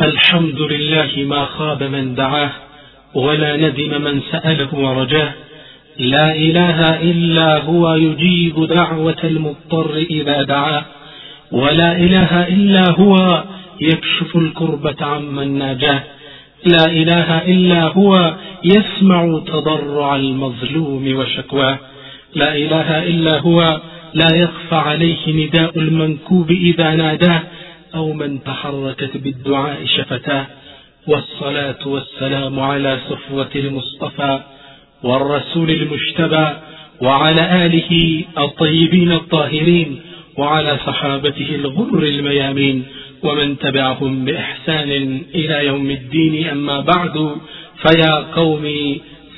الحمد لله ما خاب من دعاه ولا ندم من سأله ورجاه. لا إله إلا هو يجيب دعوة المضطر إذا دعاه. ولا إله إلا هو يكشف الكربة عمن ناجاه. لا إله إلا هو يسمع تضرع المظلوم وشكواه. لا إله إلا هو لا يخفى عليه نداء المنكوب إذا ناداه. أو من تحركت بالدعاء شفتاه والصلاة والسلام على صفوة المصطفى والرسول المجتبى وعلى آله الطيبين الطاهرين وعلى صحابته الغر الميامين ومن تبعهم بإحسان إلى يوم الدين أما بعد فيا قوم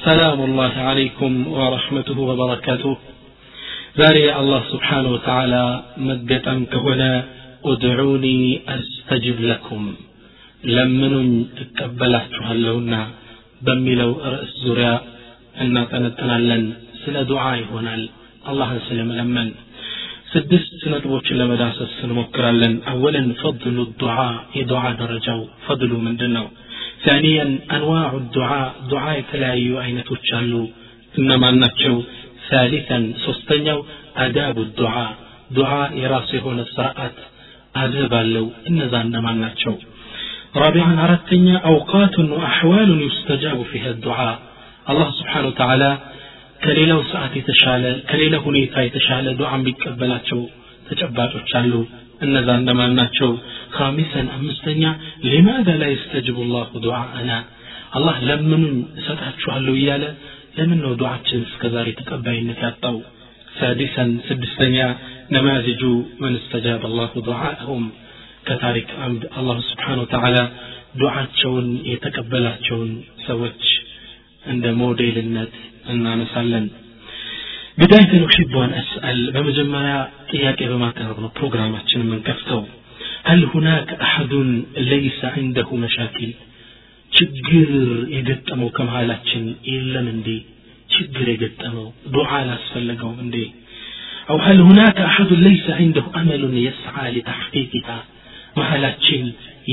سلام الله عليكم ورحمته وبركاته ዛሬ አላህ ስብሓን ወተዓላ መገጠም ከሆነ ادعوني أستجب لكم. لمن تقبلت هلونا بميلو رأس زريا أن تنتنالن سلا دعاء هنا الله سلم لمن. سدس سنطبوش لما داس سنمكرا لن أولا فضل الدعاء دعاء درجه فضل من دنا ثانيا أنواع الدعاء. دعاء تلاي أين تتشالو إنما نتشو. ثالثا سستنيو أداب الدعاء. دعاء يراسي هنا للسرعات አደባለው እነዛ እነማን ናቸው رابعا أردتني أوقات وأحوال يستجاب فيها الدعاء الله سبحانه وتعالى ከሌላው ሰዓት የተሻለ ከሌላ ሁኔታ የተሻለ ዱዓ የሚቀበላቸው ተጨባጮች አሉ እነዛ እነማን ናቸው ካሚሰን አምስተኛ ሊማዛ ላ የስተጅቡ ላሁ ዱዓአና አላህ ለምኑኝ እሰጣችኋለሁ እያለ ለምን ነው ዱዓችን እስከ ዛሬ ተቀባይነት ያጣው ሳዲሰን ስድስተኛ ነማዝጁ መን እስተጃበ አላሁ ዱዓአሁም ከታሪክ አምድ አላሁ ስብሓን ወተዓላ ዱዓቸውን የተቀበላቸውን ሰዎች እንደ ሞዴልነት እናነሳለን بداية أحب أن أسأل بمجمع ጥያቄ በማቅረብ ነው ፕሮግራማችን የምንከፍተው هل هناك أحد ليس عنده مشاكل ችግር የገጠመው ከመሃላችን የለም እንዴ ችግር የገጠመው ዱዓ አላስፈለገውም እንዴ أو هل هناك أحد ليس عنده أمل يسعى لتحقيقها መሃላችን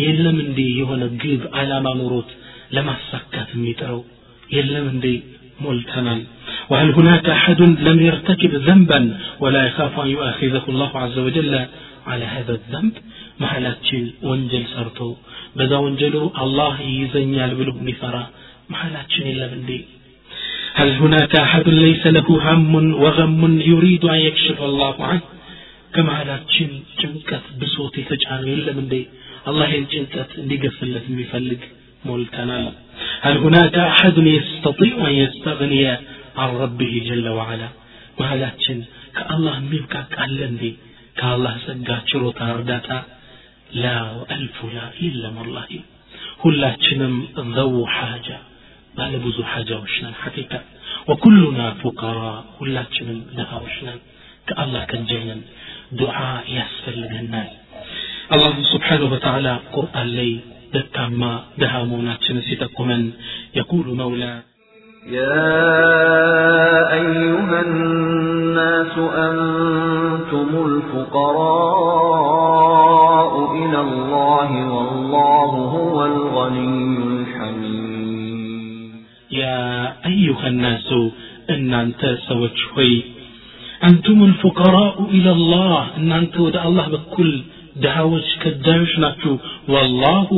የለም እንዴ የሆነ ግብ አላማ ኑሮት ለማሳካት የሚጥረው የለም እንዴ ሞልተናል وهل هناك أحد لم يرتكب ذنبا ولا يخاف أن يؤاخذه الله عز وجل على هذا الذنب መሐላችን ወንጀል ሰርቶ በዛ ወንጀሉ አላህ ይይዘኛል ብሎ የሚፈራ መሐላችን የለም እንዴ هل هناك أحد ليس له هم وغم يريد أن يكشف الله عنه ከመሃላችን ጭንቀት ብሶት የተጫነ የለም እንዴ አላህ ይህን ጭንቀት እንዲገፍለት የሚፈልግ ሞልተናል هل هناك أحد يستطيع أن يستغني عن ربه جل وعلا መሃላችን ከአላህ የሚብቃቅ አለ እንዴ ከአላህ ጸጋ ችሮታ እርዳታ ላ ወአልፉ ላ የለም ወላሂ ሁላችንም ዘው ሓጃ ባለ ብዙ ሓጃዎች ነን ሐቂቃ ወኩሉና ፉቀራ ሁላችንም ድሃዎች ነን ከአላህ ከንጀነን ዱዓ ያስፈልገናል አላሁ ስብሓንሁ ወተዓላ ቁርአን ላይ ደካማ ድሃ መሆናችንን ሲጠቁመን የቁሉ መውላ يا أيها الناس أنتم الفقراء سوت شوي أنتم الفقراء إلى الله إن أنت ودع الله بكل دعوش كداش ناتو والله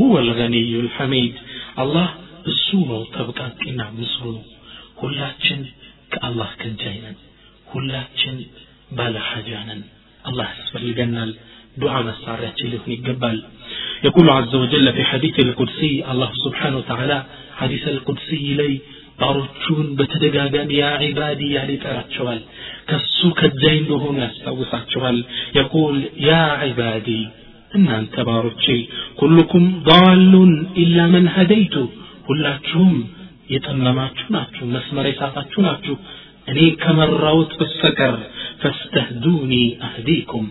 هو الغني الحميد الله እሱ ነው ተብቃቂና ምስሉ ነው ሁላችን ከአላህ ከንጃይ ነን ሁላችን ባለ ሐጃ ነን አላህ ያስፈልገናል ዱዓ መሳሪያችን ሊሆን ይገባል يقول عز وجل في حديث القدسي الله سبحانه وتعالى حديث القدسي لي ባሮቹን በተደጋጋሚ ያ ዒባዲ ያለ ይጠራቸዋል ከሱ ከጃይ እንደሆኑ ያስታውሳቸዋል የቁል ያ ዒባዲ እናንተ ባሮቼ ኩልኩም ضالون ኢላ መን ሀደይቱ ሁላችሁም የጠመማችሁ ናችሁ መስመር የሳታችሁ ናችሁ እኔ ከመራውት በስተቀር ፈስተህዱኒ አህዲኩም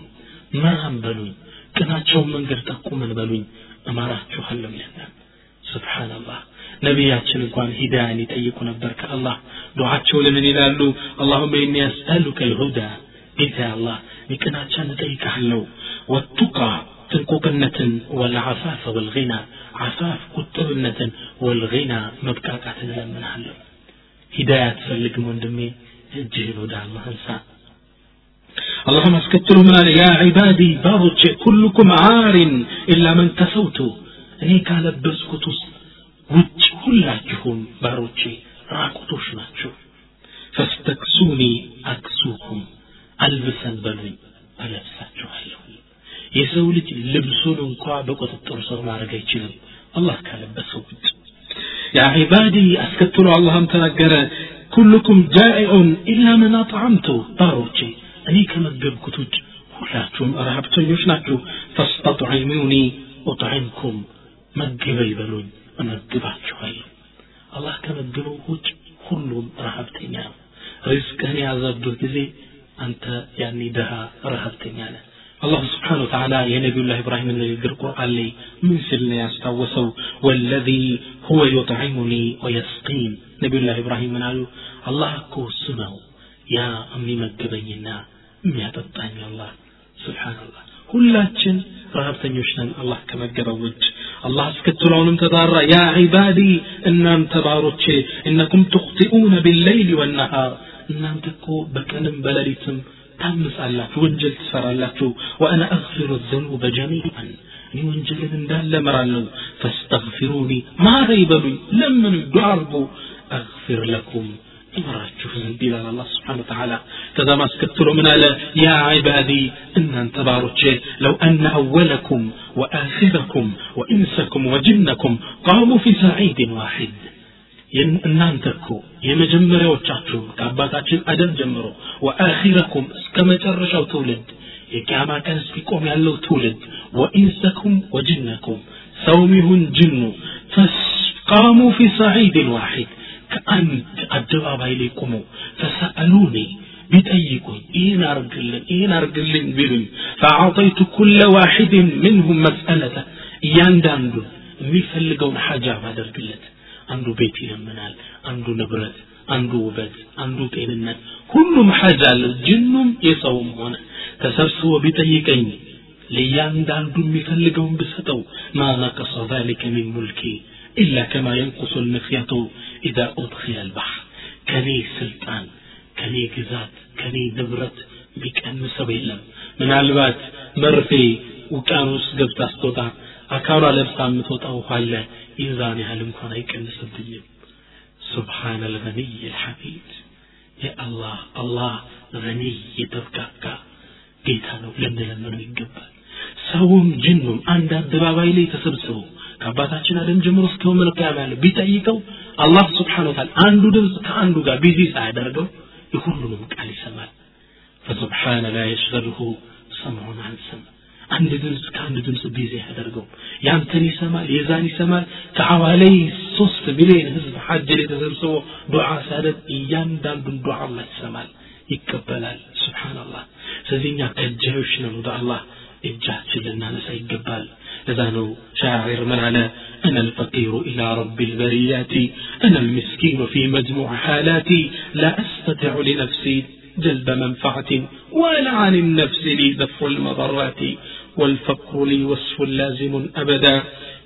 መራን በሉኝ ቅናቸውን መንገድ ጠቁምን በሉኝ እመራችኋለሁ ያለን ስብሓንላህ ነቢያችን እንኳን ሂዳያን ይጠይቁ ነበር ከአላህ ዱዓቸው ለምን ይላሉ አላሁመ ኢኒ አስአሉከ ልሁዳ ጌታ አላህ የቅናቻን እጠይቃለሁ ወቱቃ ጥንቁቅነትን ወልዓፋፈ ወልጊና ዓፋፍ ቁጥብነትን ወልጊና መብቃቃትን እለምንሃለሁ ሂዳያ አትፈልግም ወንድሜ እጅህን ወደ አላህ እንሳ اللهم اسكتلوا من يا عبادي بارك كلكم عار إلا من كسوت እኔ ካለበስኩት ውስጥ ውጭ ሁላችሁም ባሮቼ ራቁቶች ናቸው ፈስተክሱኒ አክሱኩም አልብሰን በሉኝ አለብሳችኋለሁ። የሰው ልጅ ልብሱን እንኳ በቁጥጥር ስር ማድረግ አይችልም። አላህ ካለበሰው ውጭ። ያ አስከትሎ አላህም ተናገረ ኩልኩም ጃኢዑን ኢላ መን አጥዓምቱ ባሮቼ እኔ ከመገብኩት ውጭ ሁላችሁም ረሀብተኞች ናችሁ። ፈስተጥዒሙኒ ኡጥዒምኩም መግበይ በሉኝ እመግባችኋለሁ አላህ ከመግበው ውጭ ሁሉም ረሀብተኛ ነው ሪዝቅህን የያዘበት ጊዜ አንተ ያኔ ድሃ ረሀብተኛ ነህ አላሁ ስብሓን ወተዓላ የነቢዩላህ ኢብራሂምን ንግግር ቁርአን ላይ ምን ሲል ነው ያስታወሰው ወለዚ ሁወ ዩጥዒሙኒ ወየስቂን ነቢዩላህ ኢብራሂም ምን አሉ አላህ እኮ እሱ ነው ያ የሚመግበኝና የሚያጠጣኝ አላህ ስብሓንላህ ሁላችን ረሀብተኞች ነን አላህ ከመገበው ውጭ አላህ አስከትለውንም ተጣራ ያ ዒባዲ እናንተ ባሮቼ እነኩም ትኽጢኡነ ቢለይል ወነሃር እናንተ እኮ በቀንም በሌሊትም ታምሳላችሁ ወንጀል ትሰራላችሁ ወአና አግፊሩ ዘኑበ ጀሚዓን እኔ ወንጀልን እንዳለ መራለሁ ፈስተግፊሩኒ ማረ ይበሉኝ ለምን ዱዓ አርጉ አግፊር ለኩም ይመራችሁ ዘንድ ይላል አላህ ስብሓን ወተዓላ ከዛ ማስከትሎ ምን አለ ያ ዒባዲ እናንተ ባሮቼ ለው አነ አወለኩም ወአኺረኩም ወኢንሰኩም ወጅነኩም ቃሙ ፊ ሰዒድን ዋሒድ እናንተ እኮ የመጀመሪያዎቻችሁ ከአባታችን አደም ጀምሮ ወአኺረኩም እስከ መጨረሻው ትውልድ የቅያማ ቀን እስኪቆም ያለው ትውልድ ወኢንሰኩም ወጅነኩም ሰውም ይሁን ጅኑ ፈቃሙ ፊ ሰዒድን ዋሒድ ከአንድ አደባባይ ላይ ቆመው ፈሰአሉኒ ቢጠይቁኝ ይህን አርግልን ይህን አርግልኝ ቢሉኝ ፈአዕጠይቱ ኩለ ዋሒድን ምንሁም መስአለተ እያንዳንዱ የሚፈልገውን ሐጃ ባደርግለት አንዱ ቤት ይለምናል አንዱ ንብረት አንዱ ውበት አንዱ ጤንነት ሁሉም ሐጃ አለው ጅኑም የሰውም ሆነ ተሰብስቦ ቢጠይቀኝ ለእያንዳንዱ የሚፈልገውን ብሰጠው ማ ነቀሰ ذلك من ሙልኪ ኢላ ከማ የንቁሱ ልምክያቱ ኢዛ ኡድኪለ ልባሕር ከኔ ስልጣን ከኔ ግዛት ከኔ ንብረት ቢቀንሰው የለም ምናልባት መርፌ ውቅያኖስ ገብታ ስትወጣ አካሏ ለብሳ የምትወጣው ውሃ አለ የዛን ያህል እንኳን አይቀንስብኝም سبحان الغني الحميد يا الله الله غني የተብቃቃ ጌታ ነው ልንለምነው ይገባል ሰውም ጅኑም አንድ አደባባይ ላይ ተሰብስበው ከአባታችን አደም ጀምሮ እስከ ያለ ቢጠይቀው አላህ ስብሓን ወተዓላ አንዱ ድምፅ ከአንዱ ጋር ቢዚ ሳያደርገው የሁሉንም ቃል ይሰማል። ላ የሽገልሁ ሰምዑን አን ሰምዕ አንድ ድምፅ ከአንድ ድምፅ ቢዚ ያደርገው ያንተን ይሰማል የዛን ይሰማል። ከአዋ ሶስት ሚሊዮን ህዝብ ሐጅ ላይ ተሰብስቦ ዱዓ ሲያደርግ እያንዳንዱን ዱዓ አላህ ይሰማል ይቀበላል። ስብሓንላህ ስለዚህ እኛ ከእጃዮች ነን ወደ አላህ እጃችን ልናነሳ ይገባል ለዛ ነው ሻዒር ምን አለ أنا الفقير إلى رب البريات أنا المسكين في مجموع حالاتي لا أستطيع لنفسي جلب منفعة ولا عن النفس لي دفع المضرات والفقر لي وصف لازم أبدا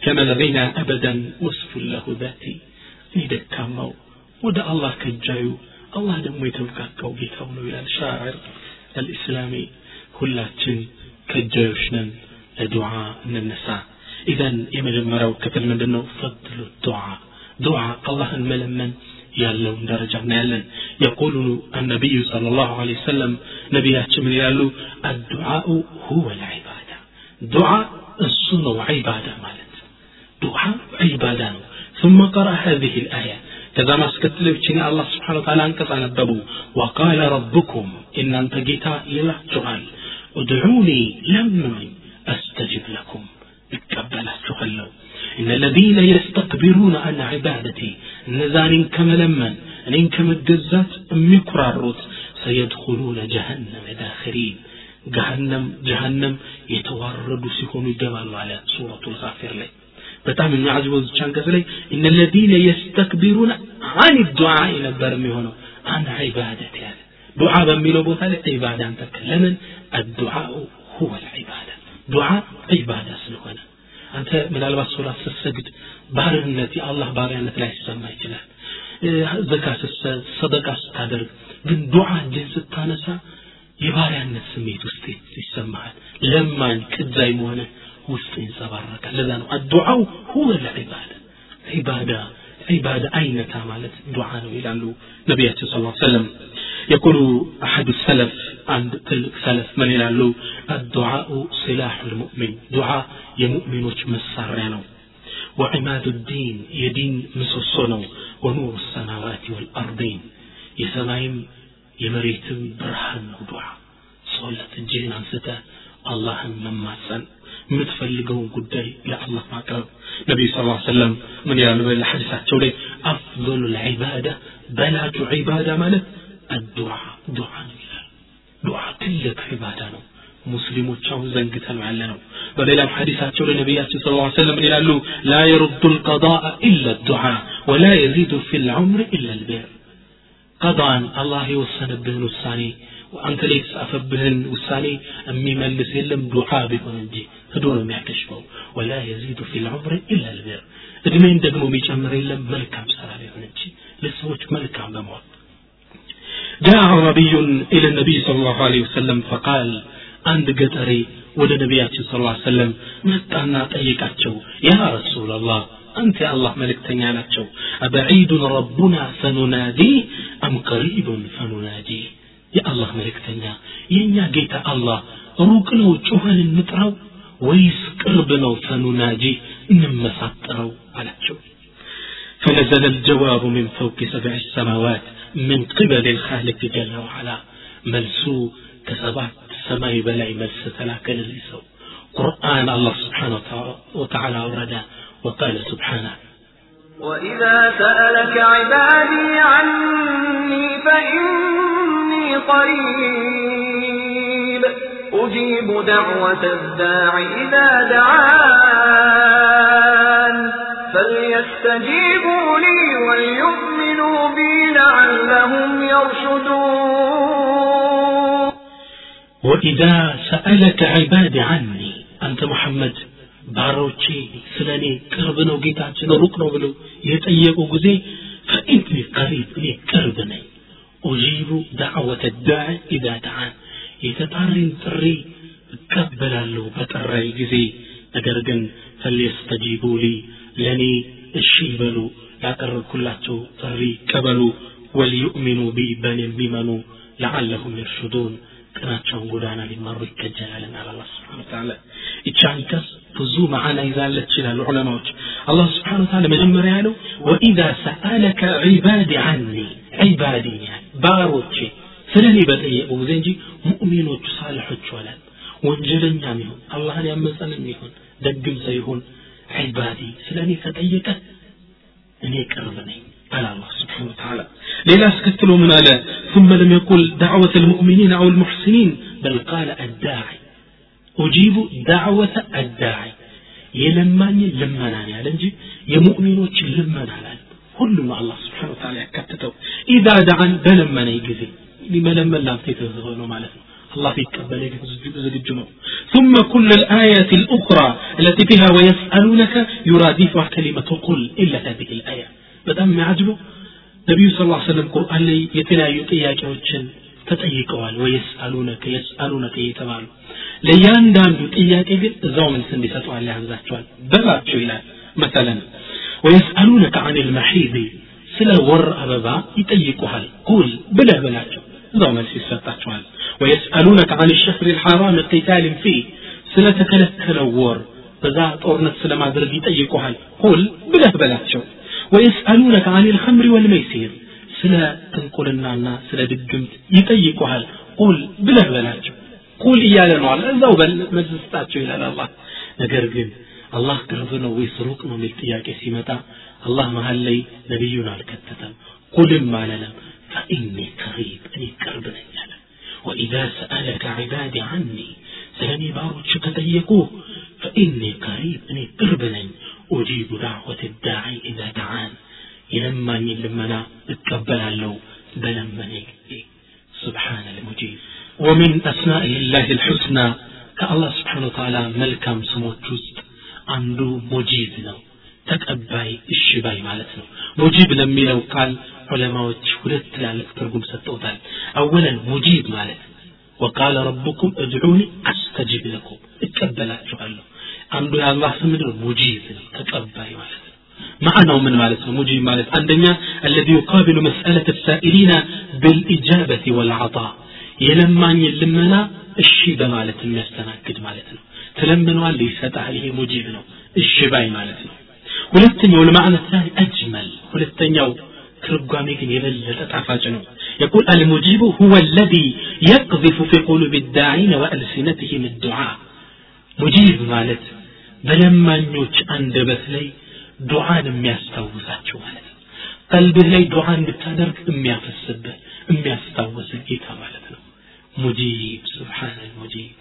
كما الغنى أبدا وصف له ذاتي يدكامو ودا الله كجايو الله دمو يتوكاكو بيتاونو إلى الشاعر الإسلامي كلاتين كجايوشنن لدعاء ننسى إذن يمجمرو كفل من دنو فضل الدعاء دعاء الله الملمن ያለውን ደረጃ እናያለን የቁሉ አነቢዩ صلى الله عليه وسلم ነቢያችን ምን ይላሉ አዱዓኡ ሁወ ልዒባዳ ዱዓ እሱ ነው ዒባዳ ማለት ዱዓ ዒባዳ ነው ثم قرأ هذه الآية كذا ما سكتلبتني الله سبحانه وتعالى أنكس نببو وقال ربكم إن أنت جيتا إلى جعل ادعوني لمن أستجب لكم እቀበላችኋለሁ እነ ለዚነ የስተክቢሩነ አን ዒባደቲ እነዛ እኔን ከመለመን እኔን ከመገዛት የሚኩራሩት ሰየድኹሉነ ጀሃነመ ዳኽሪን ገሃነም ጀሃነም የተዋረዱ ሲሆኑ ይገባሉ አለ ሱረቱ ልጋፊር ላይ በጣም የሚያዝበው ዝቻ አንቀጽ ላይ እነ ለዚነ የስተክቢሩነ አን ዱዓ ነበር የሚሆነው አን ዒባደት ያለ ዱዓ በሚለው ቦታ ላይ ዒባዳን ተከ ለምን አዱዓኡ ሁወ ልዒባዳ ዱዓ ዒባዳ ስለሆነ አንተ ምናልባት ሶላት ስትሰግድ ባርነት የአላህ ባሪያነት ላይ ሲሰማ ይችላል ዘካ ስትሰጥ ሰደቃ ስታደርግ ግን ዱዓ እጅህን ስታነሳ የባሪያነት ስሜት ውስጥ ይሰማሃል ለማኝ ቅጃይ መሆነ ውስጥ ይንጸባረቃል ለዛ ነው አዱዓው ሁወ ለዒባዳ ዒባዳ ዒባዳ አይነታ ማለት ዱዓ ነው ይላሉ ነቢያችን ስ ሰለም يقول أحد السلف عند السلف من إلى الدعاء سلاح المؤمن. دعاء يمؤمن مسرنا وعماد الدين يدين مسرسنا ونور السماوات والأرضين. يسمعين يمريتم برهن ودعاء صلاة الجين عن ستة الله مما سن متفلقوا قدري يا الله ما كان نبي صلى الله عليه وسلم من يعلم الحديثات أفضل العبادة بلاد عبادة مالت الدعاء دعاء دعاء تلك عبادة مسلم تشاو زنك تلو علنا بل إلى حديثات صلى الله عليه وسلم إلى له لا يرد القضاء إلا الدعاء ولا يزيد في العمر إلا البر. قضاء الله يوصل به الثاني وأنت ليس أفبهن وساني أمي من لسلم دعاء بكون أنجي فدون ما يكشفه ولا يزيد في العمر إلا البر إذن من دقمه بيجمر إلا ملكا بسرعة بكون أنجي لسوك ملكا بموت جاء عربي إلى النبي صلى الله عليه وسلم فقال عند قطري ወደ ነቢያችን ስ ሰለም መጣና ጠየቃቸው ያ ረሱላላህ አንተ የአላህ መልእክተኛ ናቸው አበዒዱን ረቡና ፈኑናዲህ አም ቀሪቡን ፈኑናዲህ የአላህ መልእክተኛ የእኛ ጌታ አላህ ሩቅ ነው ጩኸን እንጥራው ወይስ ቅርብ ነው ፈኑናጂ እንመሳጠረው አላቸው فنزل الجواب من فوق سبع السماوات من قبل الخالق جل وعلا ملسو كسبات سماي بلاي ملس تلاكن لسو قرآن الله سبحانه وتعالى ورد وقال سبحانه وإذا سألك عبادي عني فإني قريب. أجيب دعوة الداع إذا دعان. فليستجيبوا لي وليؤمنوا بي لعلهم يرشدون وإذا سألك عبادي عني أنت محمد ባሮቼ ስለ እኔ ቅርብ ነው ጌታችን ሩቅ ነው ብለው የጠየቁ ጊዜ ፈኢኒ ቀሪብ እኔ ቅርብ ነኝ ኡጂቡ ዳዕወተ ዳዕ ኢዛ ደዓን የተጣሪን ጥሪ እቀበላለሁ በጠራይ ጊዜ ነገር ግን ፈልየስተጂቡ ሊ ለእኔ እሺ ይበሉ ያቀረብኩላቸው ጥሪ ቀበሉ ወሊዩእሚኑ ቢ በን የሚመኑ ለዓለሁም ይርሽዱን ቅናቸውን ጎዳና ሊመሩ ይከጀላልናል አላ ስብን ታላ ይቺ ብዙ ማዕና ይዛለች ይላሉ ዑለማዎች። አላህ ስብሓን ታላ መጀመሪያ ያለው ወኢዛ ሰአለከ ዒባዲ አኒ ዒባዲ ባሮቼ ስለ እኔ በጠየቁ ጊዜ እንጂ ሙእሚኖቹ ሳልሖች ወላል ወንጀለኛም ይሁን አላህን ያመፀንም ይሁን ደግም ሰው ዒባዲ ስለ እኔ ከጠየቀ እኔ ቅርብ ነኝ على الله سبحانه وتعالى ليلا اسكتلوا من ألا ثم لم يقل دعوة المؤمنين أو المحسنين بل قال الداعي أجيب دعوة الداعي يلماني لمناني على እንጂ የሙእሚኖች ልመና አላል ሁሉም አላህ ስብሓን ወተላ ያካትተው ኢዛ ዳዓን በለመነኝ ጊዜ ሊመለመን ላንተ የተዘዘ ነው ማለት ነው الله يتقبل زجج ነው ثم كل الآيات الأخرى التي فيها ويسألونك يرادفها كلمة قل إلا هذه الآية በጣም የሚያጅበው ነቢዩ ስ ሰለም ቁርአን ላይ የተለያዩ ጥያቄዎችን ተጠይቀዋል ወየስአሉነከ የስአሉነከ እየተባሉ ለእያንዳንዱ ጥያቄ ግን እዛው መልስ እንዲሰጠዋል ያዛቸዋል በላቸው ይላል መሰለን ወየስአሉነከ አን ልመሒድ ስለ ወር አበባ ይጠይቁሃል ቁል ብለህ በላቸው እዛው መልስ ይሰጣቸዋል ወየስአሉነከ አን ሸህር ልሐራም ቂታልን ፊህ ስለተከለከለው ወር በዛ ጦርነት ስለማድረግ ይጠይቁሃል ቁል ብለህ በላቸው ويسألونك عن الخمر والميسير ስለ ጥንቁልናና ስለ ድግምት ይጠይቁሃል ቁል ብለህ በላቸው ቁል እያለ ነው አለ እዛው መልስ ስጣቸው ይላል አላህ ነገር ግን አላህ ቅርብ ነው ወይስ ሩቅ ነው የሚል ጥያቄ ሲመጣ አላህ መሀል ላይ ነቢዩን አልከተተም ቁልም አለለም ፈኢኒ ቀሪብ እኔ ቅርብ ነኝ አለ ወኢዛ ሰአለከ ዒባዲ ዐኒ ስለ እኔ ባሮች ከጠየቁ ፈኢኒ ቀሪብ እኔ ቅርብ ነኝ أجيب دعوة الداعي إذا دعان يلمني لمنا اتقبل له بلمني سبحان المجيب ومن أسمائه الله الحسنى ከአላህ ስብሓን ወተዓላ መልካም ስሞች ውስጥ አንዱ ሙጂብ ነው ተቀባይ እሺ ባይ ማለት ነው ሙጂብ ለሚለው ቃል ዑለማዎች ሁለት ትላልቅ ትርጉም ሰጥተውታል አወለን ሙጂብ ማለት ወቃለ ረቡኩም እድዑኒ አስተጂብ ለኩም እቀበላችኋለሁ አንዱ የአላህ ስም ምንድን ነው ሙጂብ ነው ተቀባይ ማለት ነው معنى من مالت مجيب مالت عندنا الذي يقابل مسألة السائلين بالإجابة والعطاء يلمان يلمنا الشي بمالت የሚያስተናግድ ማለት ነው ትለምነዋል ይሰጣል ይሄ ሙጂብ ነው እሺ ባይ ማለት ነው ሁለተኛው ለማዕነ ታኒ አጅመል ሁለተኛው ትርጓሜ ግን የበለጠ ጣፋጭ ነው يقول المجيب هو الذي يقذف في قلوب الداعين وألسنتهم الدعاء ሙጂብ ማለት በለማኞች አንደበት ላይ ዱዓን የሚያስታውሳቸው ማለት ነው ቀልብህ ላይ ዱዓ እንድታደርግ የሚያፈስብህ የሚያስታውስህ ጌታ ማለት ነው ሙጂብ ስብሓን ሙጂብ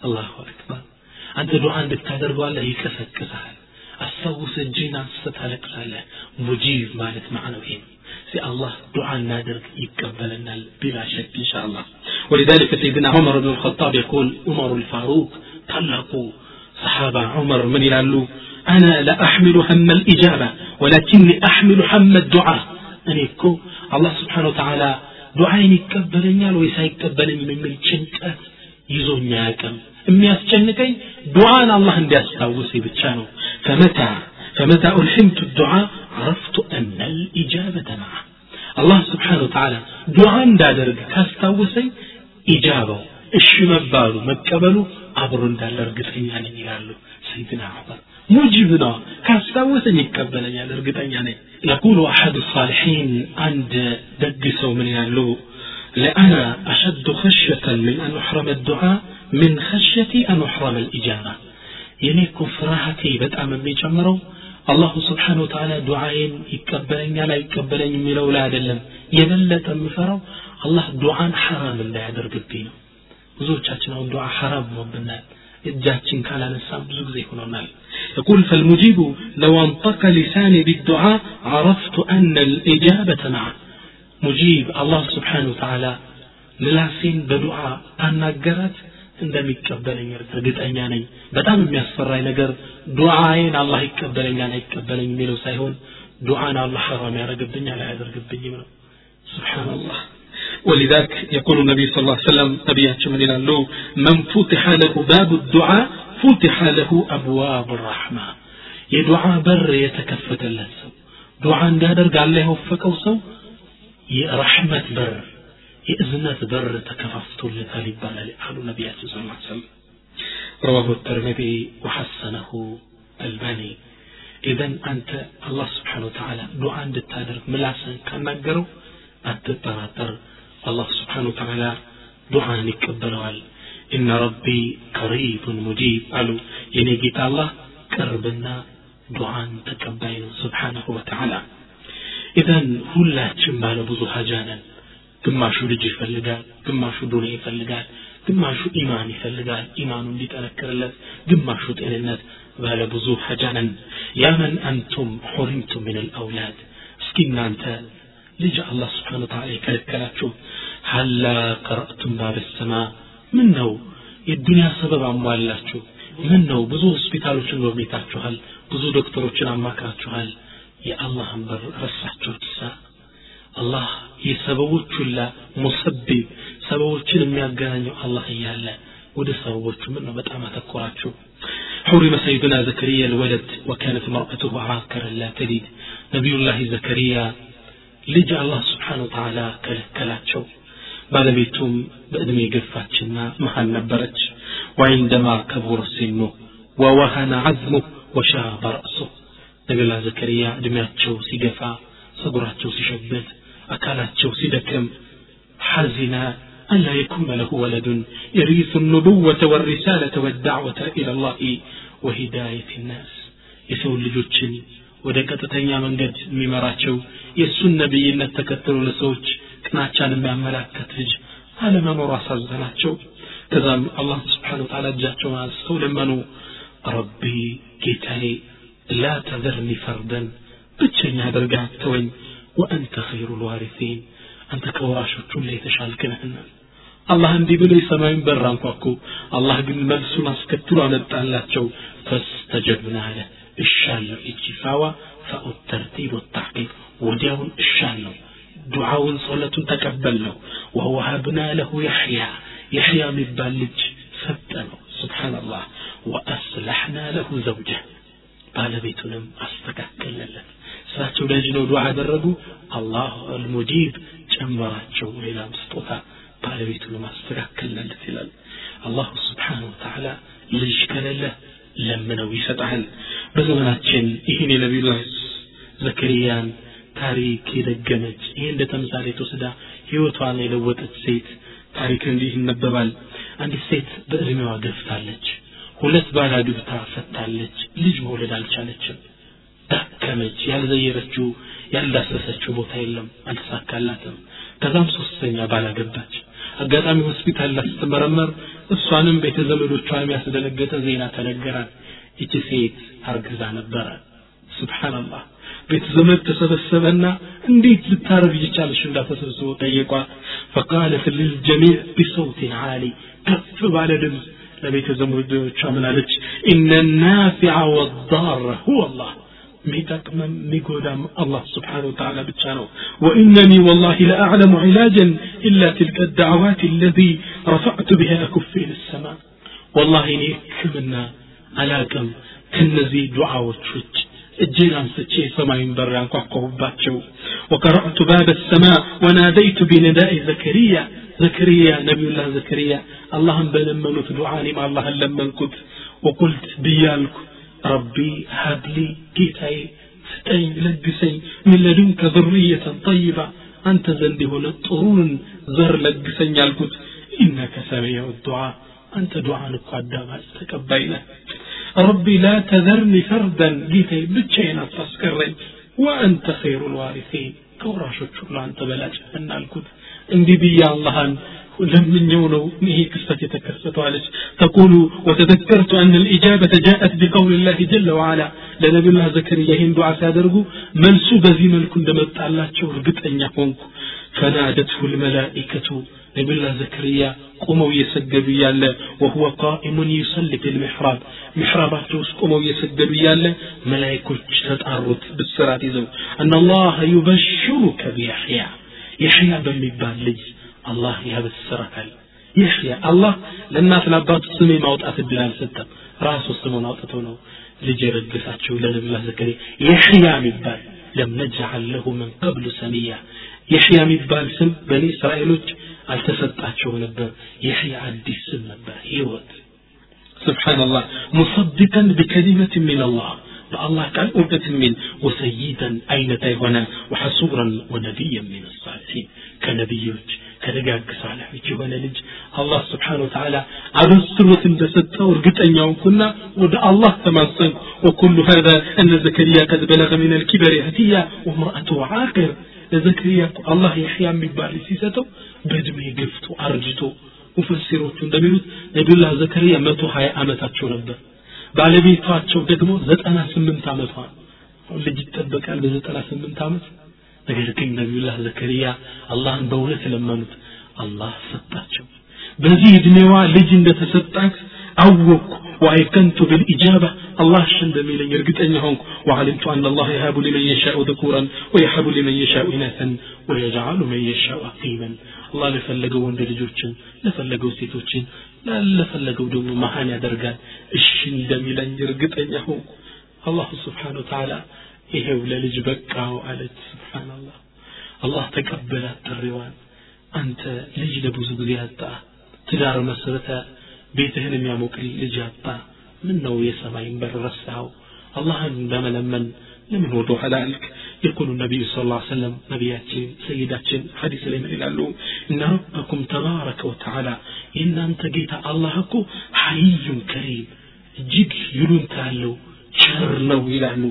አላሁ አክበር አንተ ዱዓ እንድታደርገዋለህ ይቀሰቅስሃል አስታውስ እጅህን አንስተ ታለቅሳለህ ሙጂብ ማለት ማዕነው ይሄ ነው سي الله دعاء نادر يقبلنا بلا شك إن شاء الله ولذلك سيدنا عمر بن الخطاب يقول عمر الفاروق طلقوا صحابة عمر من يلالو أنا لا أحمل هم الإجابة ولكني أحمل هم الدعاء أنا يكو الله سبحانه وتعالى دعاين يقبلنيال ويسا يقبلني من من ጭንቀት ይዞኛ ያቅም የሚያስጨንቀኝ ዱዓን አላህ እንዲያስታውሰኝ ብቻ ነው ፈመታ فمتى ألحمت الدعاء عرفت أن الإجابة معه الله سبحانه وتعالى دعاء دادرق كاستاوسي إجابة እሺ መባሉ መቀበሉ አብሮ እንዳለ እርግጠኛ ነኝ ይላሉ ሰይድና ዑመር ሙጂብ ነው ካስታወሰኝ ይቀበለኛል እርግጠኛ ነኝ يقول أحد الصالحين عند دق سو من يالو لأنا أشد خشية من أن أحرم الدعاء من خشيتي أن أحرم الإجابة የኔኮ ፍርሃቴ በጣም የሚጨምረው አላሁ ስብሓን ወተላ ዱዓዬን ይቀበለኛል አይቀበለኝ የሚለው ላይ አይደለም የበለጠ የምፈራው አላህ ዱዓን ሐራም እንዳያደርግብኝ ነው ብዙዎቻችን አሁን ዱዓ ሐራም ሆኖብናል እጃችን ካላነሳም ብዙ ጊዜ ሆኖናል يقول فالمجيب لو انطق لساني بالدعاء عرفت أن الإجابة معه مجيب الله سبحانه وتعالى ምላሴን በዱዓ አናገራት እንደሚቀበለኝ እርግጠኛ ነኝ በጣም የሚያስፈራኝ ነገር ዱዓዬን አላህ ይቀበለኛል አይቀበለኝ የሚለው ሳይሆን ዱዓን አላህ ሐራም ያደረግብኛል አያደርግብኝም ነው ስብሓንላህ ولذلك يقول النبي صلى الله عليه وسلم نبياتهم من يلالو من فتح له باب الدعاء فتح له أبواب الرحمة يدعى بر يتكفت اللسو دعاء قادر قال له وفقه سو رحمة بر የእዝነት በር ተከፋፍቶለታል ይባላል አሉ ነቢያችን ስ ሰለም رواه الترمذي وحسنه الباني إذن أنت الله سبحانه وتعالى دعاء እንድታደርግ ምላስን ካናገረው አትጠራጠር الله سبحانه وتعالى دعاء ይቀበለዋል إن ربي قريب مجيب قالوا የኔ ጌታ አላህ ቅርብና ዱዓን ተቀባይ ነው ስብሓንሁ ወተዓላ ኢዘን ሁላችን ባለ ብዙ ሀጃ ነን ግማሹ ልጅ ይፈልጋል ግማሹ ዱንያ ይፈልጋል ግማሹ ኢማን ይፈልጋል ኢማኑ እንዲጠነክርለት ግማሹ ጤንነት ባለ ብዙ ሐጃነን ያመን አንቱም ሑሪምቱም ምን ልአውላድ እስኪ እናንተ ልጅ አላህ ስብሓን ተላ የከለከላችሁ ሀላ ቀረእቱም ባብ ሰማ ምን ነው የዱንያ ሰበብ አሟላችሁ ምን ነው ብዙ ሆስፒታሎችን ጎብኝታችኋል ብዙ ዶክተሮችን አማክራችኋል የአላህን በር ረሳችሁት ሳ አላህ የሰበቦች ሁላ ሙሰቢብ ሰበቦችን የሚያገናኘው አላህ እያለ ወደ ሰበቦቹ ምን ነው በጣም አተኮራችሁ حرم سيدنا زكريا الولد وكانت مرأته عاكرا لا تلد نبي الله زكريا ልጅ አላህ ስብሓን ወተላ ከለከላቸው ባለቤቱም በዕድሜ ገፋችና መሀል ነበረች ወዒንደማ ከቡረ ሲኑ ወወሀነ ዐዝሙ ወሻበ ረእሱ ነቢላ ዘከርያ ዕድሜያቸው ሲገፋ ጸጉራቸው ሲሸብት አካላቸው ሲደክም ሐዚና ألا يكون له ولد يريث النبوة والرسالة والدعوة إلى الله وهداية الناس يسوي ልጆችን ወደ ቀጥተኛ መንገድ የሚመራቸው የእሱን ነቢይነት ተከትሎ ለሰዎች ቅናቻን የሚያመላከት ልጅ አለመኖሩ አሳዘናቸው ከዛም አላህ ስብሓን ወተላ እጃቸውን አንስተው ለመኑ ረቢ ጌታዬ ላ ተዘርኒ ፈርደን ብቸኛ አድርጋ አትወኝ ወአንተ ኸይሩ ልዋሪሲን አንተ ከወራሾቹ ላይ የተሻልክ ነህና አላህ እንዲህ ብሎ የሰማዩን በር አንኳኩ አላህ ግን መልሱን አስከትሎ አመጣላቸው ፈስተጀብና አለ እሻለሁ እቺ ፋዋ ፈኡ ተርቲብ ወታቂብ ወዲያውን እሻለሁ ዱዓውን ጸሎቱን ተቀበል ነው ወወሀብና ለሁ ያሕያ ያሕያ የሚባል ልጅ ሰጠ ነው ስብሓንላህ ወአስላሕና ለሁ ዘውጀ ባለቤቱንም አስተካከለለት እሳቸው ለዚህ ነው ዱዓ አደረጉ አላህ አልሙጂብ ጨመራቸው ሌላም ስጦታ ባለቤቱንም አስተካከለለት ይላል። አላሁ ስብሓን ወተዓላ ልጅ ከሌለ ለምነው ይሰጣል። በዘመናችን ይህን የነቢዩላህ ዘከርያን ታሪክ የደገመች ይህ እንደ ተምሳሌ ወስዳ ህይወቷን የለወጠች ሴት ታሪክ እንዲህ ይነበባል። አንዲት ሴት በእድሜዋ ገፍታለች ሁለት ባል አግብታ ፈታለች ልጅ መውለድ አልቻለችም ዳከመች ያልዘየረችው ያልዳሰሰችው ቦታ የለም አልተሳካላትም። ከዛም ሶስተኛ ባል አገባች። አጋጣሚ ሆስፒታል ላይ ስትመረመር እሷንም ቤተ ዘመዶቿን የሚያስደነገጠ ዜና ተነገራል ይቺ ሴት አርግዛ ነበረ። ስብሓንላህ ቤተ ዘመድ ተሰበሰበና እንዴት ልታረግ ይቻልሽ እንዳተሰብስቦ ጠየቋት። ፈቃለት ልልጀሚዕ ቢሰውትን ዓሊ። ከፍ ባለ ድምፅ ለቤተ ዘመዶቿ ምን አለች? ኢነ ናፊዐ ወዳረ ሁወ አላህ የሚጠቅመም የሚጎዳም አላህ ስብሓን ወተዓላ ብቻ ነው ወኢነኒ ወላሂ ለአዕለሙ ዒላጀን ኢላ ትልከ ዳዕዋት አለዚ ረፈዕቱ ብሃ ኩፌ ልሰማ ወላሂ እኔ ህክምና አላቅም ከነዚህ ዱዓዎች ውጭ እጄን አንስቼ የሰማዩን በር ያንኳኳሁባቸው ወቀረዕቱ ባብ ሰማ ወናደይቱ ቢነዳኢ ዘከርያ ዘከርያ ነቢዩላህ ዘከርያ አላህን በለመኑት ዱዓ እኔም አላህን ለመንኩት ወቁልት ربي هب لي جيتاي ستين لقسي من لدنك ذرية طيبة. أنت زندي هنا طرون زر لقسي يالكت إنك سميع الدعاء. أنت دعاء نقعد تكبينا ربي لا تذرني فردا جيتاي بتشينا تسكرين وأنت خير الوارثين. كوراشو شكرا أنت بلاش أن الكت اندي بي يا الله أنت جنونه نهي قصة تكست عليك. تقول وتذكرت أن الإجابة جاءت بقول الله جل وعلا. لنبي الله زكريا هندو عسى درقو من سبزي ملك دمت الله رقت أن يقومك فنادته الملائكة. نبي الله زكريا قوموا يسجدوا يالا وهو قائم يصلي في المحراب. محرابات قوموا يسجدوا يالا ملائكة تتعرض بالسرات أن الله يبشرك بيحيى. يحيى بن لي لج الله يبشرك يحيى الله لما تلبات سمي موت أتبلال ستة راسه سمون أوتتونه ልጅ የረገሳቸው ለነቢላ ዘከሪያ የሕያ የሚባል ለም ነጅዓል ለሁ ምን ቀብሉ ሰሚያ የሕያ የሚባል ስም በኒ እስራኤሎች አልተሰጣቸው ነበር የሕያ አዲስ ስም ነበር ህይወት ስብሓንላህ ሙሰድቀን ቢከሊመት ምን አላህ በአላህ ቃል እውቀት የሚል ወሰይደን አይነታ የሆነ ወሐሱረን ወነቢየን ምን ሳሊሒን ከነቢዮች ከደጋግ ሳለፊች የሆነ ልጅ አላህ ስብሓን ወተላ አበስሮት እንደሰጠው እርግጠኛ ሆንኩና ወደ አላህ ተማጸንኩ ወኩሉ ሀዛ እነ ዘከሪያ ቀድ በለገ ምን ልኪበር ህትያ ወምርአቱ ዓቅር ለዘከሪያ አላህ የሕያ የሚባል ሲሰጠው በእድሜ ገፍቶ አርጅቶ ሙፈሲሮቹ እንደሚሉት ነቢዩላህ ዘከሪያ መቶ ሀያ ዓመታቸው ነበር ባለቤቷቸው ደግሞ ዘጠና ስምንት ዓመቷ ልጅ ይጠበቃል በዘጠና ስምንት ዓመት ነገር ግን ነቢዩላህ ዘከሪያ አላህን በእውነት ለመኑት አላህ ሰጣቸው በዚህ እድሜዋ ልጅ እንደተሰጣት አወቅኩ وأيقنت بالإجابة الله شند ميلين يرقتني هونك وعلمت أن الله يهاب لمن يشاء ذكورا ويحب لمن يشاء إناثا ويجعل من يشاء عقيما الله لفلقوا وند لجوتشن لفلقوا سيتوتشن لا لفلقوا دوم مهان يدرقان الشند ميلين يرقتني هونك الله سبحانه وتعالى ይሄው ለልጅ በቃው አለች ስብሓንላህ አላህ ተቀበላት ጥሪዋን አንተ ልጅ ለብዙ ጊዜ ያጣ ትዳር መስረተ ቤትህን የሚያሞቅል ልጅ ያጣ ምን ነው የሰማይን በር ረሳኸው አላህን በመለመን ለምን ወደ ኋላ አልክ يقول النبي صلى الله عليه وسلم نبياتين سيداتين حديث لي من ይላሉ إن ربكم تبارك وتعالى إن أنت جيت الله حي كريم እጅግ ይሉንታ ያለው ቸር ነው ይላሉ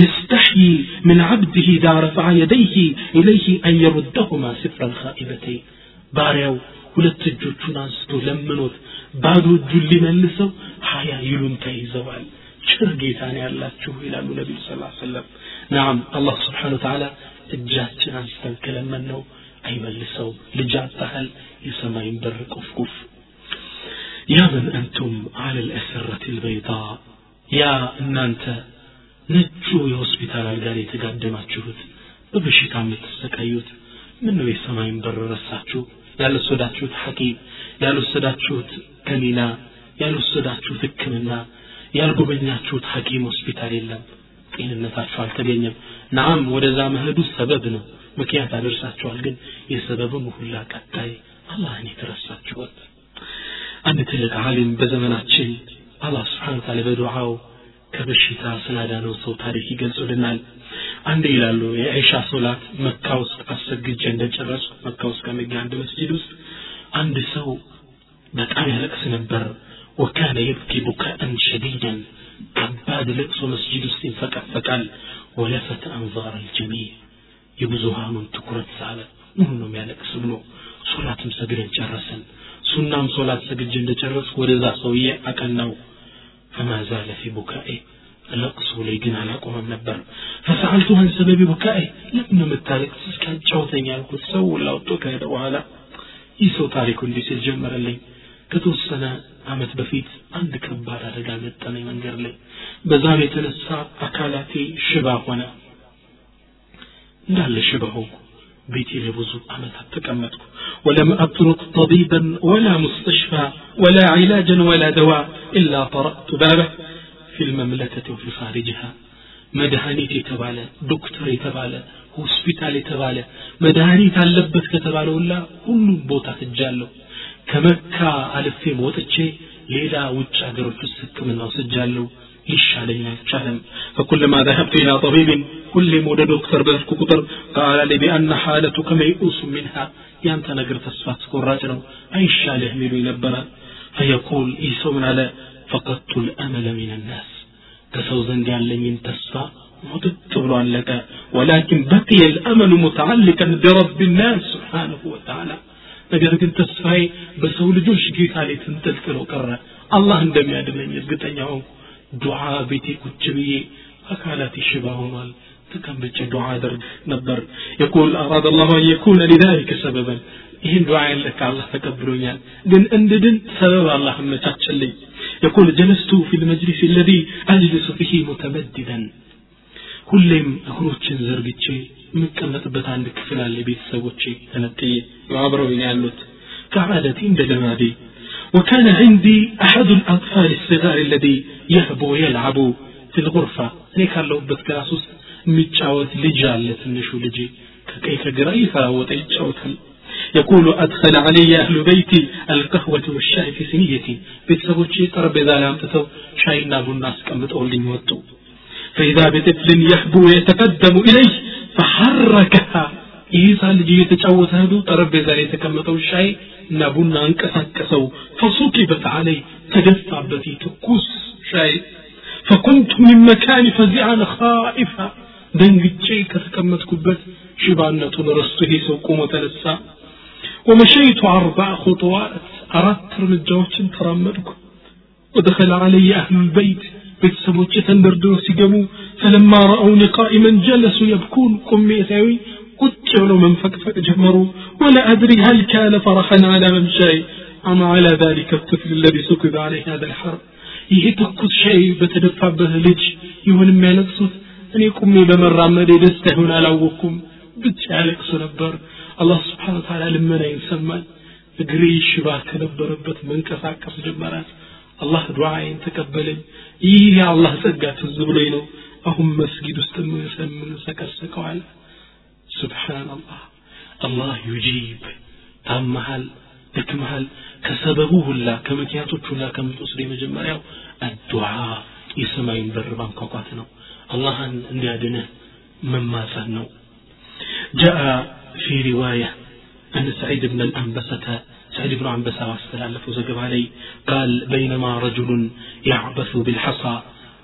يستحيي من عبده إذا رفع يديه إليه أن يردهما صفرا خائبتين ባሪያው ሁለት እጆቹን አንስቶ ለምኖት ባዶ እጁን ሊመልሰው ሀያ ይሉንታ ይዘዋል ጭር ጌታ ነው ያላችሁ ይላሉ ነቢዩ ስ ሰለም ናም አላህ ስብሓን ተዓላ እጃችን አንስተን ከለመን ነው አይመልሰው ልጅ አጣሃል የሰማይን በር ቁፍቁፍ ያ መን አንቱም አለ ልአሰረት ልበይዳ ያ እናንተ ነጩ የሆስፒታል አልጋ የተጋደማችሁት በበሽታ የምትሰቃዩት ምን ነው የሰማይን በር ረሳችሁ? ያልወሰዳችሁት ሐኪም ያልወሰዳችሁት ከኒና ያልወሰዳችሁት ህክምና ያልጎበኛችሁት ሐኪም ሆስፒታል የለም። ጤንነታችሁ አልተገኘም። ናም ወደዛ መሄዱ ሰበብ ነው። ምክንያት አደርሳችኋል ግን የሰበብም ሁላ ቀጣይ አላህን የተረሳችሁት። አንድ ትልቅ ዓሊም በዘመናችን አላህ ስብሓን ታላ በዱዓው ከበሽታ ስላዳነው ሰው ታሪክ ይገልጹልናል። አንድ ይላሉ የዒሻ ሶላት መካ ውስጥ አሰግጀ እንደጨረሱ መካ ውስጥ ከሚገኝ አንድ መስጂድ ውስጥ አንድ ሰው በጣም ያለቅስ ነበር። ወካነ የብኪ ቡካአን ሸዲደን ከባድ ለቅሶ መስጂድ ውስጥ ይንፈቀፈቃል። ወለፈተ አንዛር አልጀሚዕ የብዙሃኑን ትኩረት ሳበ። ምኑ ነው የሚያለቅስ ብሎ ሶላትም ሰግደን ጨረሰን ሱናም ሶላት ሰግጄ እንደጨረስኩ ወደዛ ሰውዬ አቀናው ፈማ ዛለ ፊ ቡካኤ ለቅሶ ላይ ግን አላቆመም ነበር። ፈሰአልቱ አን ሰበቢ ቡካኤ ለምን የምታለቅስ? እስኪ አጫውተኝ ያልኩት ሰው ላውጦ ከሄደ በኋላ ይህ ሰው ታሪኩ እንዲህ ሲል ጀመረልኝ። ከተወሰነ አመት በፊት አንድ ከባድ አደጋ ገጠመኝ መንገድ ላይ። በዛም የተነሳ አካላቴ ሽባ ሆነ። እንዳለ ሽባ ሆንኩ ቤቴ ለብዙ ዓመታት ተቀመጥኩ ولم أترك طبيبا ولا مستشفى ولا علاجا ولا دواء إلا طرأت بابه في المملكة وفي خارجها መድኃኒት የተባለ ዶክተር የተባለ ሆስፒታል የተባለ መድኃኒት አለበት ከተባለ ሁላ ሁሉም ቦታ ትጃለሁ ከመካ አልፌም ወጥቼ ሌላ ውጭ ሀገሮች ውስጥ ህክምና ወስጃለሁ ሊሻለኝ አልቻለም ፈኩለማ ذهبت إلى طبيب ሁሌም ወደ ዶክተር በሄድኩ ቁጥር ቃለ ሊ ቢአነ ሓለቱከ መይኡሱ ሚንሃ ያንተ ነገር ተስፋ አስቆራጭ ነው አይሻልህም ይሉኝ ነበረ ፈየቁል ይህ ሰው ምን አለ ፈቀድቱ ልአመለ ሚን ናስ ከሰው ዘንድ ያለኝን ተስፋ ሙጥጥ ብሎ አለቀ ወላኪን በቅየ ልአመሉ ሙተዓልቀን ቢረብ ናስ ስብሓንሁ ወተዓላ ነገር ግን ተስፋዬ በሰው ልጆች ጌታ ላይ ተንጠልጥሎ ቀረ አላህ እንደሚያድነኝ እርግጠኛ ሆንኩ ዱዓ ቤቴ ቁጭ ብዬ አካላቴ ሽባ ሆኗል ተቀምጬ ዱዓ አደርግ ነበር የቁል አራድ አላሁ አን የኩነ ሊዛሊከ ሰበበን ይህን ዱዓ ያለካ አላህ ተቀብሎኛል ግን እንድድን ሰበብ አላህ አመቻቸልኝ يقول جلست في المجلس الذي أجلس فيه متمددا ሁሌም እግሮችን ዘርግቼ የምቀመጥበት አንድ ክፍል አለ ቤተሰቦቼ ተነጥዬ አብረውኝ ያሉት كعادتي عند لمادي وكان عندي أحد الأطفال الصغار الذي يهبو ويلعب في الغرفة እኔ ካለሁበት ክላስ ውስጥ የሚጫወት ልጅ አለ ትንሹ ልጅ ከቀይ ከግራ እየተራወጠ ይጫወታል يقول أدخل علي أهل بيتي القهوة والشاي في سنيتي بيتسبوتشي طربيزة لامتتو شاينا بنا سكمت أولين وطو فإذا بطفل يحبو يتقدم إليه فحركها ይይሳ ልጅ እየተጫወተ ሄዶ ጠረጴዛ ላይ የተቀመጠው ሻይ እና ቡና አንቀሳቀሰው። ፈሱቂበት አለይ ተደፋበት ትኩስ ሻይ። فكنت من مكاني فزعا خائفا ደንግጬ ከተቀመጥኩበት ሽባነቱን ረስቶ ይሄ ሰው ቆሞ ومشيت أربع خطوات أردت እርምጃዎችን ترمدك ودخل علي أهل البيت بيت تندردو سيجمو فلما رأوني قائما جلسوا يبكون كمي ثاوي ቁጭ ብለው መንፈቅፈቅ ጀመሩ ولا أدري هل كان فرحا على ممشاي أم على ذلك الطفل الذي سكب عليه هذا الحر ይሄ ትኩስ ሻይ በተደፋበት ልጅ ይሁን የሚያለቅሱት እኔ ቁሜ በመራመድ ደስታ ይሆን አላወቅኩም ብቻ ያለቅሱ ነበር አላህ ስብሓን ታላ ልመናዬን ሰማኝ እግሬ ሽባ ከነበረበት መንቀሳቀስ ጀመራት አላህ ዱዓዬን ተቀበለኝ ይህ የአላህ ጸጋ ትዝ ብሎኝ ነው አሁን መስጊድ ውስጥ የምንሰቀስቀዋል ስብሓንላህ አላህ ዩጂብ ታመሃል ደክመሃል ከሰበቡ ሁላ ከምክንያቶች ሁላ ከምትወስድ የመጀመሪያው አዱዓ የሰማይን በር ማንኳኳት ነው አላህን እንዲያድንህ መማፀን ነው جاء في رواية أن سعيد بن الأنبسة سعيد بن عنبسة واستلالف وزقب علي قال بينما رجل يعبث بالحصى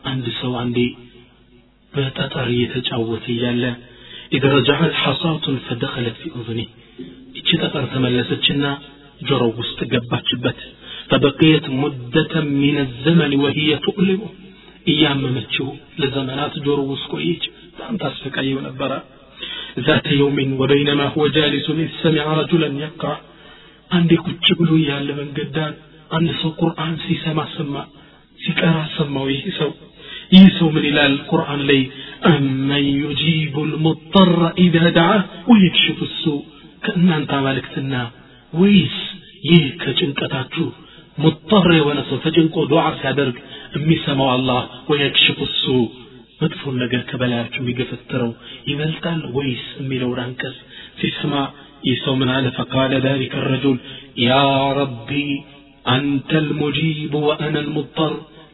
عند سو عندي بتطر يتجاوت يالا إذا رجعت حصاة فدخلت في أذنه إيش تطر تملستشنا جرو استقباتشبت فبقيت مدة من الزمن وهي تؤلمه እያመመችው ለዘመናት ጆሮ ውስጥ ቆየች በጣም ታስፈቃየው ነበረ ذات يوم وبينما هو جالس إذ سمع رجلا يقرأ አንዴ ቁጭ ብሎ ያለ መንገድ ዳር አንድ ሰው ቁርአን ሲሰማ ሰማ ሲቀራ ሰማው ይህ ሰው ይህ ሰው ምን ይላል ቁርአን ላይ አመን ዩጂቡ ልሙጠረ ኢዛ ደዓ ወየክሽፉ ሱ ከእናንተ አማልክትና ወይስ ይህ ከጭንቀታችሁ ሙጠር የሆነ ሰው ተጭንቆ ዱዓ ሲያደርግ የሚሰማው አላህ ወየክሽፉ ሱ መጥፎን ነገር ከበላያችሁ የሚገፈትረው ይበልጣል ወይስ የሚለውን አንቀጽ ሲሰማ ይህ ሰው ምን አለ ፈቃለ ذلك الرجل يا ربي أنت المجيب وأنا المضطر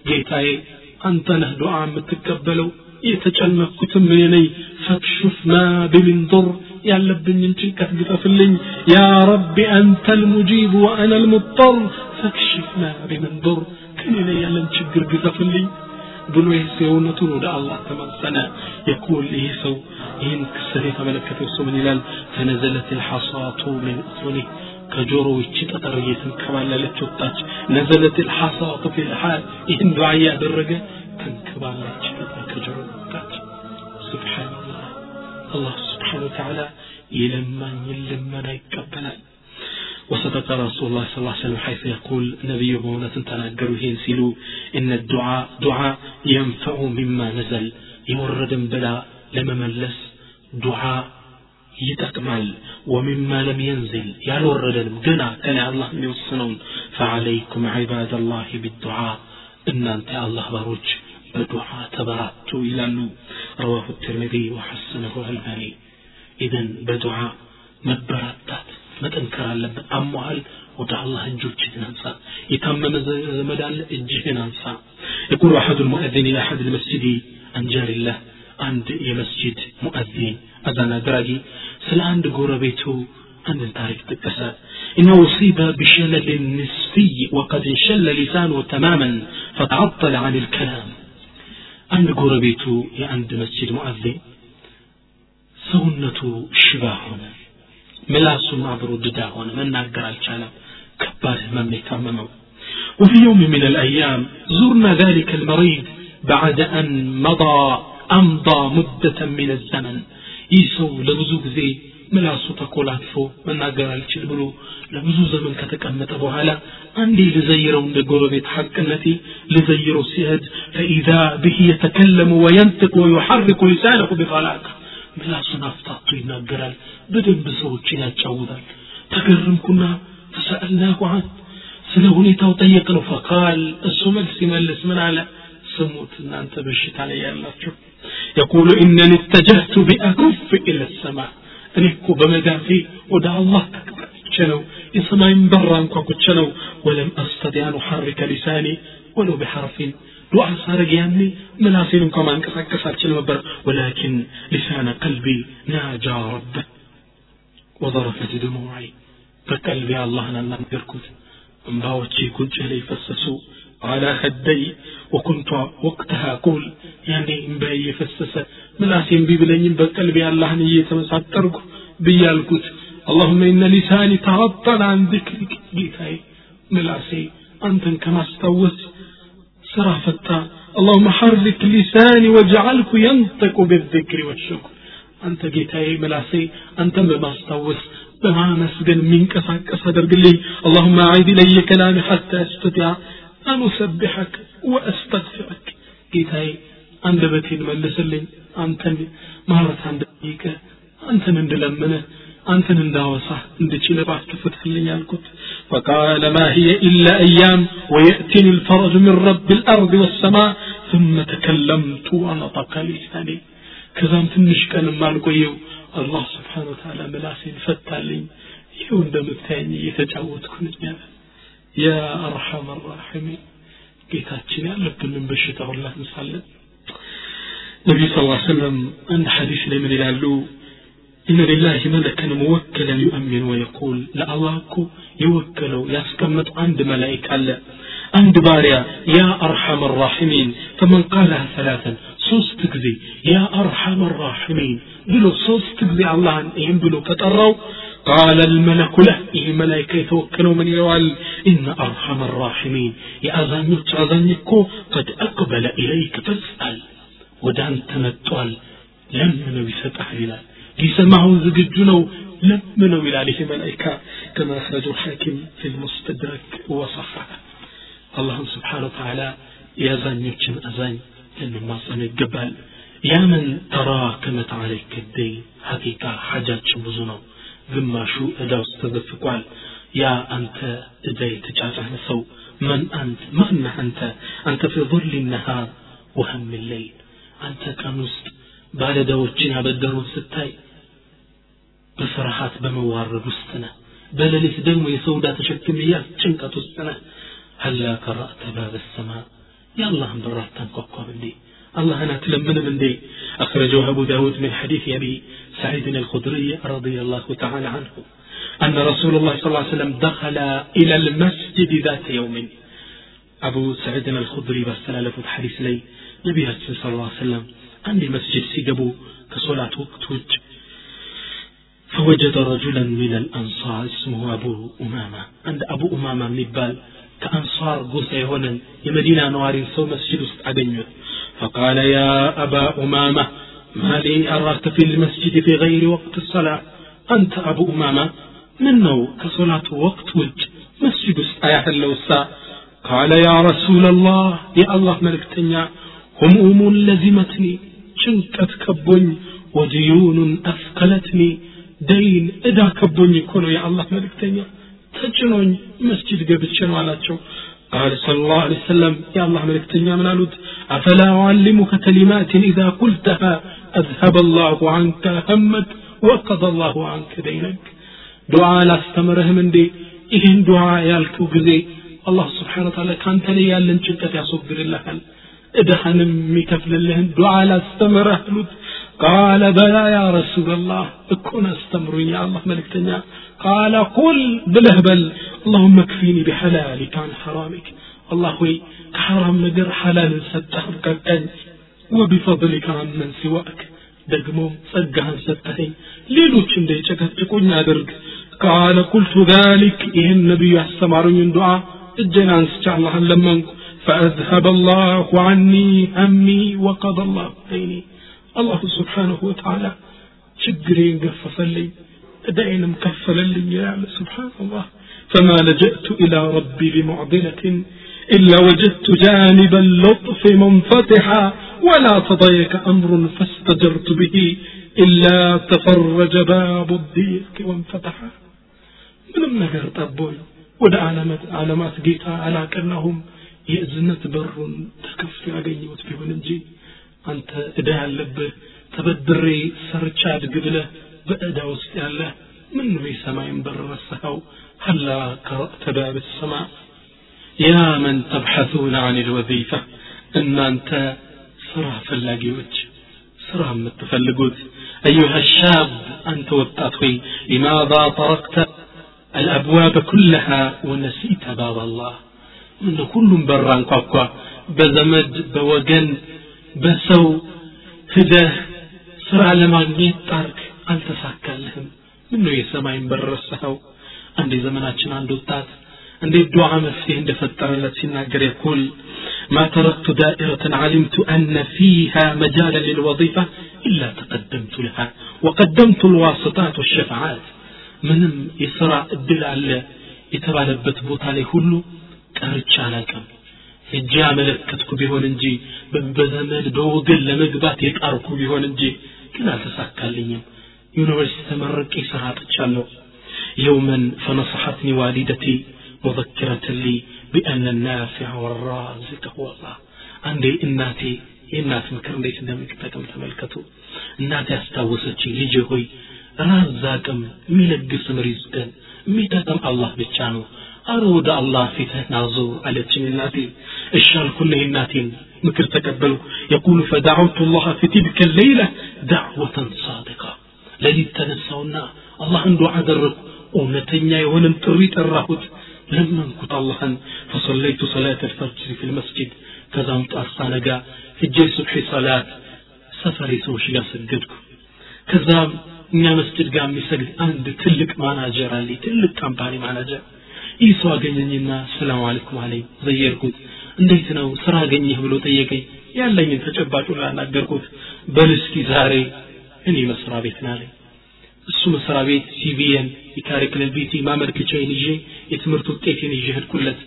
ጌታዬ አንተ ነህ ዱዓ የምትቀበለው የተጨነቅኩትም እኔ ነኝ ፈክሹፍ ማ ቢሚንዱር ያለብኝን ጭንቀት ግጠፍልኝ ያ ረቢ አንተ ልሙጂብ ወአና ልሙጠር ፈክሽፍ ማ ቢሚንዱር ከኔ ላይ ያለን ችግር ግጠፍልኝ ብሎ ይህ ሰው የእውነቱን ወደ አላህ ተማጸነ የኩል ይህ ሰው ይህን ክስተት የተመለከተው ሰው ምን ይላል ፈነዘለት ልሐሳቱ ምን እሱኒ ከጆሮ ይቺ ጠጠር እየተንከባለለች ወጣች ነዘለት ልሐሳቱ ፊ ልሓል ይህን ዱዓ እያደረገ ተንከባለች ጠጠር ከጆሮ ወጣች ስብሓንላህ አላህ ስብሓን ወተዓላ የለማኝን ልመና ይቀበላል وصدق رسول الله صلى الله عليه وسلم حيث يقول نبي مونة تناقروا هين سيلو إن الدعاء دعاء ينفع مما نزل يورد بلا لما ملس دعاء يتكمل ومما لم ينزل يالورد جنا كان الله يوصنون فعليكم عباد الله بالدعاء إن أنت الله بروج بدعاء تبرأت إلى رواه الترمذي وحسنه الألباني إذا بدعاء مبرتات መጠንከር አለብን አሟል ወደ አላህ እጆችህን አንሳ የታመመ ዘመድ አለ እጅህን አንሳ يقول أحد المؤذن إلى أحد المسجد عن جار الله عند የመስጂድ ሙአዚን አዛን አድራጊ ስለ አንድ ጎረቤቱ አንድን ታሪክ ጠቀሰ إنه أصيب بشلل نصفي وقد انشل لسانه تماما فتعطل عن الكلام عند ጎረቤቱ የአንድ መስጂድ ሙአዚን ሰውነቱ ሽባ ሆነ ምላሱም አብሮ ድዳ ሆነ መናገር አልቻለም ከባድ ህመም የታመመው وفي يوم من الأيام زرنا ذلك المريض بعد أن مضى أمضى مدة من الزمن يسو لبزو زي ምላሱ ተኮላትፎ መናገር አልችል ብሎ ለብዙ ዘመን ከተቀመጠ በኋላ አንዴ ልዘይረው እንደ ጎረቤት ሐቅነቴ ልዘይረው ሲሄድ ፈኢዛ ብህ የተከለሙ ወየንጥቅ ወዩሐርኩ ሊሳነሁ ቢጠላቅ ምላሱን አፍታቶ ይናገራል በደንብ ሰዎችን ያጫውታል ተገርምኩና ተሰአልናሁ አን ስለ ሁኔታው ጠየቅ ነው ፈቃል እሱ መልስ ሲመልስ ምን አለ ስሙት እናንተ በሽታ ላይ ያላችሁ يقول إنني اتجهت بأكف إلى السماء. أني بمدافي ودع الله. اكبر شنو السماء برا شنو؟ ولم أستطع أن أحرك لساني ولو بحرف. دعاء خارج يمني مناصين كمان كسر شنو بر ولكن لسان قلبي ناجى رب. وظرفت دموعي. فقلبي الله أن لم يركض أمباوتشي كنت لي فسسوه على خدي وكنت وقتها أقول يعني እንባዬ የፈሰሰ ምላሴን ቢብለኝም በቀልቤ አላህን እየተመሳጠርኩ ብያልኩት اللهم إن لساني تعطل عن ذكرك ጌታዬ ምላሴ አንተን ከማስታወስ ስራ ፈታ اللهم حرك لساني واجعله ينطق بالذكر والشكر አንተ ጌታዬ ምላሴ አንተን በማስታወስ በማመስገን የሚንቀሳቀስ አደርግልኝ اللهم أعيد إلي كلامي حتى أستطيع أن أسبحك وأستغفرك ጌታዬ አንደበቴን መልስልኝ አንተን ማለት አንደቂቀ አንተን እንድለምንህ አንተን እንዳወሳህ እንድችል እባክህ ፍትህልኝ አልኩት فقال ما هي إلا أيام ويأتيني الفرج من رب الأرض والسماء ثم تكلمت ونطق لساني ከዛም ትንሽ ቀንም አልቆየው አላህ ስብሓን ወተላ ምላሴን ፈታልኝ ይኸው እንደምታየኝ እየተጫወትኩ ነኛለ ያ አርሐም አራሒሚን ጌታችን ያለብንን በሽታ ሁላ እንሳለን ነቢዩ ስ ሰለም አንድ ሐዲስ ላይ ምን ይላሉ إن لله ملكا موكلا يؤمن ويقول لا الله كو يوكلوا يسكمت عند ملائكة لا عند باريا يا أرحم الراحمين فمن قالها ثلاثا ሶስት ጊዜ ያ አርሐም ራሒሚን ብሎ ሶስት ጊዜ አላህን ይህም ብሎ ከጠራው قال الملك له إيه ملائكة يتوكلوا من يوال؟ إن أرحم الراحمين. يا أظنك أظنك قد أقبل إليك فاسأل. ودان تنطل لم منو يسطح إلى يسمعون زججنو لم منو إلى عليه ملائكة. كما أخرج الحاكم في المستدرك وصفه الله سبحانه وتعالى يا ظنك أظن لأن ما صنع الجبل يا من تراكمت عليك الدين. حقيقة حاجات شبزنو ግማሹ እዳ ውስጥ ተዘፍቋል ያ አንተ እዳ የተጫጫነ ሰው ማን አንተ ማን አንተ አንተ ፊ ظል ነሃር ወህም ለይል አንተ ቀን ውስጥ ባለዳዎችን ያበደሩን ስታይ በፍርሃት በመዋረድ ውስጥ ነ በሌሊት ደግሞ የሰውዳ ተሸክም እያል ጭንቀት ውስጥ ነ هل قرأت ባብ السماء يا الله برات እንዴ لي الله أنا تلمنم لي أخرجه أبو داود من حديث أبي سعيد الخدري رضي الله تعالى عنه أن رسول الله صلى الله عليه وسلم دخل إلى المسجد ذات يوم. أبو سعيد الخدري بسلالة الحديث لي. نبي صلى الله عليه وسلم عندي مسجد سيقبو كصلاة وقت وج فوجد رجلا من الأنصار اسمه أبو أمامة. عند أبو أمامة مبال كأنصار قوسة يهونن. يمدينة نواري سو مسجد فقال يا أبا أمامة ما لي أراك في المسجد في غير وقت الصلاة أنت أبو أمامة منه كصلاة وقت وج مسجد استعيح اللوسا قال يا رسول الله يا الله ملك تنيا هموم لزمتني شنكت كبني وديون أثقلتني دين إذا كبني كونوا يا الله ملك تنيا ተጭኖኝ መስጂድ ገብቼ ነው አላቸው ቃል صلى الله عليه وسلم يا الله ملكتنيا من قالوا أفلا أعلمك كلمات إذا قلتها أذهب الله عنك همك وقضى الله عنك دينك دعاء لا استمره من دي إهن دعاء يالكو قزي الله سبحانه وتعالى كان تلي يالن ጭንቀት ያስወግድልሃል እድሃንም የሚከፍልልህን ዱዓ ላስተምረህ አሉት ቃለ በላ ያ ረሱላ ላህ እኮን አስተምሩኝ የአላህ መልእክተኛ ቃለ ቁል ብለህ በል اللهم اكفيني بحلالك عن حرامك الله ሆይ ከሐራም ነገር ሐላልን ሰጠህ ብቀቀኝ وبفضلك عن من سواك ደግሞ ጸጋህን ሰጠኸኝ ሌሎች እንዳይጨቀጭቁኝ አድርግ ቃለ ቁልቱ ذلك ይህን ነቢዩ ያስተማሩኝን ዱዓ እጄን አንስቼ አላህን ለመንኩ فأذهب الله عني همي وقضى الله ديني الله سبحانه وتعالى شجرين قففلي دينم كفللي يا سبحان الله فما لجأت إلى ربي بمعضلة إلا وجدت جانب اللطف منفتحا ولا تضيك أمر فاستجرت به إلا تفرج باب الضيق وانفتحا ምንም ነገር ጠቦኝ ወደ ዓለማት ዓለማት ጌታ አላቀናሁም የእዝነት በሩን ተከፍቶ ያገኘሁት ቢሆን እንጂ አንተ እዳ ያለብህ ተበድሬ ሰርቻ አድግ ብለህ በእዳ ውስጥ ያለ ምን ነው የሰማይን በር ረሳኸው هلا قرأت باب السماء يا من تبحثون عن الوظيفة إن أنت صراحة فلاقي وجه صرع متفلقوت أيها الشاب أنت وابتطوي لماذا طرقت الأبواب كلها ونسيت باب الله؟ من كل بران قاقوا بزمد بوجن بسو فدة سرع لما جنيت ترك أنت ساكلهم منو يسمعين برسهو عندي زمن أشنا عنده እንዴት ዱዓ መፍትሄ እንደፈጠረለት ሲናገር يقول ما تركت دائرة علمت أن فيها مجالا للوظيفة إلا تقدمت لها وقدمت الواسطات والشفاعات ምንም የሥራ እድል አለ የተባለበት ቦታ ላይ ሁሉ ቀርቻ አላቅም ሄጄ ያመለከትኩ ቢሆን እንጂ በዘመድ በወገን ለመግባት የጣርኩ ቢሆን እንጂ ግን አልተሳካልኝም ዩኒቨርሲቲ ተመረቄ ስራ አጥቻለሁ يوما فنصحتني والدتي مذكرة لي بأن النافع والرازق هو الله عندي إناتي የእናት ምክር እንዴት እንደሚጠቅም ተመልከቱ እናት ያስታወሰችኝ ልጅ ሆይ ራዛቅም የሚለግስም ሪዝቅን የሚጠቅም አላህ ብቻ ነው አረ ወደ አላህ ፊትህን አዙር አለችኝ እናቴ እሺ አልኩና የእናቴን ምክር ተቀበልኩ የቁሉ ፈዳዑቱ ላህ ፊ ትልከ ሌይለ ዳዕወተን ሳድቃ ለሊት ተነሳውና አላህን ዱዓ አደረግኩ እውነተኛ የሆነን ጥሪ ጠራሁት ለመንኩት አላህን ፈሰለይቱ ሰላት አልፈጅር ፊ ልመስጅድ ከዛም ጧት ሳነጋ ሂጄ ሱብሒ ሰላት ሰፈሬ ሰዎች ጋር ሰገድኩ። ከዛም እኛ መስጅድ ጋር የሚሰግድ አንድ ትልቅ ማናጀር አለ ትልቅ ካምፓኒ ማናጀር። ይህ ሰው አገኘኝና ሰላም አለይኩም አለኝ ዘየርኩት። እንዴት ነው ስራ አገኘህ ብሎ ጠየቀኝ። ያለኝን ተጨባጩን ላናገርኩት በል እስኪ ዛሬ እኔ መስሪያ ቤት ናለኝ እሱ መስሪያ ቤት ሲቪየን የካሪክለም ቢቲ ማመልከቻዬን ይዤ የትምህርት ውጤቴን ይዤ ሄድኩለት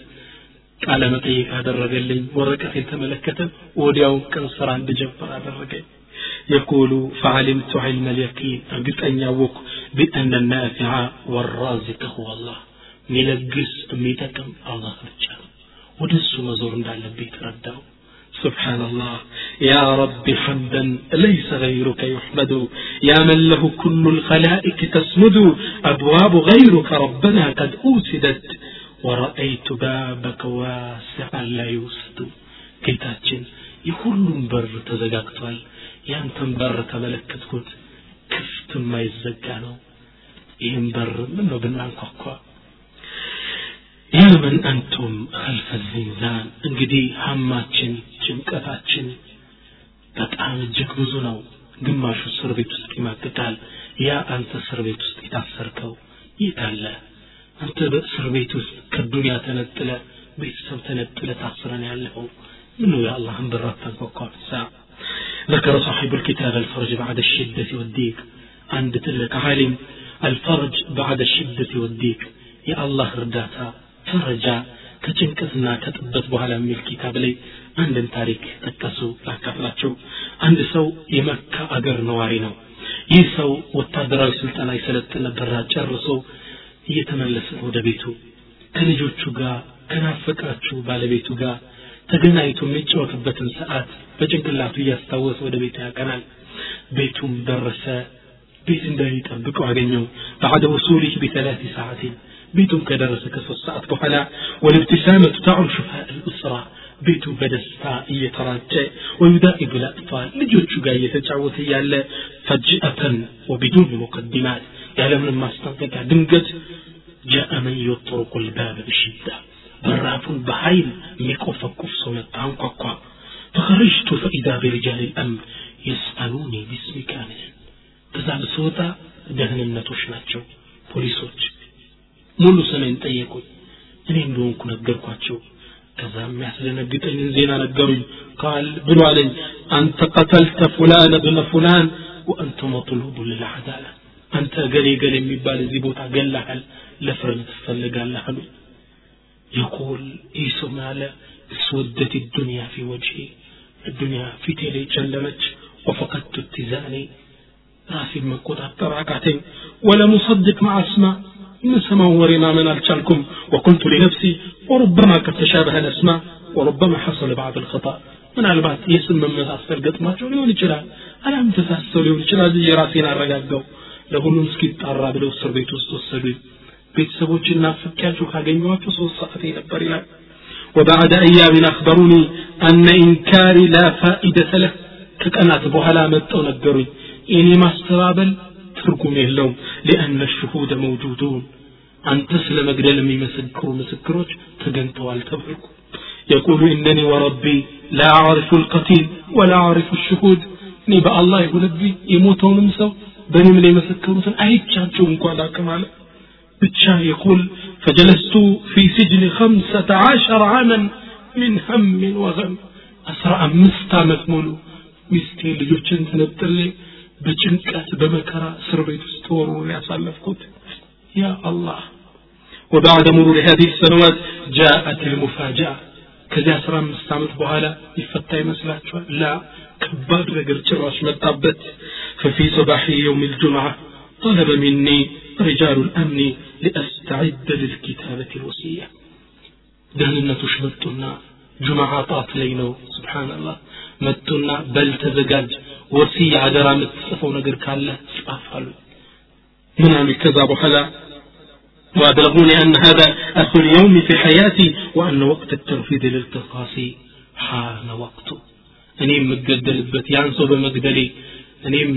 ቃለ መጠይቅ አደረገልኝ ወረቀቴን ተመለከተ ወዲያው ቀን ስራ እንድጀምር አደረገኝ يقول فعلمت علم اليقين أرجع وك بأن النافع والرازق هو الله ميلقس ميتكم الله رجال ودسو مزور على البيت رداو سبحان الله يا رب حمدا ليس غيرك يحمد يا من له كل الخلائق تسمد أبواب غيرك ربنا قد أوسدت ورأيت بابك واسعا لا يوسد ጌታችን የሁሉም በር ተዘጋግቷል ያንተን በር ተመለከትኩት ክፍት የማይዘጋ ነው ይህም በር ምን ነው ብናንኳኳ ያ መን አንቱም ከልፈ ዚንዛን እንግዲህ ሀማችን ጭንቀታችን በጣም እጅግ ብዙ ነው ግማሹ እስር ቤት ውስጥ ይማቅቃል ያ አንተ እስር ቤት ውስጥ የታሰርከው የት አለ አንተ በእስር ቤት ውስጥ ከዱንያ ተነጥለ ቤተሰብ ተነጥለ ታስረን ያለው ምኑ የአላህን በር አታንኳኳ ብሳ ذكر صاحب الكتاب الفرج بعد الشدة والضيق عند تلك عالم الفرج بعد الشدة والضيق يا الله رداتا ፈረጃ ከጭንቀትና ከጥበት በኋላ የሚል ኪታብ ላይ አንድን ታሪክ ጠቀሱ ላካፍላቸው አንድ ሰው የመካ አገር ነዋሪ ነው ይህ ሰው ወታደራዊ ስልጠና ይሰለጥን ነበራ ጨርሶ እየተመለሰ ወደ ቤቱ ከልጆቹ ጋር ከናፈቃችሁ ባለቤቱ ጋር ተገናኝቶ የሚጫወትበትን ሰዓት በጭንቅላቱ እያስታወሰ ወደ ቤቱ ያቀናል ቤቱም ደረሰ ቤት እንደሚጠብቀው አገኘው بعد وصوله بثلاث ساعات ቤቱም ከደረሰ ከሶስት ሰዓት በኋላ ወልብትሳመቱ ታዑርሹ ልእስራ ቤቱ በደስታ እየተራጨ ወዩዳኢቡ ልአጥፋል ልጆቹ ጋር እየተጫወተ ያለ ፈጅአተን ወቢዱን ሙቀዲማት ያለምንም ማስጠንቀቂያ ድንገት ጃአ መን የጥሩቁ ልባብ ብሽዳ በራፉን በኃይል የሚቆፈቁፍ ሰው መጣ አንኳኳ فخرجت فإذا برجال الأمر يسألوني باسم كامل ከዛ ስወጣ ደህንነቶች ናቸው ፖሊሶች ሙሉ ስሜን ጠየቁኝ እኔ እንደሆንኩ ነገርኳቸው ከዛ የሚያስደነግጠኝን ዜና ነገሩኝ ቃል ብሎ አለኝ አንተ ቀተልተ ፉላን ብነ ፉላን ወአንተ መጥሉቡ ልልዓዳላ አንተ ገሌ ገሌ የሚባል እዚህ ቦታ ገላሃል ለፍርድ ትፈልጋለህ አሉኝ يقول عيسى مالا اسودت الدنيا في وجهي الدنيا في تيلي جلمت وفقدت اتزاني راسي مقطع አቃተኝ ولم أصدق مع اسماء نسمع ورنا من الشالكم وقلت لنفسي وربما قد تشابه الأسماء وربما حصل بعض الخطأ من البعض يسم من متأثر قطمات ሊሆን ይችላል አላም ተሳሰው ሊሆን ይችላል ብዬ ራሴን አረጋጋው ለሁሉም እስኪጣራ ብለው እስር ቤት ውስጥ ወሰዱኝ ቤተሰቦችን ናፍቄያችሁ ካገኘኋቸው ሶስት ሰዓት ነበር ይላል وبعد أيام أخبروني أن إنكاري لا فائدة له كقنات بوهلا متو نقري إني ما استرابل ትርጉም የለውም ሊአነ ሽሁደ መውጁዱን አንተ ስለ መግደል የሚመሰክሩ ምስክሮች ተገኝተዋል ተብልኩ የቁሉ እነኒ ወረቢ ላ አዕሪፉ ልቀቲል ወላ አዕሪፉ ሽሁድ እኔ በአላህ ይሁንብኝ የሞተውንም ሰው በእኔም ላይ የመሰከሩትን አይቻቸው እንኳ ላቅም አለ ብቻ የቁል ፈጀለስቱ ፊ ስጅን ከምሰተ ዓሸር ዓመን ምን ሀምን ወገም አስራ አምስት ዓመት ሙሉ ሚስቴ ልጆችን ተነጥሌ በጭንቀት በመከራ እስር ቤት ውስጥ ወሩን ያሳለፍኩት ያ አላህ وبعد مرور هذه السنوات جاءت المفاجأة ከዚያ አስራ አምስት ዓመት በኋላ ይፈታ ይመስላችኋል ላ ከባድ ነገር ጭራሽ መጣበት ففي صباح يوم الجمعة طلب مني رجال الأمن لأستعد للكتابة الوصية ደህንነቶች መጡና ጁምዓ ጣት ላይ ነው ስብሓንላህ መጡና በል ተዘጋጅ ወሲያ አደራ የምትጽፈው ነገር ካለ ጻፍ አሉ ምን አሉ ከዛ በኋላ وأبلغوني أن هذا أخو اليوم في حياتي وأن وقت التنفيذ للقصاص حان وقته እኔም የምገደልበት ያን ሰው በመግደሌ እኔም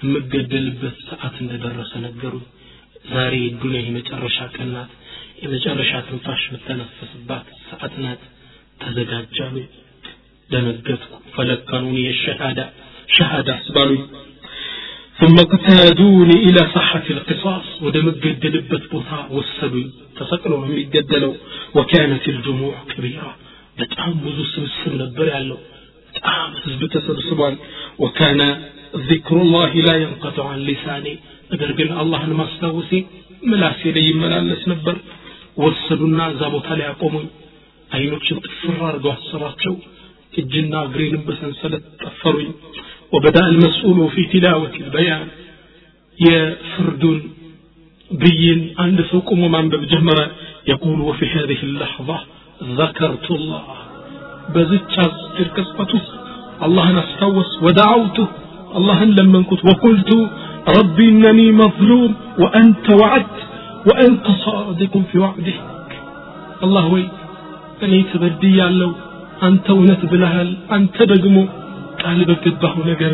የምገደልበት ሰዓት እንደደረሰ ነገሩ ዛሬ ዱንያ የመጨረሻ ቀን ናት የመጨረሻ ትንፋሽ የምተነፈስባት ሰዓት ናት ተዘጋጃሉ ደነገጥኩ ፈለከኑኒ የሸሃዳ ሸሃዳ አስባሉኝ ثم اقتادوني إلى صحة القصاص ودمجد لبت بوتا وسدوي تسقلوا من يجدلوا وكانت الجموع كبيرة بتعم بزو سبسب نبر ያለው በጣም ህዝብ ተሰብስቧል وكان ذكر الله لا ينقطع عن لساني ነገር ግን አላህን ማስታወሴ ምላሴ ላይ ይመላለስ ነበር ወሰዱና እዛ ቦታ ላይ አቆሙኝ አይኖችን ጥፍር አድርገው አሰሯቸው እጅና እግሬንም በሰንሰለት ጠፈሩኝ وبدأ المسؤول في تلاوة البيان. يا فرد بين عند سوقم من بجمرة يقول وفي هذه اللحظة ذكرت الله. بزيت تلك كسبته الله نستوس ودعوته الله لما كنت. وقلت ربي إنني مظلوم وأنت وعدت وأنت صادق في وعدك. الله وي أني تبدي ያለው أنت ونت ብለሃል أنت ደግሞ قالب الجبه نجر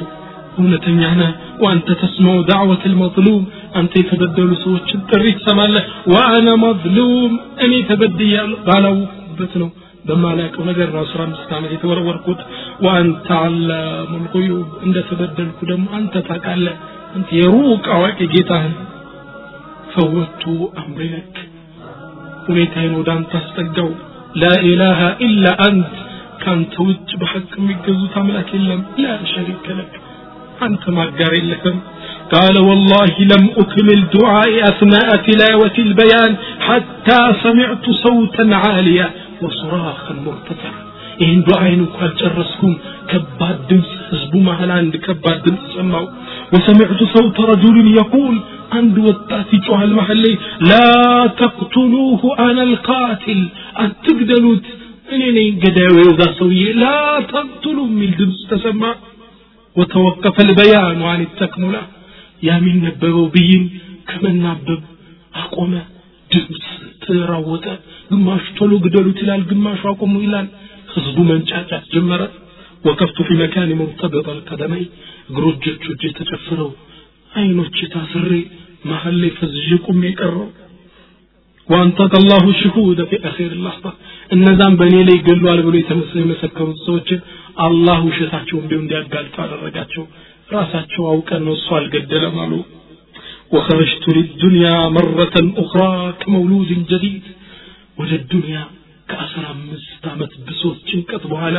هنا تنيانا وأنت تسمع دعوة المظلوم. أنت تبدل سوتش الدريس مالا وأنا مظلوم أني تبدي قالوا بتنو. دم عليك ونجر رأس رامس كامل يتورور كوت. وأنت علام الغيوب أنت تبدل كدم أنت تقال أنت يروك أواك جيتان. فوت أمرك. ونيتين ودان تستقو. لا إله إلا أنت. ከአንተ ውጭ በሐቅ የሚገዙት አምላክ የለም ላ ሸሪከ ለክ أنت ما لهم قال والله لم أكمل دعائي أثناء تلاوة البيان حتى سمعت صوتا عاليا وصراخا مرتفعا ይህን ዱዓይን እንኳ አልጨረስኩም ከባድ ድምፅ ህዝቡ መሀል አንድ ከባድ ድምፅ ሰማው ወሰሚዕቱ ሰውተ ረጁልን የቁል አንድ ወጣት ይጮሃል መሀል ላይ ላ ተቅቱሉሁ አነ ልቃትል አትግደሉት እኔ ነኝ ገዳዩ የዛ ሰውዬ። ላ ተቅቱሉ የሚል ድምፅ ተሰማ። ወተወቀፈ ልበያኑ አን ተክሙላ ያሚነበበው ብይን ከመናበብ አቆመ። ድምፅ ተራወጠ። ግማሽ ቶሎ ግደሉት ይላል ግማሹ አቁሙ ይላል። ህዝቡ መንጫጫት ጀመረ። ወቀፍቱ ፊ መካን ሙርተበጠ አልቀደመይ። እግሮጆቹ እጄ ተጨፍረው አይኖቼ ታስሬ መሀል ላይ ፈዝዤ ቁሜ ቀረው። وأنطق الله الشهود في أخير اللحظة እነዛም በእኔ ላይ ይገሏል ብሎ የመሰከሩት ሰዎችን አላህ ውሸታቸውን ቢሆን እንዲያጋልጡ አደረጋቸው ራሳቸው አውቀን ነው እሱ አልገደለም አሉ وخرجت للدنيا مرة أخرى كمولود جديد ወደ ዱንያ ከአስራ አምስት ዓመት ብሶት ጭንቀት በኋላ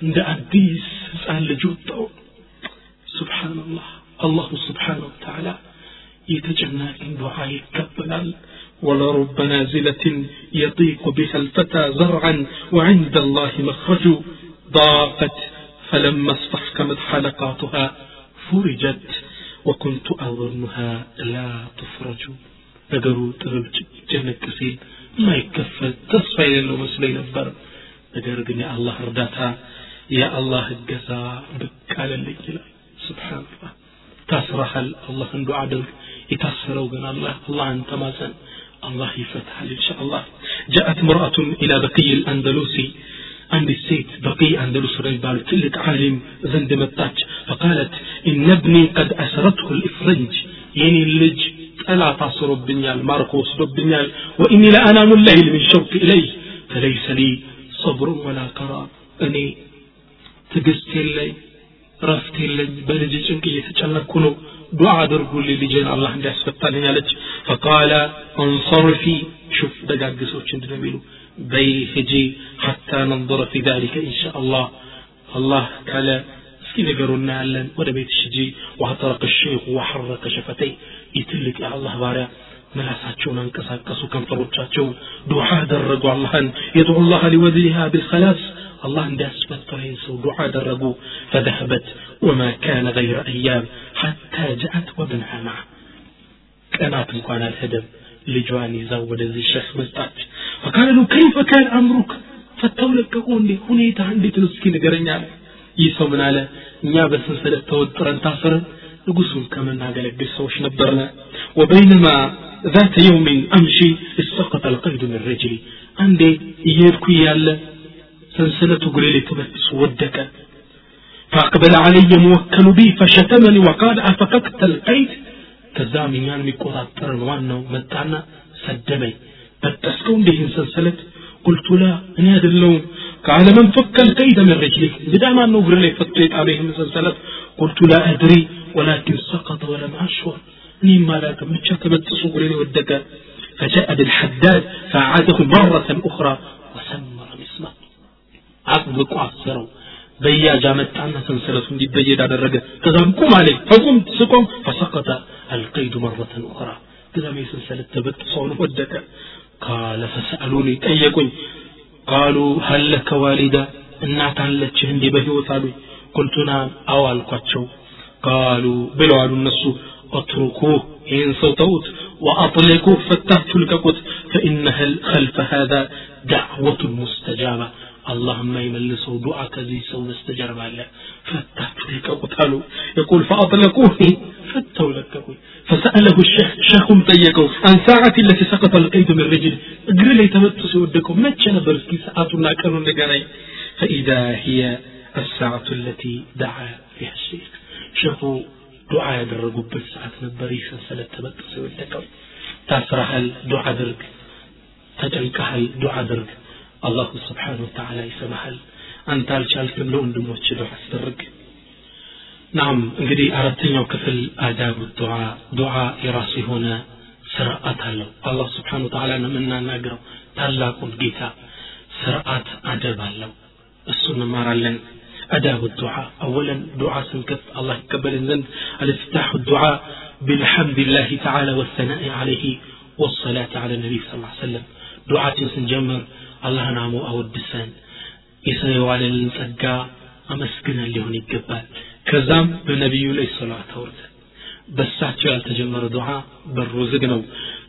እንደ አዲስ ህፃን ልጅ ወጣው ስብሓንላህ አላሁ ስብሓን ወተዓላ የተጨናቂን ዱዓ ይቀበላል ولرب نازلة يضيق بها الفتى زرعا وعند الله مخرج ضاقت فلما استحكمت حلقاتها فرجت وكنت أظنها لا تفرج ነገሩ ጥበብ ጭንቅ ሲል የማይከፈል ተስፋ የሌለው መስሎኝ ነበር ነገር ግን የአላህ እርዳታ የአላህ እገዛ ብቅ አለልኝ ይላል ስብሓንላህ ታስረሃል አላህን ዱዓ አድርግ የታሰረው ግን አላህ አላህን ተማጸን الله يفتح إن شاء الله جاءت امرأة إلى بقي الأندلسي. አንድ ሴት በቂ አንደሉስ የሚባል ትልቅ ዓሊም ዘንድ መጣች. فقالت إن ابني قد أسرته الإفرنج. የኔን ልጅ ጠላት አስሮብኛል ማርከውብኛል. وإني لا أنام الليل من شوق إليه. فليس لي صبر ولا قرار. እኔ ትዕግስት የለኝ. ረፍት የለኝ በልጅ ጭንቅ እየተጨነኩ ነው ዱዓ አድርጉልኝ ልጅን አላህ እንዲያስፈታልኝ አለች فقال انصرفي شوف ደጋግሶች እንድነብሉ በይ ሂጂ حتى ننظر في ذلك ان شاء الله الله قال እስኪ ነገሩና ያለን ወደ ቤት ሽጂ وحرق الشيخ وحرق شفتي يتلك يا الله باريا ملاساتشون انكسا كسو كم فروتشاتشون دعاء درقوا الله يدعو الله لوجهها بالخلاص. الله انداس فترين سو دعاء درقوا فذهبت وما كان غير أيام حتى جاءت وابنها معه كانت مكان الهدم لجواني زود ذي الشيخ مزاج فقال له كيف كان أمرك فتولققوا لي هنيت عندي تنسكي نقرنيا يسو من على እኛ በሰንሰለት ተወጥረን ታስረን ንጉሱን ከምናገለግል ሰዎች ነበርነ ወበይነማ ذات يوم أمشي استسقط القيد من رجلي عندي يهدكو يالا سلسلة قليل تبتس ودك. فأقبل علي موكل بي فشتمني وقال أفككت القيد؟ كزام يعني ميقوطاتر وانو متعنا سدمي. بتسكون به سلسلة؟ قلت لا أنا هذا اللون قال من فك القيد من رجلي بدا ما نقر لي فطيت عليه من سلسلة. قلت لا أدري ولكن سقط ولم أشعر. نيما لا تمشى تبتس قليل ودك. فجاء بالحداد فأعاده مرة أخرى. አጥብቆ አሰረው በያጃ መጣና ሰንሰለቱ እንዲበየድ አደረገ ከዛም ቁም አለኝ ፈቁም ስቆም ፈሰቀተ القيد مرة أخرى كذا ما يسلسل التبت صون ودك قال فسألوني تيقون قالوا هل لك والدة እናት አለችህ እንዲህ በህይወት አሉኝ ቁልቱ ናም አዎ አልኳቸው ቃሉ ብለዋሉ እነሱ اتركوه ይህን ሰው ተዉት وأطلقوه ፈታችሁ ልቀቁት فإن خلف هذا دعوة مستجابة اللهم يملسوا دعاء كذي سو مستجاب على ፈታችሁ ልቀቁት አሉ يقول فأطلقوه فتوا لككوي فسأله الشيخ شيخهم ጠየቀው عن ساعة التي سقط القيد من رجل እግር ላይ ተመቶ ሲወደቀው መቼ ነበር እስኪ ሰዓቱና ቀኑን ንገረኝ فإذا هي الساعة التي دعا فيها الشيخ شيخو دعاء ያደረጉበት ሰዓት ነበር ይህ ሰንሰለት ተበጥሶ የወደቀው ታስረሃል ዱዓ አድርግ ተጨንቀሃል ዱዓ አድርግ አላሁ ስብሓን ወተዓላ ይሰማሃል አንተ አልቻልክም ለወንድሞች ዱዓ አስደርግ ናም እንግዲህ አራተኛው ክፍል አዳቡ ዱዓ ዱዓ የራሱ የሆነ ስርዓት አለው አላህ ስብሓን ወተዓላ ነው የምናናግረው ታላቁን ጌታ ስርዓት አደብ አለው እሱ እንማራለን أداب الدعاء أولا دعاء سنكف الله يقبل الذنب الافتتاح الدعاء بالحمد لله تعالى والثناء عليه والصلاة على النبي صلى الله عليه وسلم دعاء سنجمر አላህ ናሙ አወድሰን የሰዋልልን ጸጋ አመስግነን ሊሆን ይገባል። ከዛም بنبي ላይ ሰላት አውርደ በሳቸው ያልተጀመረ ዱዓ በሩ ዝግ ነው።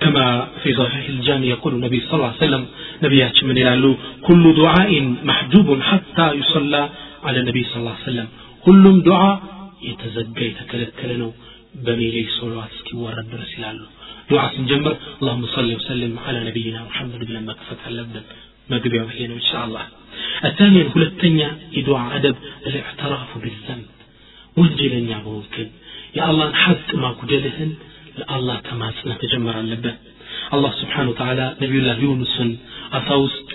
كما في صحيح الجامع يقول النبي صلى الله عليه وسلم نبي من يلالو كل دعاء محجوب حتى يصلى على النبي صلى الله عليه وسلم كل دعاء يتزكى يتكلكلنا بميلي صلوات سكي ورد رسلالو دعاء سنجمر اللهم صل وسلم على نبينا محمد بن مكفة اللبن መግቢያው ይሄ ነው ኢንሻአላህ። الثاني ሁለተኛ የዱዓ አደብ الاعتراف بالذنب ወንጀለኛ በወንክን የአላህን ሐቅ ማጉደልህን ለአላህ ተማጽነህ መጀመር አለበት አላህ ስብሓን ወተላ ነቢዩላህ ዩኑስን አሳ ውስጥ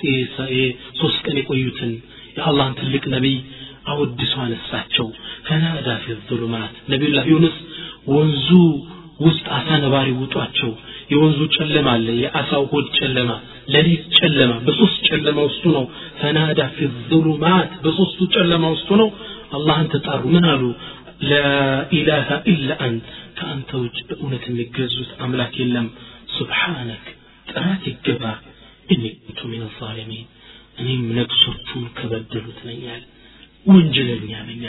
ሶስት ቀን የቆዩትን የአላህን ትልቅ ነቢይ አወድሶ አነሳቸው። ፈናዳ ፊ ዙሉማት ነቢዩላህ ዩኑስ ወንዙ ውስጥ አሳ باري ውጧቸው። የወንዙ ጨለማ አለ የአሳው ሆድ ጨለማ ለሊት ጨለማ በሶስት ጨለማ ውስጡ ነው። ፈናዳ ፊ ظلمات በሶስቱ ጨለማ ውስጡ ነው። አላህን ተጣሩ። ምን አሉ? لإله إلا أنت كأنت وجبؤنة مجزوس أملاك لم سبحانك تراتي الجبا إني كنت من الظالمين أني من أكسرتون كبدلوا تنيال وانجلني يا من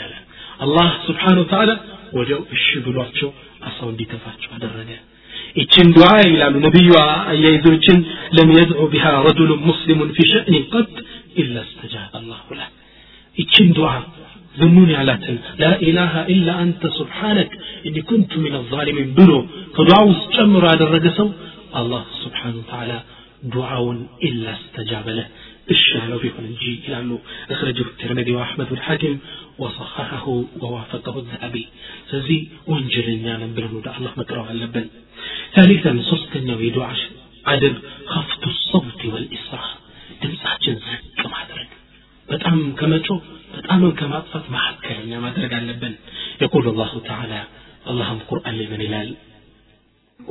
አላህ ስብሓን ወተዓላ ወዲያው እሺ ብሏቸው አሳው እንዲተፋቸው አደረገ ይችን ዱዓ ይላሉ ነቢዩ አያይዘው ይችን ለም የድዑ ቢሃ ረጁሉ ሙስሊሙን ፊ ሸእኒ ቀጥ ኢላ እስተጃበ አላሁ ላ ይችን ዱዓ ዝሙን ያላትን ላኢላሃ ኢላ አንተ ሱብሓነክ እኒ ኩንቱ ሚን አዛሊሚን ብሎ ከዱዓ ውስጥ ጨምሮ ያደረገ ሰው አላህ ስብሓን ወተዓላ ዱዓውን ኢላ እስተጃበ الشعر في قنجي إلى أخرجه الترمذي وأحمد الحاكم وصححه ووافقه الذهبي. سزي وانجل نعلم بلنو الله مكره اللبن ثالثا صست النويد دعش عدد خفض الصوت والإسراح ድምፃችን ዝቅ ማድረግ። በጣም ከመጮ በጣምን ከማጥፋት መካከለኛ على اللبن. يقول الله تعالى اللهم قرآن لمن ይላል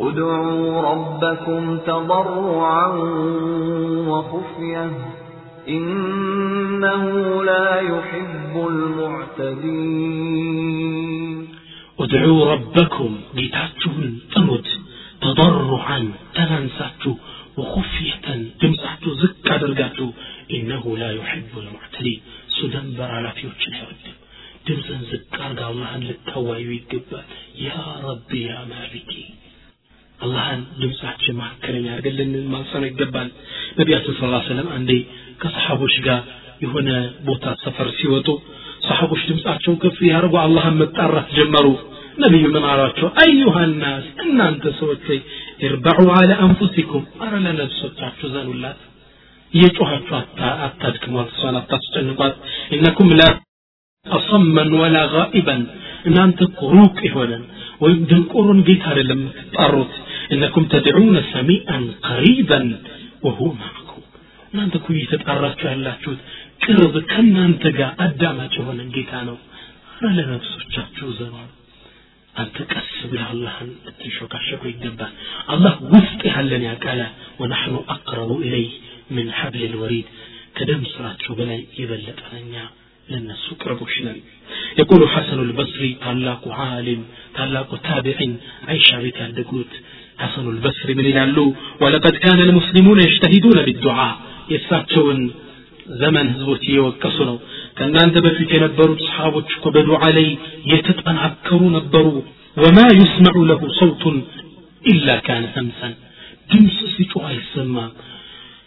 ادعوا ربكم تضرعا وخفية. إنه لا يحب المعتدين. ادعوا ربكم قتاتهم تمت تضرعا تنساتو وخفية تمساتو زكا درقاتو إنه لا يحب المعتدين. سدن برالا في تمسن زكا درقاتو يا ربي يا مالكي. አላህን ድምፃችን መካከለኛ አድርገን ልንማጸነው ይገባል ነቢያችን ስ ሰለም አንዴ ከሰሓቦች ጋር የሆነ ቦታ ሰፈር ሲወጡ ሰሓቦች ድምፃቸው ከፍ ያደርጉ አላህን መጣራት ጀመሩ ነቢዩ ምን አሏቸው አዩሃ ናስ እናንተ ሰዎች ወይ እርበዑ አለ አንፉሲኩም አረ ለነፍሶቻችሁ ዘኑላት እየጮኋችሁ አታድክሟት እሷን አታስጨንቋት እነኩም ላ አሰመን ወላ ጋኢበን እናንተ እኮ ሩቅ የሆነን ወይም ድንቁሩን ጌታ አይደለም የምትጣሩት እነኩም ተድዑነ ሰሚአን ቀሪበን ወሁወ ማዕኩም እናንተ እኮ እየተጣራችሁ ያላችሁት ቅርብ ከእናንተ ጋር አዳማጭ የሆነን ጌታ ነው አረ ለነፍሶቻችሁ ዘኗል አንተ ቀስ ብለህ አላህን ልትንሾካሸኩ ይገባል አላህ ውስጥ ያለን ያቃለ ወናሕኑ አቅረቡ ኢለይህ ምን ሐብል ልወሪድ ከደም ስራቸው በላይ የበለጠ ነኛ ለነሱ ቅርቦች ነን يقول حسن البصري ታላቁ ዓሊም ታላቁ ታቢዒን አይሻ ቤት ያደጉት ሐሰኑ البصري ምን ይላሉ ወለቀድ ካነ المسلمون يجتهدون بالدعاء የእሳቸውን ዘመን ህዝቦች እየወቀሱ ነው ከእናንተ በፊት የነበሩት ሰሓቦች እኮ በዱዓ ላይ የተጠናከሩ ነበሩ ወማ ዩስመዑ ለሁ ሰውቱን ኢላ ካነ ሰምሰን ድምፅ ሲጮህ አይሰማም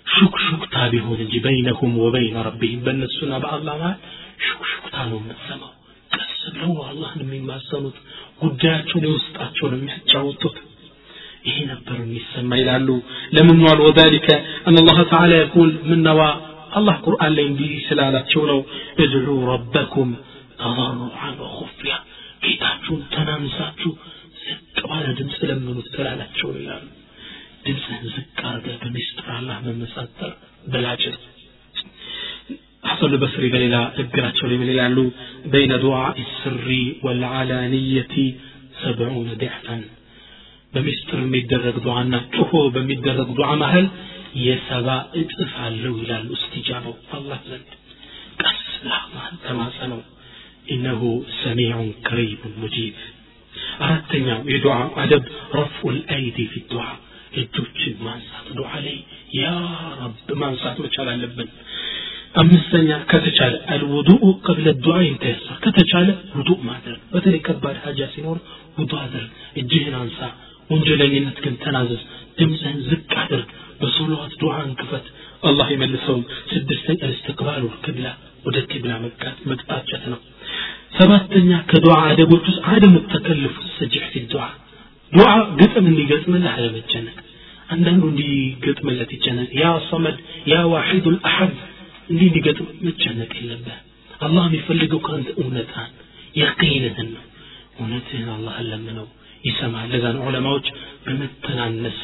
ሹክሹክታ ቢሆን እንጂ በይነሁም ወበይነ ረቢህም በእነሱና በአላህ መሃል ሹክሹክታ ነው የምትሰማው ቀስ ብለው ነው አላህን የሚማሰኑት ጉዳያቸውን የውስጣቸውን የሚያጫውቱት ይሄ ነበር የሚሰማ ይላሉ ለምኗል ወዛሊከ አን አላህ ተዓላ የቁል ምነዋ አላህ ቁርአን ላይ እንዲህ ስላላቸው ነው እድዑ ረበኩም ተضرعا وخفيا ጌታችሁን ተናንሳችሁ ዝቅ ባለ ድምፅ ለምኑት ትላላቸው ይላሉ ድምፅህን ዝቅ አድርገህ በሚስጥር አላህ መመሳጠር በላጭን حسن البصري بليلا ذكرت شولي بليلا بين دعاء السر والعلانية سبعون ضعفا ሰብዑነ ዲዕፈን በሚስጥር የሚደረግ ዱዓና ጮሆ በሚደረግ ዱዓ መሀል የሰባ እጥፍ አለው ይላሉ እስትጃባው አላህ ዘንድ ቀስ ብለህ አላህን ተማጸነው ኢነሁ ሰሚዑን ከሪቡን ሙጂብ አራተኛው የዱዓ አደብ ረፍዑ ልአይዲ ፊ ዱዓ እጆችን ማንሳት ዱዓ ላይ ያ ረብ ማንሳት መቻል አለብን አምስተኛ ከተቻለ አልውዱኡ ቀብለ ዱዓ ይተየሰር ከተቻለ ውዱእ ማድረግ በተለይ ከባድ ሀጃ ሲኖር ውዱ አድርግ እጅህን አንሳ ወንጀለኝነት ግን ተናዘዝ ድምፅህን ዝቅ አድርግ በሶላት ዱዓን ክፈት አላህ የመልሰውም ስድስተኛ እስትቅባሉ ክብላ ወደ ክብላ መቅጣጨት ነው ሰባተኛ ከዱዓ አደቦች ውስጥ አደም ተከልፉ ሰጅሕ ፊ ዱዓ ዱዓ ግጥም እንዲገጥምልህ አለመጨነቅ አንዳንዱ እንዲገጥምለት ይጨነቅ ያ ሰመድ ያ ዋሒዱ ልአሐድ እንዲህ እንዲገጥም መጨነቅ የለብህ አላህ የሚፈልገው ከአንተ እውነታን የቂንህን ነው እውነትህን አላህን ለምነው ይሰማል ለዛ ነው ዑለማዎች በመተናነስ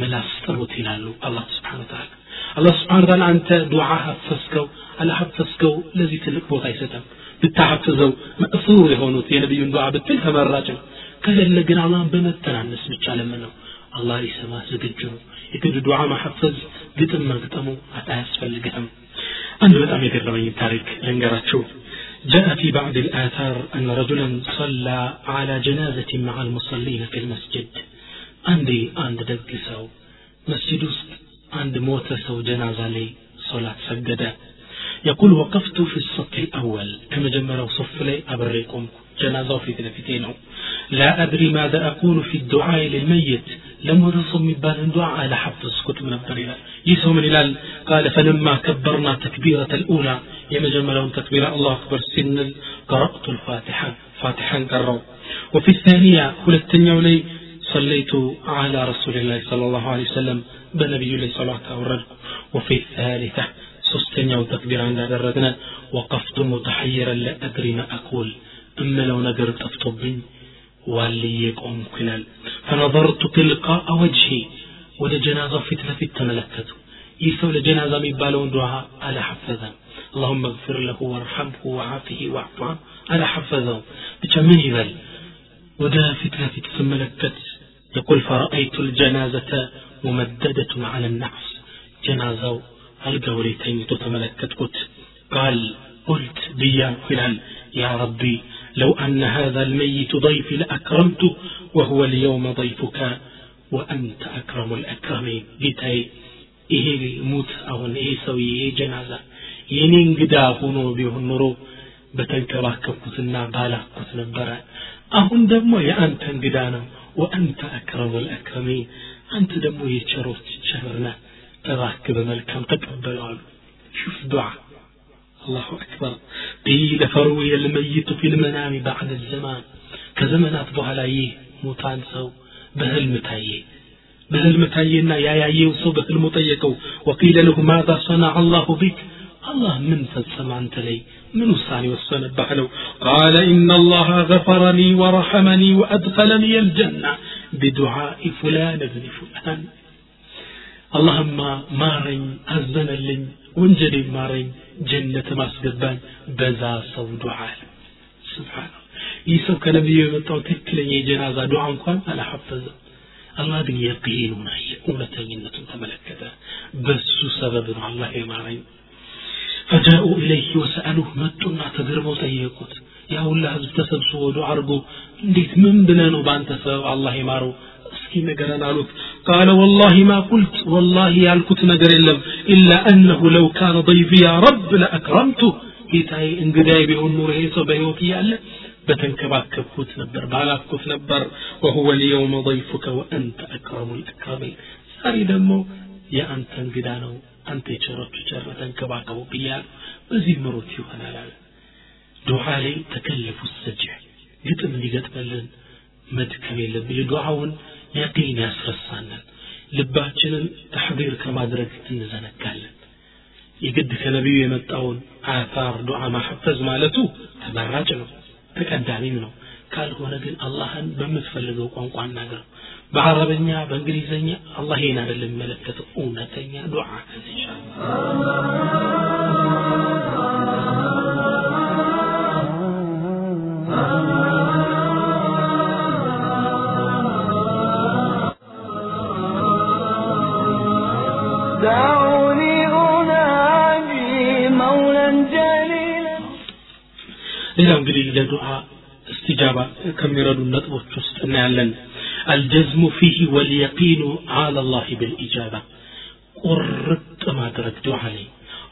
ምላስ ጥሩት ይላሉ አላህ ስብሓን ተዓላ አላህ ስብሓን ተዓላ አንተ ዱዓ ሀፈዝከው አላሀፈዝከው ለዚህ ትልቅ ቦታ አይሰጠም ብታሐፍዘው መእሱር የሆኑት የነቢዩን ዱዓ ብትል ተመራጭ ነው ከሌለ ግን አላህን በመተናነስ ብቻ ለምነው አላህ ሊሰማ ዝግጁ ነው የግድ ዱዓ ማሐፈዝ ግጥም መግጠሙ አያስፈልግህም አንድ በጣም የገረመኝ ታሪክ ልንገራችሁ جاء في بعض الآثار أن رجلا صلى على جنازة مع المصلين في المسجد. አንድ ደግ ሰው መስጂድ የሞተ ሰው ጀናዛ ላይ. ሶላት ሰገደ يقول وقفت في الصف الأول. ከመጀመሪያው ሶፍ ላይ አብሬ ቆምኩ. ጀናዛ ፊት ለፊቴ ነው. لا أدري ماذا أقول في الدعاء للميت لم ورثوا من بال دعاء على حفظ كتب من الدليل يسوع من الهلال قال فلما كبرنا تكبيرة الأولى يمجملون تكبيرة الله أكبر سن قرأت الفاتحة فاتحا قروا وفي الثانية كل التنيا صليت على رسول الله صلى الله عليه وسلم بنبي الله صلى الله عليه وسلم وفي الثالثة ሶስተኛው ተክቢራ እንዳደረግነ ወቀፍቱ ሙተሐይረን ለአድሪ ማ አቁል እምለው ነገር ጠፍቶብኝ وليكم خلال فنظرت تلقاء وجهي ولا جنازة في تلفت تملكت يسو لجنازة مبالون دعاء على حفظه اللهم اغفر له وارحمه وعافه واعف على حفظه بكمين يذل ودا في تلفت تملكت يقول فرأيت الجنازة ممددة على النعس جنازة القوريتين تتملكت قلت قال قلت بيا خلال يا ربي ለው አነ هذا الميت ضيفي لأكرمته وهو اليوم ضيفك وأنت أكرم الأكرمين ጌታዬ ይሄ ሙት አሁን ይሄ ሰውዬ ይሄ ጀናዛ የኔ እንግዳ ሆኖ ቢሆን ኖሮ በተንከባከብኩትና ባላኩት ነበረ አሁን ደግሞ የአንተ እንግዳ ነው ወአንተ አክረሙ ልአክረሚን አንተ ደግሞ የቸሮች ቸር ነህ እባክ በመልካም ተቀበለው አሉ ሹፍ ዱዓ الله أكبر. قيل فروي الميت في المنام بعد الزمان. كزمن أطبع عليه موتان سو بهل متايه بهل متايهنا يا يا يوسو بهل متيكو وقيل له ماذا صنع الله بك؟ الله من فلسم أنت لي. من الثاني والسنة بحلو قال إن الله غفرني ورحمني وأدخلني الجنة بدعاء فلان ابن فلان. اللهم ما رين لن اللين وانجلي ما ጀነት ማስገባኝ በዛ ሰው ዱዓ ስብሓን ይህ ሰው ከነቢዩ የመጣው ትክክለኛ የጀናዛ ዱዓ እንኳን አላሐፈዘም። አላህ ግን የቂኑን አየ እውነተኝነቱን ተመለከተ። በሱ ሰበብ ነው አላህ የማረኝ። ፈጃኡ ኢለይህ ወሰአሉህ መጡና ተገርመው ጠየቁት። ያ ሁላ ህዝብ ተሰብስቦ ዱዓ አድርጎ እንዴት ምን ብለህ ነው በአንተ ሰበብ አላህ ይማረው እስቲ ንገረን አሉት ቃለ ወላሂ ማ ቁልት ወላሂ ያልኩት ነገር የለም ኢላ አነሁ ለው ካነ ضይፊ ያ ረብ ለአክረምቱ ጌታዬ እንግዳይ ቢሆን ኑሮ ይሄ ሰው በህይወት እያለ በተንከባከብኩት ነበር ባላኩት ነበር ወሁወ ልየውመ ضይፉከ ወአንተ አክረሙ ልአክረሚን ዛሬ ደግሞ የአንተ እንግዳ ነው አንተ የቸሮቹ ቸር ተንከባከቡ ብያል በዚህ ምሮት ይሆናል አለ ዱዓ ላይ ተከለፉ ሰጅዕ ግጥም እንዲገጥመልን መድከም የለብን የዱዓውን ያክል ያስረሳናል ልባችንን ተሕዲር ከማድረግ እንዘነጋለን። የግድ ከነቢዩ የመጣውን አታር ዱዓ ማሐፈዝ ማለቱ ተመራጭ ነው ተቀዳሚም ነው። ካልሆነ ግን አላህን በምትፈልገው ቋንቋ እናገረው በአረበኛ በእንግሊዘኛ አላህ ይህን አይደለም የሚመለከተው። እውነተኛ ዱዓ ከዚህ ሌላው እንግዲህ ለዱዓ استجابة ከሚረዱ ነጥቦች ውስጥ እናያለን الجزم فيه واليقين على الله بالإجابة ቁርጥ ማድረግ ዱዓ ላይ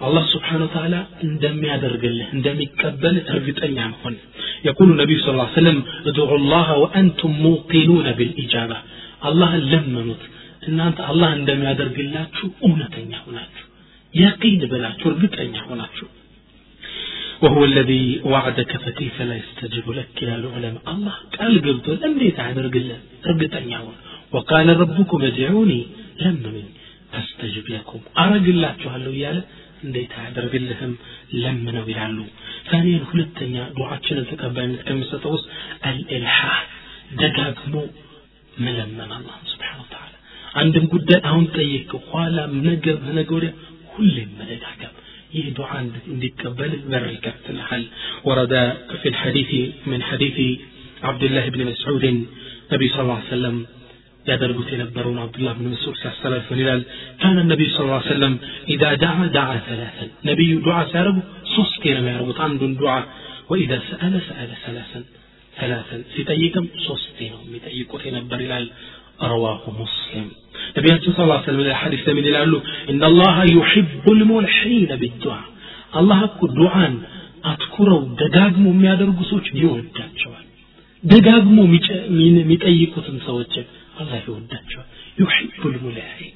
አላህ ስብሓን ወተዓላ እንደሚያደርግልህ እንደሚቀበልህ እርግጠኛ መሆን የቁሉ ነቢዩ ስ ሰለም እድዑ ላህ ወአንቱም ሙቂኑነ ብልኢጃባ አላህን ለመኑት እናንተ አላህ እንደሚያደርግላችሁ እውነተኛ ሆናችሁ የቂን ብላችሁ እርግጠኛ ሆናችሁ وهو الذي وعدك فكيف لا يستجيب لك يا العلماء الله قال قلت እንዴት ያደርግልህ እርግጠኛ ሆን وقال ربكم ادعوني ለምኑኝ አስተጅብ ለኩም አረግላችኋለሁ እያለ እንዴት አያደርግልህም ለምነው ይላሉ ታኒያን ሁለተኛ ዱዓችንን ተቀባይነት ከሚሰጠው ውስጥ አልኢልሓህ ደጋግሞ መለመን አላህ ስብሓን ተዓላ አንድን ጉዳይ አሁን ጠየቅ ኋላ ነገ በነገ ወዲያ ሁሌም መደጋገም ይህ ዱዓ እንዲቀበል በር ይከፍትልሃል ወረደ في الحديث من حديث عبد الله بن مسعود النبي صلى الله عليه وسلم ያደርጉት የነበረውን አብዱላህ ብን መስዑድ ሲያስተላልፈን ይላል ካነ ነቢዩ ስ ሰለም ኢዛ ዳዓ ዳዓ ሰላሰን ነቢዩ ዱዓ ሲያደርጉ ሶስቴ ነው የሚያደርጉት አንዱን ዱዓ ወኢዛ ሰአለ ሰአለ ሰላሰን ሰላሰን ሲጠይቅም ሶስቴ ነው የሚጠይቁት የነበር ይላል ረዋሁ ሙስሊም ነቢያችን ስ ሰለም ሐዲስ ለምን ይላሉ? እናላሃ ዩሕቡ ልሙልሒነ ቢዱዓ አላህ እኮ ዱዓን አትኩረው ደጋግሞ የሚያደርጉ ሰዎች ይወዳቸዋል። ደጋግሞ የሚጠይቁትን ሰዎችን አላህ ይወዳቸዋል። ዩሕቡ ልሙልሒን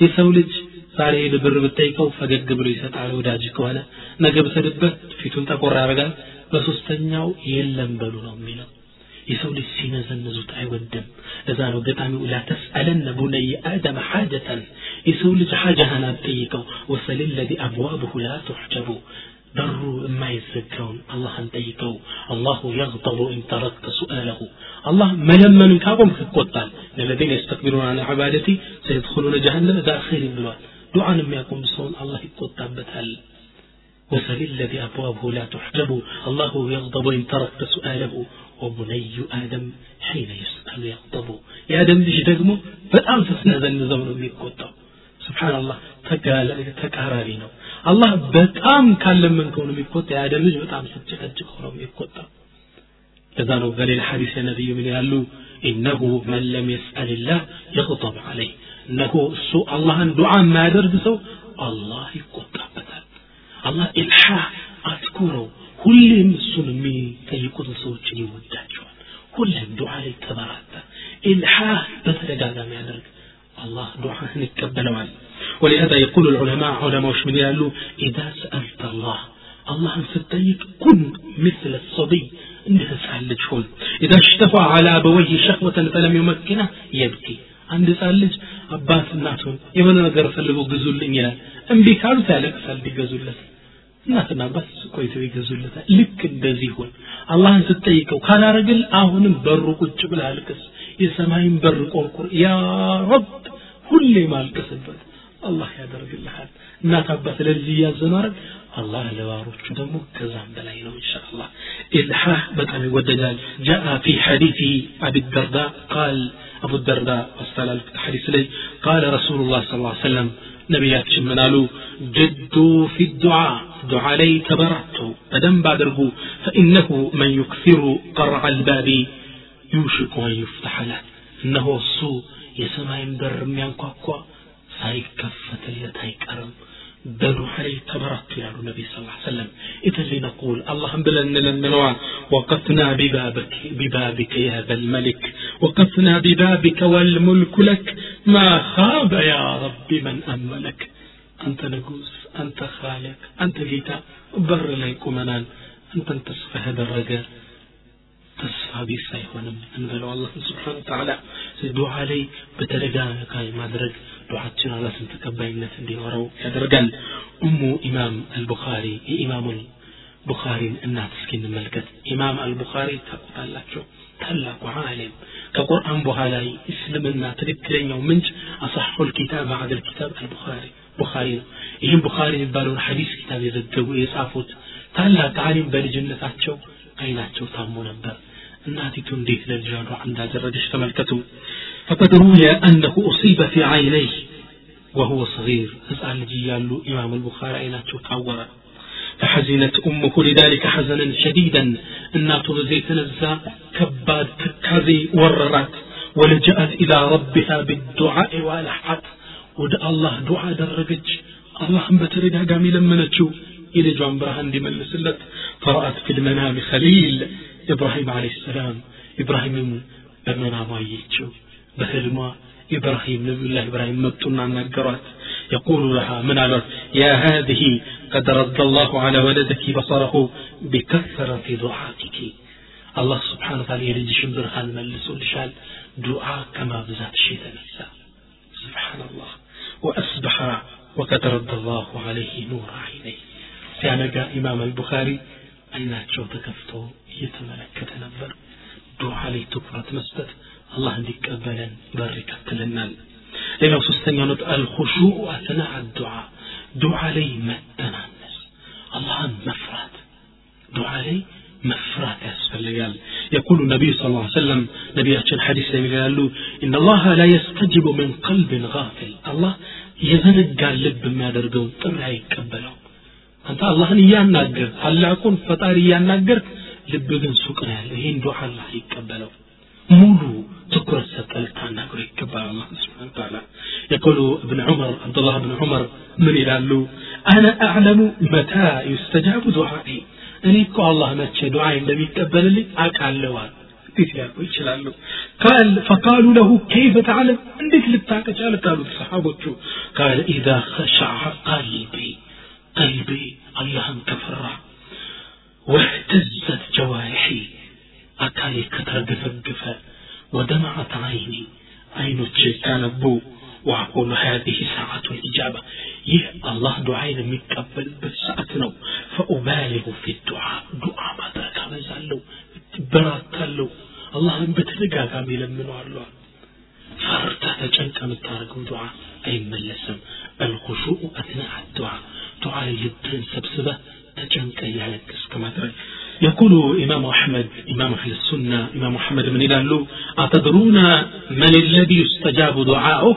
የሰው ልጅ ዛሬ ሄድ ብጠይቀው ፈገግ ብሎ ይሰጣል። ወዳጅ ከሆነ ነገ ብሰድበት ፊቱን ጠቆር ያደርጋል። በሶስተኛው የለም በሉ ነው የሚለው የሰው ልጅ ሲነዘንዙት አይወድም ለዛ ነው ገጣሚው ላ ተስአለነ ቡነይ አደም ሓጀተን የሰው ልጅ ሓጃህን አትጠይቀው ወሰል ለዚ አብዋብሁ ላ ትሕጀቡ በሩ የማይዘጋውን አላህን ጠይቀው አላሁ የግጠቡ ኢን ተረክተ ሱአለሁ አላህ መለመኑን ካቆምክ ይቆጣል ለለዚነ የስተክቢሩን አን ዒባደቲ ሰየድኹሉነ ጀሃነመ ዳኺሪን ብሏል ዱዓን የሚያቆም ሰውን አላህ ይቆጣበታል وسل الذي أبوابه لا تحجب الله يغضب إن تركت سؤاله وبني آدم حين يسأل يغضب يا آدم ليش دقمو በጣም ስትነዘንዘው ነው የሚቆጣው ስብሓንላህ ተቃራሪ ነው አላህ በጣም ካለመንከው ነው የሚቆጣ የአደም ልጅ በጣም ስትጨቀጭቀው ነው የሚቆጣው ለዛ ነው በሌላ ሐዲስ የነቢዩ ምን ያሉ ኢነሁ መን ለም የስአልላህ የቅጠብ አለይህ እነሆ እሱ አላህን ዱዓ የማያደርግ ሰው አላህ ይቆጣበታል አላህ ኢልሓህ አትኩረው ሁሌም እሱን የሚጠይቁትን ሰዎችን ይወዳቸዋል ሁሌም ዱዓ ላይ ተበራታ ኢልሓህ በተደጋጋሚ ያደርግ الله دعاء يتقبلوا ولهذا يقول العلماء علماء من يقولوا إذا سألت الله الله ستيك كن مثل الصبي عندها سألج هون إذا اشتفى على أبويه شهوة فلم يمكنه يبكي አንድ ህፃን ልጅ አባት እናቱን የሆነ ነገር ፈልገው ግዙልኝ ይላል እምቢ ካሉት ያለቅሳል ቢገዙለት እናትና አባት ቆይቶ ይገዙለታል ልክ እንደዚህ ሆን አላህን ስትጠይቀው ካላረግል አሁንም በሩ ቁጭ ብላ አልቅስ የሰማይን በር ቆርቁር ያ ረብ ሁሌ ማልቀስበት አላህ ያደርግልሃል እናት አባት ለልጅ እያዘኑ አረግ አላህ ለባሮቹ ደግሞ ከዛም በላይ ነው ኢንሻአላህ ኢልሃህ በጣም ይወደዳል ጃአ ፊ ሐዲሲ አቢ ደርዳ ቃል አቡ ደርዳ አስተላልፍት ሐዲስ ላይ ቃለ ረሱሉላህ ሰለላሁ ዐለይሂ ወሰለም ነቢያችን ምን አሉ ጀዱ ፊ ዱዓ دعاء لي تبرعت فدم بادرقو فإنه من يكثر قرع الباب يوشك أن يفتح له إنه السوء يسمع بر ينقاقوا ሳይከፈትለት አይቀርም በኑሕ ላይ ተበረቱ ያሉ ነቢ ስ ሰለም ኢዘን ሊነቁል አላህም ብለን እንለምነዋ ወቀፍና ቢባቢከ ያ ዘልመሊክ ወቀፍና ቢባቢከ ወልሙልኩ ለክ ማ ኻበ ያ ረቢ መን አመለክ አንተ ንጉስ አንተ ኻልቅ አንተ ጌታ በር ላይ ቁመናል አንተን ተስፋ ያደረገ ተስፋ ቢስ አይሆንም እንበለው አላህ ስብሓን ተዓላ ዱዓ ላይ በተደጋጋሚ ማድረግ ዱዓችን አላህን ተቀባይነት እንዲኖረው ያደርጋል እሙ ኢማም አልቡኻሪ የኢማሙን ቡኻሪን እናት እስኪ እንመልከት ኢማም አልቡኻሪ ታቁታላቸው ታላቁ ዓሊም ከቁርአን በኋላ እስልምና ትክክለኛው ምንጭ አሳሑል ኪታብ ባዕድ ልኪታብ አልቡኻሪ ቡኻሪ ነው ይህም ቡኻሪ የሚባለውን ሐዲስ ኪታብ የዘገቡ የጻፉት ታላቅ ዓሊም በልጅነታቸው አይናቸው ታሞ ነበር እናቲቱ እንዴት ለልጇ ዱዓ እንዳደረገች ተመልከቱ فقد روي أنه أصيب في عينيه وهو صغير هزعل جيالو إمام البخاري عيناته تعورة فحزنت أمه لذلك حزنا شديدا النات بزيت نزا كباد تكازي وررات ولجأت إلى ربها بالدعاء والحت ود الله دعاء درجج الله بتريد قامي لمنتشو إلى جوان برهان دي ملسلت فرأت في المنام خليل إبراهيم عليه السلام إبراهيم بمنام አየችው በህልሟ إبراهيم نبي الله إبراهيم مبتنا نقرات يقول لها من علت يا هذه قد رد الله على ولدك بصره بكثرة دعاتك الله سبحانه وتعالى يريد برهان ملسو لشال دعاء كما بزات شيء نفسه سبحان الله وأصبح وقد رد الله عليه نور عينيه ሲያነጋ ኢማም አልቡኻሪ አይናቸው ተከፍቶ እየተመለከተ ነበር ዱዓ ላይ ትኩረት መስጠት አላህ እንዲቀበለን በር ይከትልናል ሌላው ሶስተኛው ነጥብ አልኹሹዕ አስና አዱዓ ዱዓ ላይ መተናነስ አላህን መፍራት ዱዓ ላይ መፍራት ያስፈልጋል የቁሉ ነቢዩ ስ ላ ሰለም ነቢያችን ሐዲስ ላይ ይላሉ ኢነ ላሀ ላ የስተጅቡ ምን ቀልብን ጋፊል አላህ የዘነጋን ልብ የሚያደርገውን ጥሪ አይቀበለው አንተ አላህን እያናገር ታላቁን ፈጣሪ እያናገርክ ልብ ግን ሱቅ ነው ያለ ይህን ዱዓ አላህ ይቀበለው ሙሉ ትኩረት ሰጠ ልታናግሩ ይገባል አላህ ስብሓን ተዓላ የቆሉ እብን ዑመር አብዱላህ ብን ዑመር ምን ይላሉ አነ አዕለሙ መታ ዩስተጃቡ ዱዓኢ እኔ እኮ አላህ መቼ ዱዓ እንደሚቀበልልኝ አቃለዋል እንዴት ሊያውቁ ይችላሉ ቃል ፈቃሉ ለሁ ከይፈ ተዕለም እንዴት ልታቀ ቻልክ አሉት ሰሓቦቹ ቃል ኢዛ ኸሸዐ ቀልቢ قلبي اللهم كفرة واهتزت جوارحي أكالي كتر قفقفة ودمعت عيني عين كانبو وأقول هذه ساعة الإجابة يه الله دعاء متقبل بالساعة فأبالغ في الدعاء دعاء ما ترك مزالو براتلو الله بتلقى قامي لمنو الله فرتا تجنك متارك دعاء أي ملسم الخشوع أثناء الدعاء دعاء ልብህን ሰብስበህ ተጨንቀ እያለቀስ ከማድረግ يقول إمام أحمد إمام أهل السنة إمام أحمد من إلى أتدرون من الذي يستجاب دعاؤه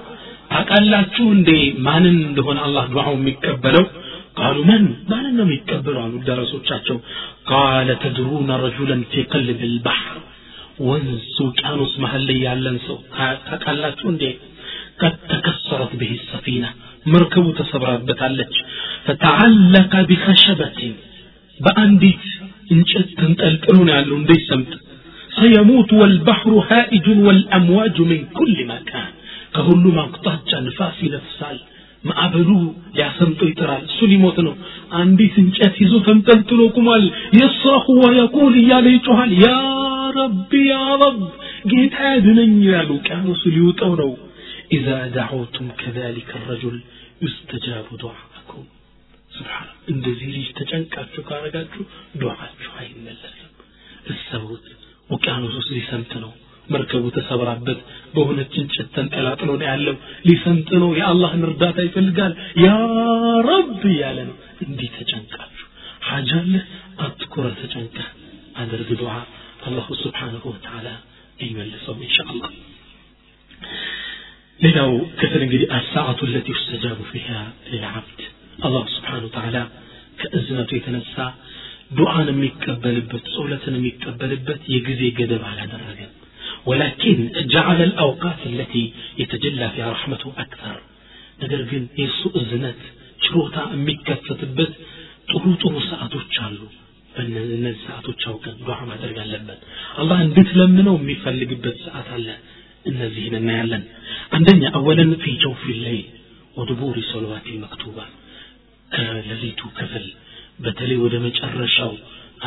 ታውቃላችሁ እንዴ ማንን እንደሆነ አላህ ዱዓው የሚቀበለው ቃሉ መን ማንን ነው የሚቀበለው አሉ ደረሶቻቸው ቃለ ተድሩነ ረጁለን ፊ ቀልብ ልባሕር ወንዝ ውቅያኖስ መሀል ላይ ያለን ሰው ታውቃላችሁ እንዴ ቀድ ተከሰረት ብህ ሰፊና መርከቡ ተሰብራበታለች ፈተዓለቀ ቢኸሸበትን በአንዲት እንጨት ተንጠልጥሎ ነው ያለው እንዳይሰምጥ ሰየሙት ወልባሕሩ ሃኢጁን ወልአምዋጁ ምን ኩል መካን ከሁሉም አቅጣጫ ንፋስ ይነፍሳል ማዕበሉ ሊያሰምጠው ይጥራል እሱ ሊሞት ነው አንዲት እንጨት ይዞ ተንጠልጥሎ ቁሟል የስረሁ ወየቁል እያለ ይጮኋል ያ ረቢ ያ ረብ ጌታ ያድነኝ ያሉ ውቅያኖሱ ሊውጠው ነው ኢዛ ደዓውቱም ከዛሊከ ረጁል ዩስተጃቡ ዱዓኩም ስብሓን እንደዚህ ልጅ ተጨንቃችሁ ካረጋችሁ ዱዓችሁ አይመለስም እሰቡት ውቅያኖስ ውስጥ ሊሰምጥ ነው መርከቡ ተሰብራበት በሆነች እንጨት ተንጠላጥሎ ነው ያለው ሊሰምጥ ነው የአላህን እርዳታ ይፈልጋል ያ ረብ እያለ ነው እንዲህ ተጨንቃችሁ ሐጃለህ አትኩረ ተጨንቀ አድርግ ዱዓ አላሁ ስብሓንሁ ወተዓላ ይመልሰው ኢንሻ አላህ ሌላው ክፍል እንግዲህ አሳዓቱ ለቲ ዩስተጃቡ ፊሃ ልልዓብድ አላሁ ስብሓን ወተዓላ ከእዝነቱ የተነሳ ዱዓን የሚቀበልበት ጸሎትን የሚቀበልበት የጊዜ ገደብ አላደረገም ولكن جعل الأوقات التي يتجلى فيها رحمته أكثر ነገር ግን የእሱ እዝነት ችሮታ የሚከፈትበት ጥሩ ጥሩ ሰዓቶች አሉ በእነዚህ ሰዓቶች አውቀን ዱዓ ማድረግ አለበት አላህ እንድትለምነው የሚፈልግበት ሰዓት አለ እነዚህን እናያለን አንደኛ አወለን ፊ ጀውፍ ለይል ወድቡሪ ሰለዋት መክቱባ ከሌሊቱ ክፍል በተለይ ወደ መጨረሻው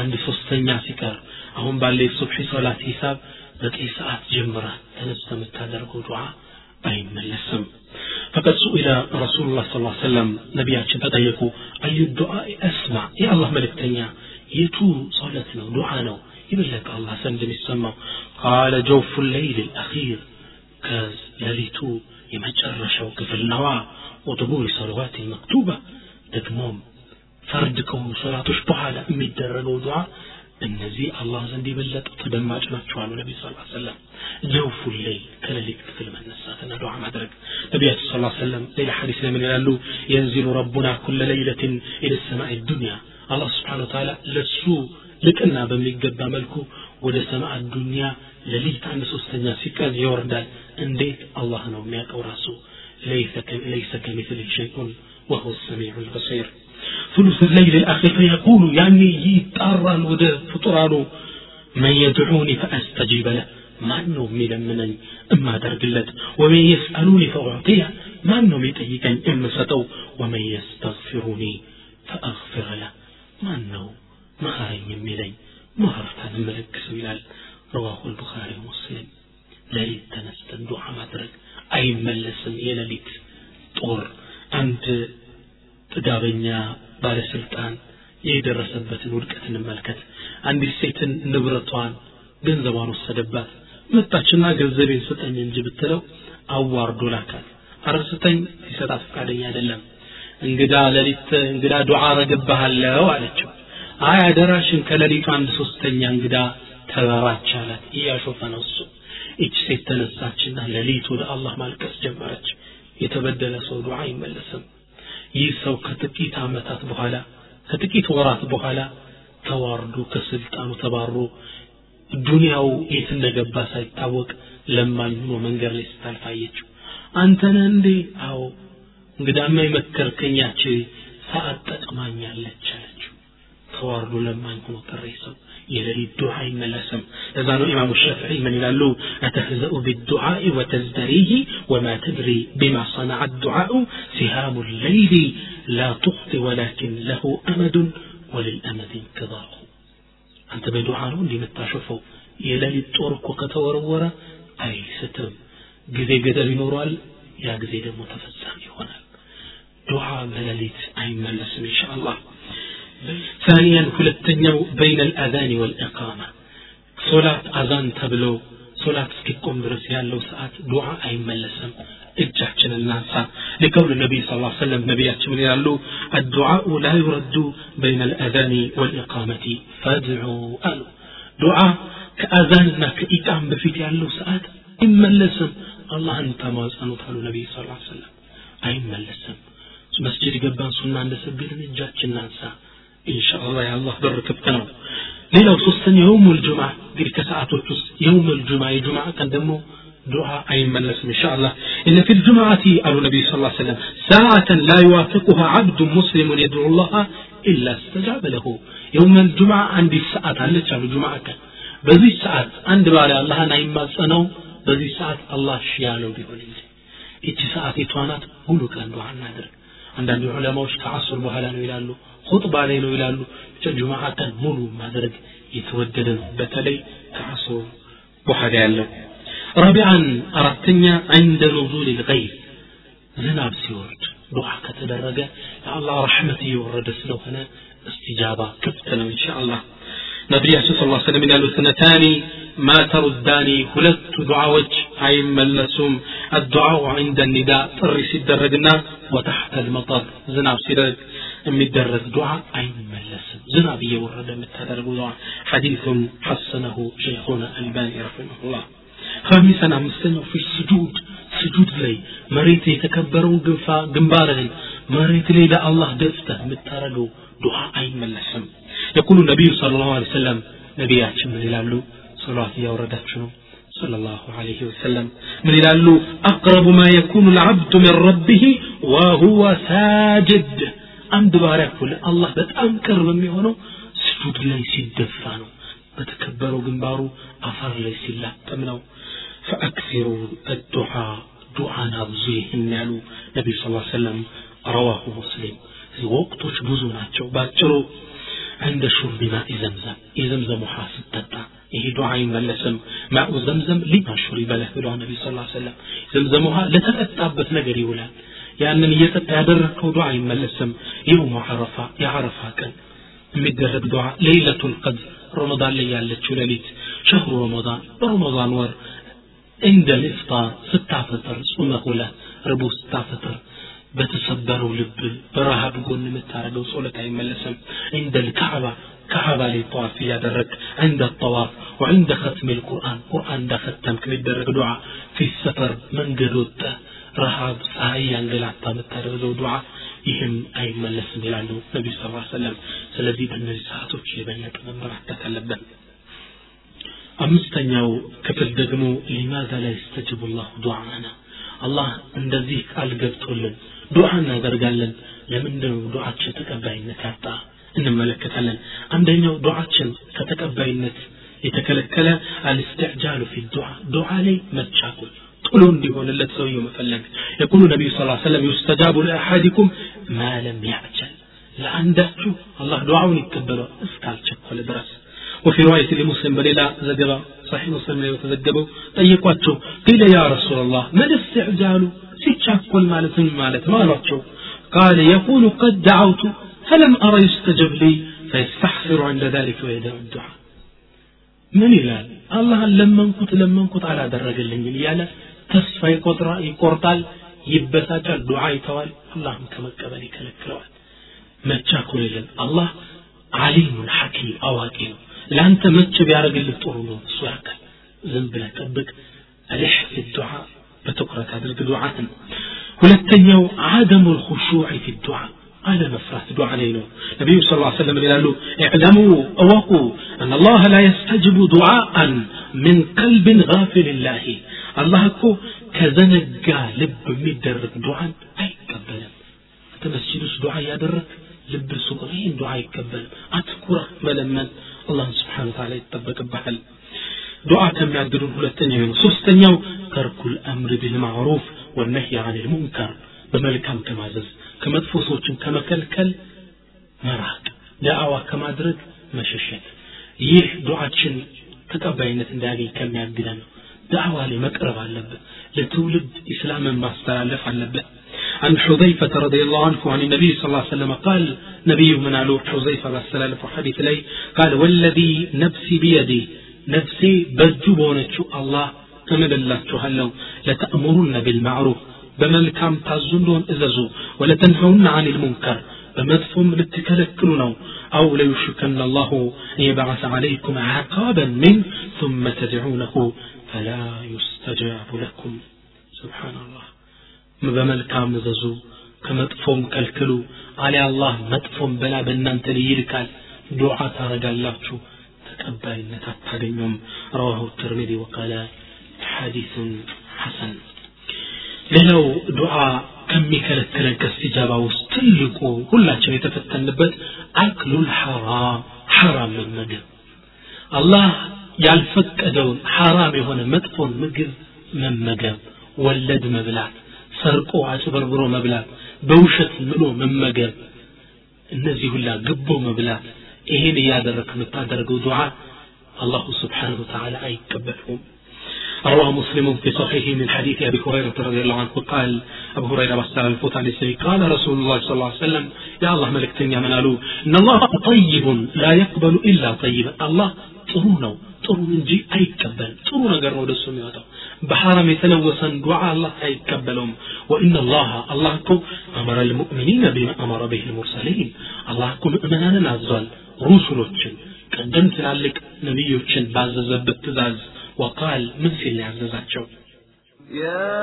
አንድ ሶስተኛ ሲቀር አሁን ባለ የሱብሒ ሶላት ሂሳብ ዘጠኝ ሰዓት ጀምረህ ተነስተ የምታደርገው ዱዓ አይመለስም فقد سئل رسول الله صلى الله عليه وسلم نبياتችን ተጠየቁ አዩ ዱዓ አስማ የአላህ መልእክተኛ የቱ ጸሎት ነው ዱዓ ነው ይበለጥ አላህ ዘንድ የሚሰማው قال جوف الليل الأخير ከሌሊቱ የመጨረሻው ክፍል ነዋ وطبول صلوات المكتوبة ደግሞም ፈርድ ከሆኑ ሶላቶች በኋላ የሚደረገው ዱዓ እነዚህ አላህ ዘንድ የበለጠ ተደማጭ ናቸው አሉ ነቢ ስ ሰለም ጀውፉ ሌይል ከሌሊት ክፍል መነሳትና ዱዓ ማድረግ ነቢያቱ ስ ሰለም ሌላ ሐዲስ ለምን ይላሉ የንዚሉ ረቡና ኩለ ለይለትን ኢለ ሰማይ ዱንያ አላህ ስብሓን ወተላ ለሱ ልቅና በሚገባ መልኩ ወደ ሰማዕ ዱንያ ለሊት አንድ ሶስተኛ ሲቀን ይወርዳል እንዴት አላህ ነው የሚያውቀው ራሱ ለይሰ ከሚትል ሸይኡን وهو السميع البصير ثلث الليل الأخير فيقول يعني يتطرل وده فطرانو من يدعوني فأستجيب له ما أنه ميلمنني إما درجلت ومن يسألوني فأعطيه ما أنه ميتيكن إما ستو ومن يستغفرني فأغفر له ما أنه مهارين يميلين مهرتان الملك سويلال رواه البخاري ومسلم ليت تنستن دعاء مدرك أي ملسم يلليت طور አንድ ጥጋበኛ ባለስልጣን የደረሰበትን ውድቀት እንመልከት። አንዲት ሴትን ንብረቷን ገንዘቧን ወሰደባት። መጣችና ገንዘቤን ስጠኝ እንጂ ብትለው አዋርዶ ላካት። አረስተኝ ሲሰጣት ፈቃደኛ አይደለም። እንግዳ ሌሊት እንግዳ ዱዓ ረግብሃለሁ አለችው። አይ አደራሽን ከሌሊቱ አንድ ሶስተኛ እንግዳ ተበራች አላት። እያሾፈ ነው እሱ። ይች ሴት ተነሳችና ሌሊት ወደ አላህ ማልቀስ ጀመረች። የተበደለ ሰው ዱዓ አይመለስም ይህ ሰው ከጥቂት ዓመታት በኋላ ከጥቂት ወራት በኋላ ተዋርዶ ከስልጣኑ ተባሮ ዱንያው የት እንደገባ ሳይታወቅ ለማኝ ሆኖ መንገድ ላይ ስታልፍ አየችው። አንተ ነህ እንዴ? አዎ። እንግዳማ የመከርከኛች ሰዓት ጠቅማኛለች አለችው። ተዋርዶ ለማኝ ሆኖ ቀረ ሰው የሌሊት ዱዓ አይመለስም ለዛ ነው ኢማሙ ሻፍዒ ምን ይላሉ አተህዘኡ ቢዱዓኢ ወተዝደሪህ ወማ ተድሪ ቢማ ሰነዐ ዱዓኡ ሲሃሙ ሌይሊ ላ ቱኽጢ ወላኪን ለሁ አመዱን ወልልአመድ እንቅዳሁ አንተ በዱዓ ነው እንዲህ የምታሾፈው የሌሊት ጦር እኮ ከተወረወረ አይስትም ጊዜ ገደብ ይኖረዋል ያ ጊዜ ደግሞ ተፈጻሚ ይሆናል ዱዓ በሌሊት አይመለስም ኢንሻ አላህ ثانيا ሁለተኛው በይነ الأذان والإقامة ሶላት አዛን ተብሎ ሶላት እስኪቆም ድረስ ያለው ሰዓት ዱዓ አይመለስም እጃችንን እናንሳ لقول النبي صلى الله عليه وسلم ነቢያችን ምን ይላሉ الدعاء لا يرد بين الأذان والإقامة فادعوا አሉ ዱዓ ከአዛንና ከኢቃም በፊት ያለው ሰዓት አይመለስም አላህን ተማጸኑት አሉ ነቢይ ስ ሰለም አይመለስም መስጅድ ገባን ሱና እንደሰገድን እጃችን እናንሳ ኢንሻአላህ የአላህ በር ክፍት ነው ሌላው ሶስተኛ የውም ልጁማ እንግዲህ ከሰዓቶች ውስጥ የውም ልጁማ የጁማ ቀን ደግሞ ዱዓ አይመለስም ኢንሻአላህ إن في الجمعة قال النبي صلى الله عليه وسلم ساعة لا يوافقها عبد مسلم يدعو الله إلا استجاب له يوم الجمعة عندي ساعة على الجمعة كان በዚህ ሰዓት አንድ ባሪያ አላህን አይማጸነው በዚህ ሰዓት አላህ ሺ ያለው ቢሆን እንጂ ይቺ ሰዓት የቷናት ሙሉ ቀን ዱዓ እናድርግ አንዳንድ ዑለማዎች ከአስር በኋላ ነው ይላሉ ሁጥባ ላይ ነው ይላሉ ብቻ ጁምዓ ቀን ሙሉ ማድረግ የተወደደ ነው በተለይ ከአስር በኋላ ያለው ረቢዓን አራተኛ عند نزول الغيث ዝናብ ሲወርድ ዱዓ ከተደረገ የአላህ ረሕመት እየወረደ ስለሆነ استجابة ክፍት ነው ኢንሻአላህ ነቢያችን ስ ላ ስለም ይላሉ ስነታኒ ማ ተሩዳኒ ሁለቱ ዱዓዎች አይመለሱም አዱዓው ዕንደ ኒዳ ጥሪ ሲደረግና ወታሕተ ልመጠር ዝናብ ሲደረግ المدرس دعاء أي ملس زنابي ورد متدرب دعاء حديث حسنه شيخنا الباني رحمه الله خامسا أمسنا في السجود سجود لي مريت يتكبرون قنفا قنبارهن مريت لي الله دفته متدرب دعاء أي ملس يقول النبي صلى الله عليه وسلم نبي أحسن من الله صلى الله صلى الله عليه وسلم من الله أقرب ما يكون العبد من ربه وهو ساجد عند بارك الله በጣም ቅርብ የሚሆነው ስጁድ ላይ ሲደፋ ነው በተከበረው ግንባሩ አፈር ላይ ሲላጠም ነው فأكثروا الدعاء دعاء نابزيه النالو نبي صلى الله عليه وسلم رواه مسلم ወቅቶች ብዙ ናቸው ባጭሩ عند شرب ماء زمزم የዘምዘም ውሃ ስትጠጣ ይሄ ዱዓ አይመለስም ማኡ ዘምዘም ሊማ ሹሪበ ለህ ብለዋል ነቢ ስ ሰለም ዘምዘም ውሃ ለተጠጣበት ነገር ይውላል ያንን እየጠጣ ያደረግከው ዱዓ አይመለስም የውሙ ዓረፋ የዓረፋ ቀን የሚደረግ ዱዓ ሌይለቱል ቀድር ረመዳን ላይ ያለችው ሌሊት ሸህሩ ረመዳን በረመዳን ወር እንደ ልፍጣር ስታፈጥር ጹመህ ውለህ ረቡ ስታፈጥር በተሰበረው ልብ በረሃብ ጎን የምታደርገው ጸሎት አይመለስም እንደ ልካዕባ كعبة للطواف في درك عند الطواف وعند ختم القرآن قرآن دا ختمك للدرك دعاء في السفر من قدوت ረሃብ፣ ፀሐይ ያንገላታ የምታደርገው ዱዓ ይህም አይመለስም ይላሉ ነቢዩ ስ ሰለም። ስለዚህ በእነዚህ ሰዓቶች የበለጠ መበራከት አለብን። አምስተኛው ክፍል ደግሞ ሊማዛ ላይ ስተጅቡ ላሁ ዱዓና አላህ እንደዚህ ቃል ገብቶልን ዱዓ እናደርጋለን ለምንድን ነው ዱዓችን ተቀባይነት ያጣ እንመለከታለን አንደኛው ዱዓችን ከተቀባይነት የተከለከለ አልስትዕጃሉ ፊ ዱዓ ዱዓ ላይ መቻኮል ቶሎ እንዲሆንለት ሰውየው መፈለግ የቁሉ ነቢዩ ስ ሰለም ዩስተጃቡ ለአሐዲኩም ማ ለም ያዕጀል ለአንዳችሁ አላህ ዱዓውን ይቀበለዋል እስካልቸኮለ ድረስ وفي رواية لمسلم بليلة زجبا صحيح مسلم لو تزجبوا طيقواتشو قيل يا رسول الله ما الاستعجال سيتشاكل مالت مالت ما قال يقول قد دعوت فلم أرى يستجب لي فيستحسر عند ذلك ويدعو الدعاء من ይላል አላህን ለመንኩት ለመንኩት አላደረገልኝም እያለ ተስፋ ይቆርጣል ይበሳጫል ዱዓ ይተዋል አላህም ከመቀበል ይከለክለዋል መቻኮል የለም አላህ አሊሙን ሐኪም አዋቂ ነው ለአንተ መቼ ቢያደርግልህ ጥሩ ነው እሱ ያውቃል ዝም ብለህ ጠብቅ አልሕ ፊ ዱዓ በትኩረት አድርግ ዱዓትን ሁለተኛው አደሙ ልኹሹዕ ፊ ዱዓ قال المفرات دو علينا. النبي صلى الله عليه وسلم قال له اعلموا أوقوا أن الله لا يستجب دعاء من قلب غافل الله. الله كو كذن قالب مدرك دعاء اي قبل أنت مسجد دعاء يا درك لب صغرين دعاء يقبل اذكر ملما الله سبحانه وتعالى يتطبق بحل. دعاء تم يعدلون هو الثاني ثانيا ترك الأمر بالمعروف والنهي عن المنكر. بملكم تمازز ከመጥፎ ሰዎችን ከመከልከል መራቅ ዳዕዋ ከማድረግ መሸሸት ይህ ዱዓችን ተቀባይነት እንዳያገኝ ከሚያግደን ነው ዳዕዋ ላይ መቅረብ አለብን ለትውልድ ኢስላምን ማስተላለፍ አለብን عن حذيفة رضي الله عنه عن النبي صلى الله عليه وسلم قال نبي من علو حذيفة السلام حديث لي قال والذي نفسي بيدي نفسي بجب ونتشو الله كما بالله هلو لتأمرن بالمعروف بملكام تازندون إززو ولتنهون عن المنكر بمدفهم لتكلكلنا أو ليشكن الله أن يبعث عليكم عقابا من ثم تدعونه فلا يستجاب لكم سبحان الله በመልካም እዘዙ ከመጥፎም ከልክሉ አሊያ አላህ መጥፎም በላ በእናንተ ላይ ይልካል ዱዓ ታረጋላችሁ ተቀባይነት አታገኙም ረዋሁ ትርሚዚ ወቃለ ሐዲሱን ሐሰን ሌላው ዱዓ ከሚከለክለን ከስቲጃባ ውስጥ ትልቁ ሁላችን የተፈተንበት አክሉል ሐራም ሐራም መመገብ አላህ ያልፈቀደውን ሐራም የሆነ መጥፎን ምግብ መመገብ ወለድ መብላት ሰርቆ አጭበርብሮ መብላት በውሸት ምሎ መመገብ እነዚህ ሁላ ግቦ መብላት ይሄን እያደረክ የምታደርገው ዱዓ አላሁ ስብሓንሁ ተዓላ አይቀበልሁም رواه مسلم في صحيحه من حديث ابي هريره رضي الله عنه قال ابو هريره بسال الفوت عليه قال رسول الله صلى الله عليه وسلم يا الله ملكتني من قالوا ان الله طيب لا يقبل الا طيبا الله ጥሩ ነው ጥሩ እንጂ አይቀበል ጥሩ ነገር ነው ወደሱ የሚወጣው በሐራም የተለወሰን ዱዓ አላህ አይቀበለውም ወኢነ ላህ አላህ እኮ አመረ ልሙእሚኒነ ቢማ አመረ ብህ ልሙርሰሊን አላህ እኮ ምእመናንን አዟል ሩሱሎችን ቀደም ትላልቅ ነቢዮችን ባዘዘበት ትእዛዝ وقال من في الله عز وجل؟ يا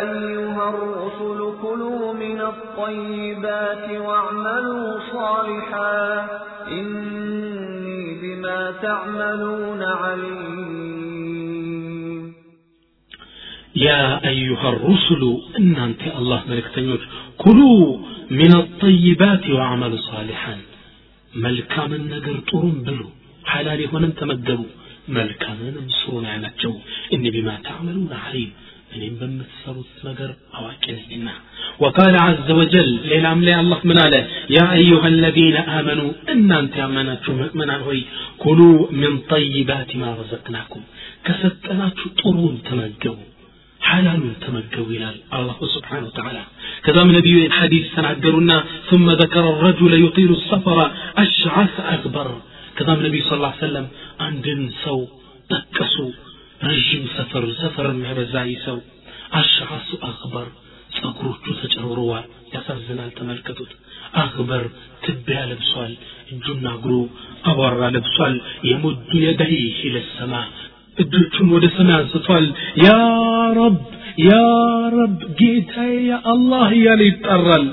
أيها الرسل كلوا من الطيبات واعملوا صالحا. إني بما تعملون عليم. يا أيها الرسل إن أنت الله ملك تنجل كلوا من الطيبات واعملوا صالحا. ملكا من نقر طرم بلو حلال هنا تمدلوا መልካምንም ስሩ ነው ያላቸው እኒ ቢማ ተዕመሉን አሊም እኔም በምትሰሩት ነገር አዋቂ ነኝና وقال عز وجل ሌላም ላይ አላህ ምን አለ ያ አዩሃ الذين آمنوا እናንተ ያመናችሁ ምእመናን ሆይ ኩሉ ምን طيبات ما رزقناكم ከሰጠናችሁ ጥሩን ተመገቡ حلال تمجوا إلى الله سبحانه وتعالى كذا من نبي الحديث تنعدرنا ثم ذكر الرجل يطيل السفر أشعث أكبر ከዛም ነቢ ስ ሰለም አንድን ሰው ጠቀሱ ረዥም ሰፈር ሰፈርም የበዛ ሰው አሻሱ አክበር ጸጉሮቹ ተጨርብረዋል ያሳዝናል ተመልከቱት አክበር ትቢያ ለብሷል እጁና እግሩ አቧራ ለብሷል የሙዱ የደይህ ለሰማ እጆቹን ወደ ሰማይ አንስቷል يا رب يا رب ጌታዬ ያ አላህ እያለ ይጠራል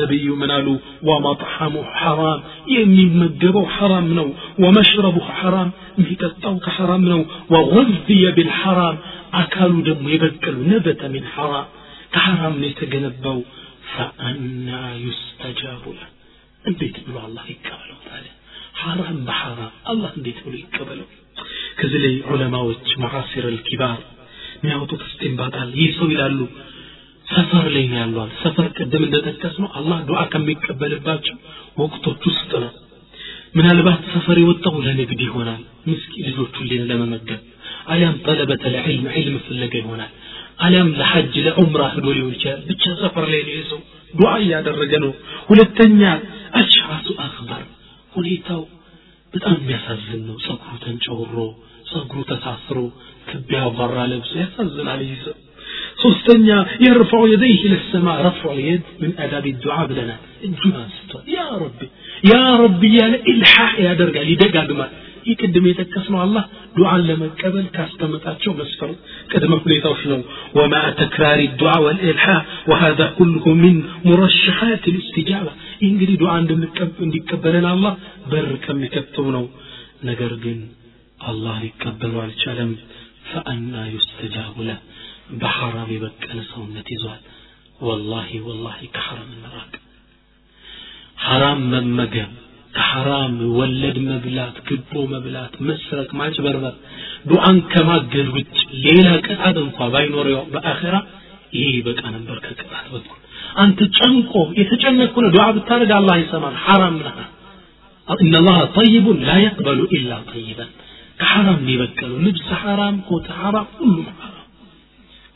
نبي منالو ومطعمه حرام يمي مجبه حرام نو ومشربه حرام ميت الطوق حرام نو وغذي بالحرام أكلوا دم يبكلوا نبت من حرام كحرام نتجنبه فأنا يستجاب له البيت بلو الله يكبله تعالى حرام بحرام الله البيت بلو يكبله كذلك علماء معاصر الكبار نعطوا تستنبطال يسوي لألو ሰፈር ላይ ነው ያሏል ሰፈር ቅድም እንደጠቀስ ነው አላህ ዱዓ ከሚቀበልባቸው ወቅቶች ውስጥ ነው። ምናልባት ሰፈር የወጣው ለንግድ ይሆናል ምስኪ ልጆቹን ለመመገብ አሊያም ጠለበተ ለዕልም ዕልም ፍለጋ ይሆናል አሊያም ለሐጅ ለዑምራ ሂዶ ሊሆን ይችላል። ብቻ ሰፈር ላይ ነው ሰው ዱዓ እያደረገ ነው። ሁለተኛ አሽዓሱ አክበር። ሁኔታው በጣም የሚያሳዝን ነው። ጸጉሩ ተንጨውሮ ጸጉሩ ተሳስሮ ትቢያ ባራ ለብሶ ያሳዝናል ይህ ሰው الثانية يرفع يديه إلى السماء. رفع اليد من أداب الدعاء لنا يا ربي. يا ربي يا إلحاح يا درجة. لدقة دماء يقدم يتكس مع الله. دعاء لما قبل كاس كما تأتشو مسفر كدما ومع تكرار الدعاء والإلحاح. وهذا كله من مرشحات الاستجابة. إن قد دعاء عندما يكبر إلى الله بركم يكتبونه نقرقين الله يكبر على الشلم فأنا يستجاب له. በሐራም የበቀለ ሰውነት ይዟል ወላሂ ወላሂ ከሐራም እንራቅ ሐራም መመገብ ከሐራም ወለድ መብላት ግቦ መብላት መስረቅ ማጭበርበር ዱዓን ከማገዝ ውጭ ሌላ ቅጣት እንኳ ባይኖረው በአኺራ ይሄ ይበቃ ነበር ከቅጣት በኩል አንተ ጨንቆ የተጨነቅኩ ነው ዱዓ ብታደርግ አላህ ይሰማል ሐራም ነህ إن الله طيب لا يقبل إلا طيبا كحرام يبكلوا لبس حرام كوت حرام كله حرام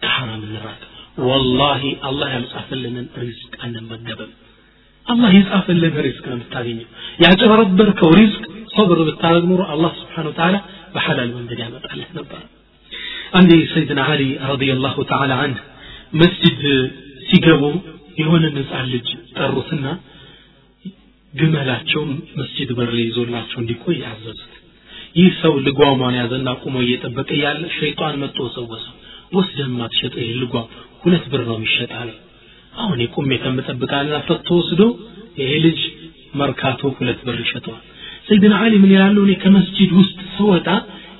ከሐራም እንራቅ ወላሂ አላህ ያልጻፈልንን ሪዝቅ አንመገብም አላህ የጻፈልን ሪዝቅ ነው የምታገኘው ያጭበረበርከው ሪዝቅ ሶብር ብታደረግ ኑሮ አላህ ስብሓን ተላ በሐላል መንገድ ያመጣልህ ነበር አንዴ ሰይድና አሊ ረዲየላሁ ተዓላ አንህ መስጅድ ሲገቡ የሆነ ህፃን ልጅ ጠሩትና ግመላቸው መስጅድ በር ይዞላቸው እንዲቆይ አዘዙት ይህ ሰው ልጓሟን ያዘና ቁሞ እየጠበቀ ያለ ሸይጣን መጥቶ ሰወሰው ወስደህ ማትሸጠው ይህ ልጓም ሁለት ብር ነው የሚሸጥ አለ አሁን የቁሜ ከምጠብቃልና ፈቶ ወስዶ ይሄ ልጅ መርካቶ ሁለት ብር ይሸጠዋል። ሰይድና አሊ ምን ይላሉ? እኔ ከመስጂድ ውስጥ ስወጣ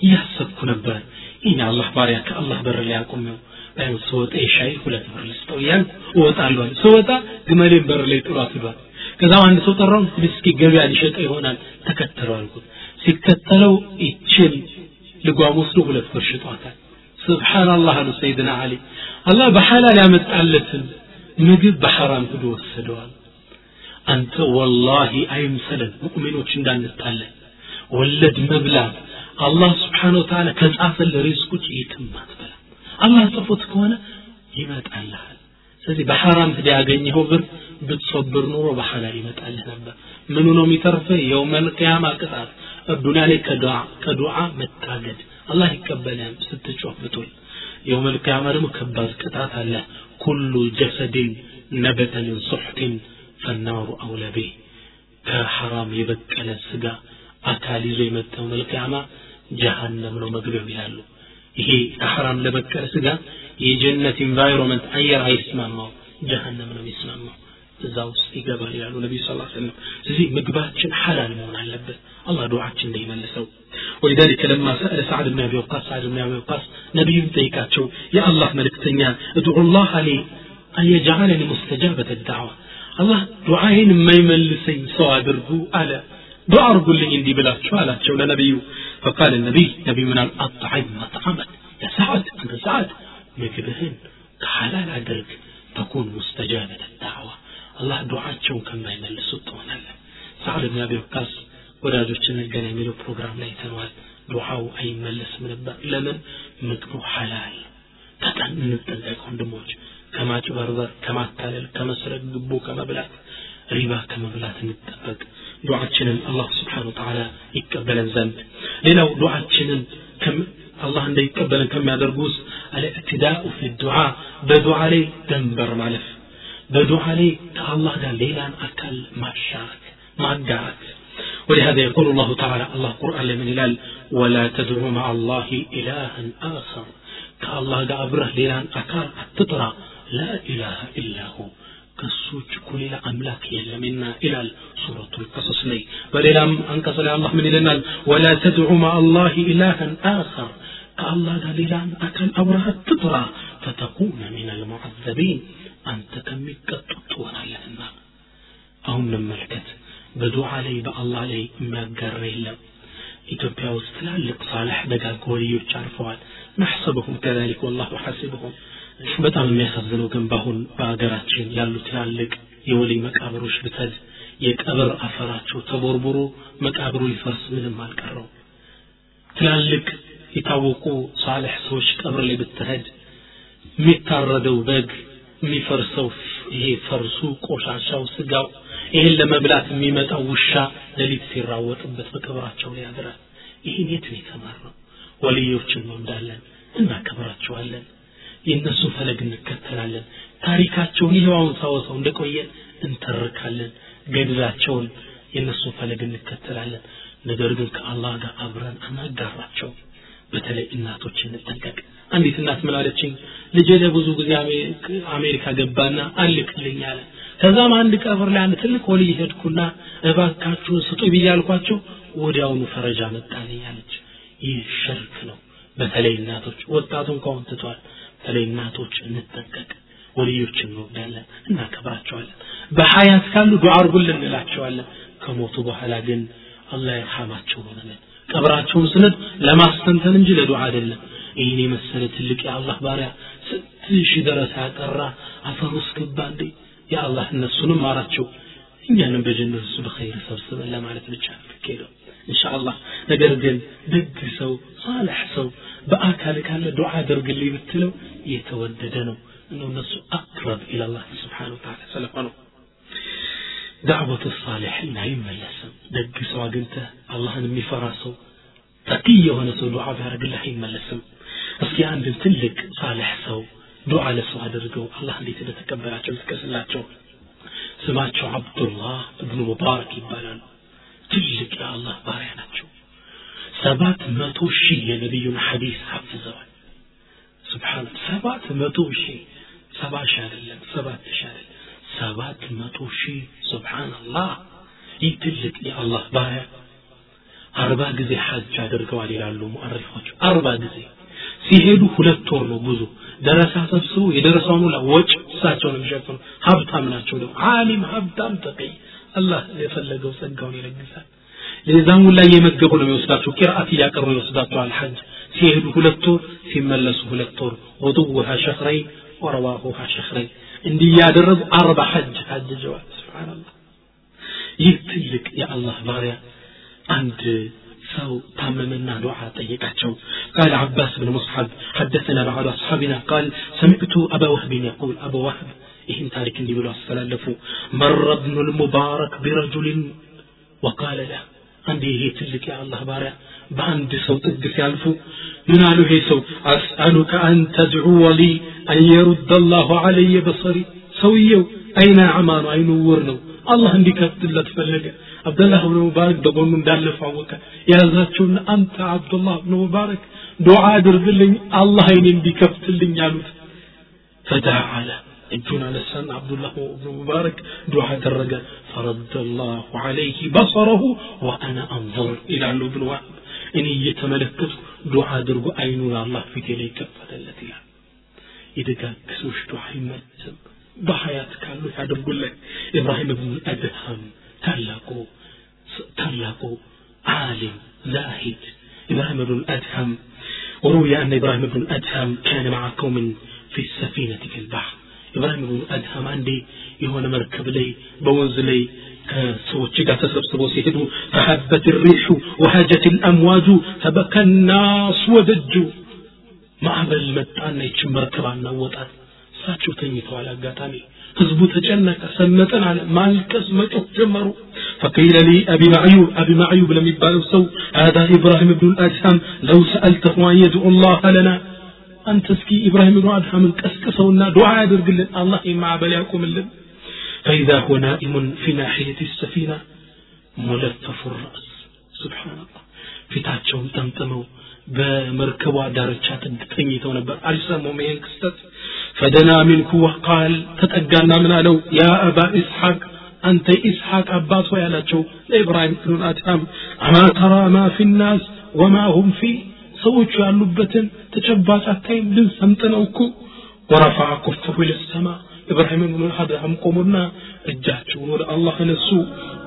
እያሰብኩ ነበር። ይህን አላህ ባሪያ ከአላህ በር ላይ አቁሜው ባይሆን ስወጣ የሻይ ሁለት ብር ልስጠው እያልኩ እወጣለሁ ስወጣ ግመሌን በር ላይ ጥሏት ሂዷል። ከዛም አንድ ሰው ጠራው እስኪ ገበያ ሊሸጠው ይሆናል ተከተለው አልኩት። ሲከተለው ይችን ልጓም ወስዶ ሁለት ብር ሽጧታል ስብሓንላህ አሉ ሰይድና አሊ አላህ በሐላል ያመጣለትን ምግብ በሐራም ሂዶ ወሰደዋል። አንተ ወላሂ አይምሰለን ሙእሚኖች እንዳንታለን ወለድ መብላት አላህ ስብሓን ወተላ ከጻፈል ሪዝቁች የትም አትበላ አላህ ጽፎት ከሆነ ይመጣልሃል። ስለዚህ በሐራም ሂደ ያገኘኸው ብር ብትሶብር ኑሮ በሐላል ይመጣልህ ነበር። ምኑ ነው የሚተርፍህ የውመል ቅያማ ቅጣት። ዱንያ ላይ ከዱዓ መታገድ አላህ ይቀበልህም ስትጮህ ብትውል። የውመል ቅያማ ደግሞ ከባድ ቅጣት አለ። ኩሉ ጀሰድን ነበተ ምን ሱሕትን ፈናሩ አውለ ቤህ ከሐራም የበቀለ ስጋ አካል ይዞ የመጣው መልቅያማ ጀሃነም ነው መግቢያው ይላሉ። ይሄ ከሐራም ለበቀለ ስጋ የጀነት ኢንቫይሮንመንት አየር አይስማማው ጀሃነም ነው የሚስማማው እዛ ውስጥ ይገባል ያሉ ነቢዩ ስ ሰለም ስለዚህ ምግባችን ሐላል መሆን አለበት አላህ ዱዓችን እንዳይመልሰው ولذلك لما سأل سعد بن أبي وقاص سعد بن أبي وقاص نبي ጠይቃቸው የአላህ መልእክተኛ ادعو الله لي أن يجعلني مستجابة الدعوة الله ዱዓይን የማይመልሰኝ ሰው አድርጉ አለ ዱዓ አርጉልኝ እንዲህ ብላችሁ አላቸው ለነቢዩ فقال النبي نبي من الأطعم مطعمك يا سعد أنت سعد ምግብህን ከሐላል አድርግ ተኩን ሙስተጃበት ዳዕዋ አላህ ዱዓቸውን ከማይመልሱት ትሆናለህ ሳዕድ ብን አቢ ወቃስ ወዳጆችን ገና የሚለው ፕሮግራም ላይ ተነዋል ዱዓው አይመለስም ነበር ለምን ምግቡ ሐላል በጣም እንጠንቀቅ ወንድሞች ከማጭበርበር ከማታለል ከመስረቅ ግቦ ከመብላት ሪባ ከመብላት እንጠበቅ ዱዓችንን አላህ ስብሓን ተዓላ ይቀበለን ዘንድ ሌላው ዱዓችንን አላህ እንዳይቀበለን ከሚያደርጉ ውስጥ አልእዕትዳኡ ፊ ዱዓ በዱዓ ላይ ደንበር ማለፍ በዱዓ ላይ ከአላህ أكل ما شاك ما ማጋራት ولهذا يقول الله تعالى الله قرآن لمن إلال ولا تدعو مع الله إلها آخر. كالله دا أبره ليلان أكار أتطرى لا إله إلا هو. كسوج كل أملاك يلمنا إلى سورة القصص لي وليلا أنقص الله من إلنا ولا تدعو مع الله إلها آخر. كالله دا ليلان أكل أبره التطرى فتكون من المعذبين. አንተ ከሚቀጡት ትሆናለህና አሁን እንመልከት በዱዓ ላይ በአላህ ላይ የሚያጋራ የለም ኢትዮጵያ ውስጥ ትላልቅ ሳልሕ ደጋግ ወልዮች አርፈዋል ናሕሰብሁም ከዛሊክ ወላሁ ሐሲብሁም በጣም የሚያሳዝነው ግን በአሁን በሀገራችን ያሉ ትላልቅ የወልይ መቃብሮች ብተድ የቀብር አፈራቸው ተቦርቡሮ መቃብሩ ሊፈርስ ምንም አልቀረው ትላልቅ የታወቁ ሳልሕ ሰዎች ቀብር ላይ ብትሄድ የሚታረደው በግ የሚፈርሰው ይሄ ፈርሱ ቆሻሻው ስጋው ይሄን ለመብላት የሚመጣው ውሻ ሌሊት ሲራወጥበት በቀብራቸው ላይ ያድራል። ይህን የት ነው የተማርነው? ወልዮችን እንወዳለን እናከብራቸዋለን። የእነሱ ፈለግ እንከተላለን። ታሪካቸውን አሁን ሳወሰው እንደቆየን እንተርካለን። ገድላቸውን የእነሱ ፈለግ እንከተላለን። ነገር ግን ከአላህ ጋር አብረን አናጋራቸው በተለይ እናቶች እንጠንቀቅ አንዲት እናት ምን አለችኝ? ልጄ ለብዙ ጊዜ አሜሪካ ገባና አልክልኝ አለ። ከዛም አንድ ቀብር ላይ አንድ ትልቅ ወልይ ሄድኩና እባካችሁን ስጡ ብዬ አልኳቸው ወዲያውኑ ፈረጃ መጣልኝ አለች። ይህ ሽርክ ነው። በተለይ እናቶች ወጣቱን ከሆን ትቷል። በተለይ እናቶች እንጠንቀቅ ወልዮች እንወዳለን እናከብራቸዋለን። በሀያት ካሉ ዱዓ አርጉልን እንላቸዋለን። ከሞቱ በኋላ ግን አላህ ይርሐማቸው ሆነልን። ቀብራቸውን ስነድ ለማስተንተን እንጂ ለዱዓ አይደለም ይህን የመሰለ ትልቅ የአላህ ባሪያ ስንት ሺህ ደረሳ ያቀራ አፈር ውስጥ ገባ እንዴ የአላህ እነሱንም ማራቸው እኛንም በጀነት እሱ በኸይር ሰብስበን ለማለት ብቻ ሄደው ኢንሻአላህ ነገር ግን ደግ ሰው ሳልሕ ሰው በአካል ካለ ዱዓ አድርግልኝ ብትለው የተወደደ ነው እነው እነሱ አቅረብ ኢላላህ ስብሓን ወተዓላ ስለሆኑ ዳዕወቱ ሳሊሕን አይመለስም ደግ ሰው አግኝተህ አላህን የሚፈራ ሰው ተቂ የሆነ ሰው ዱዓ ቢያደርግልህ አይመለስም እስኪ አንድን ትልቅ ሳልሕ ሰው ዱዓ ለሰው አድርገው አላህ እንዴት እንደተቀበላቸው ልጥቀስላቸው ስማቸው አብዱላህ እብኑ ሙባረክ ይባላሉ ትልቅ የአላህ ባሪያ ናቸው ሰባት መቶ ሺህ የነቢዩን ሐዲስ ሐፍዘዋል ስብሓን ሰባት መቶ ሺህ ሰባ ሺህ አይደለም ሰባት ሺህ አይደለም ሰባት መቶ ሺህ ስብሓንላህ ይህ ትልቅ የአላህ ባሪያ አርባ ጊዜ ሐጅ አድርገዋል ይላሉ ሙአሪፎች አርባ ጊዜ ሲሄዱ ሁለት ወር ነው ጉዞ። ደረሳ ሰብስቦ የደረሰውን ሁላ ወጭ እሳቸው ነው የሚሸፍኑ ሀብታም ናቸው ደግሞ። አሊም ሀብታም ተቀይ። አላህ የፈለገው ጸጋውን ይለግሳል። የዛን ሁላ እየመገቡ ነው የሚወስዳቸው። ቂርአት እያቀሩ ይወስዳቸዋል ሐጅ ሲሄዱ ሁለት ወር ሲመለሱ ሁለት ወር። ወጡውሃ ሸህረይን ወረዋሁሃ ሸህረይን እንዲህ አርባ ሐጅ ሐጅጀዋል ስብሓንላህ ይህ ትልቅ የአላህ ባሪያ። አንድ ሰው ታመመና ዱዓ ጠየቃቸው قال عباس بن مصعب حدثنا بعض أصحابنا قال سمعت أبا وهب يقول أبا وهب إهن تارك دي بلو أستلالفوا مر ابن المبارك برجل وقال له عندي هي تلك يا الله بارع بأند سو تقس يالفو من قالوا هي سو أسألك أن تدعو لي أن يرد الله علي بصري سويو أين أعمال أين ورنو الله عندي كتلت فلقة አብደላህ ብን ሙባረክ በጎኑ እንዳለፈ አወቀ የያዛቸውና አንተ አብዱላህ ብን ሙባረክ ዱዓ አድርግልኝ አላህ አይኔን ቢከፍትልኝ አሉት ፈዳዓለ እጁን አነሳና አብዱላህ ብን ሙባረክ ዱዓ አደረገ ፈረደ ላሁ ዐለይህ በሰረሁ ወአና አንظር ይላሉ ብን ዋህብ እኔ እየተመለከትኩ ዱዓ አድርጎ አይኑን አላህ ፊቴ ላይ ይከፈተለት ይላል የደጋግ ሰዎች ዱዓ ይመልስም በሀያት ካሉ ያደርጉለት ኢብራሂም ብን አድሃም ታላቁ ታላቁ ዓሊም ዛሂድ إبراهيم بن الأدهم وروي أن إبراهيم بن الأدهم كان مع قوم في السفينة في البحر إبراهيم بن الأدهم عندي يهون مركب لي بوز لي كسوتش قاعد تسبسبو سيهدو فحبت الريح وهاجت الأمواج فبكى الناس ودجوا ማዕበል መጣና ይችን መርከብ አናወጣት እሳቸው ተኝተዋል አጋጣሚ ህዝቡ ተጨነቀ ሰመጠን አለ ማልቀስ መጮህ ጀመሩ فقيل لي أبي معيوب أبي معيوب لم يبالو سو هذا إبراهيم بن الأدهم لو سألته أن يدعو الله لنا أنت اسكي إبراهيم بن الأدهم الكسكسونا دعاء درقل الله مع بليكم اللن فإذا هو نائم في ناحية السفينة ملفف الرأس سبحان الله في تاتشون تمتموا በመርከቧ ዳርቻ ተኝተው ነበር አልሰሙም ይህን ክስተት ፈደና ሚንኩ ወቃል ተጠጋና ምን አለው ያ አባ ኢስሐቅ አንተ ኢስሐቅ አባት ሆይ አላቸው ለኢብራሂም ብኑል አድሃም አማ ተራ ማ ፊ ናስ ወማ ሁም ፊ ሰዎቹ ያሉበትን ተጨባጭ አታይም ግን ሰምጥነው እኮ ወረፈዐ ኩፈሁ ኢለሰማ ኢብራሂም ብኑል አድሃም ቆሙና እጃቸውን ወደ አላህ ነሱ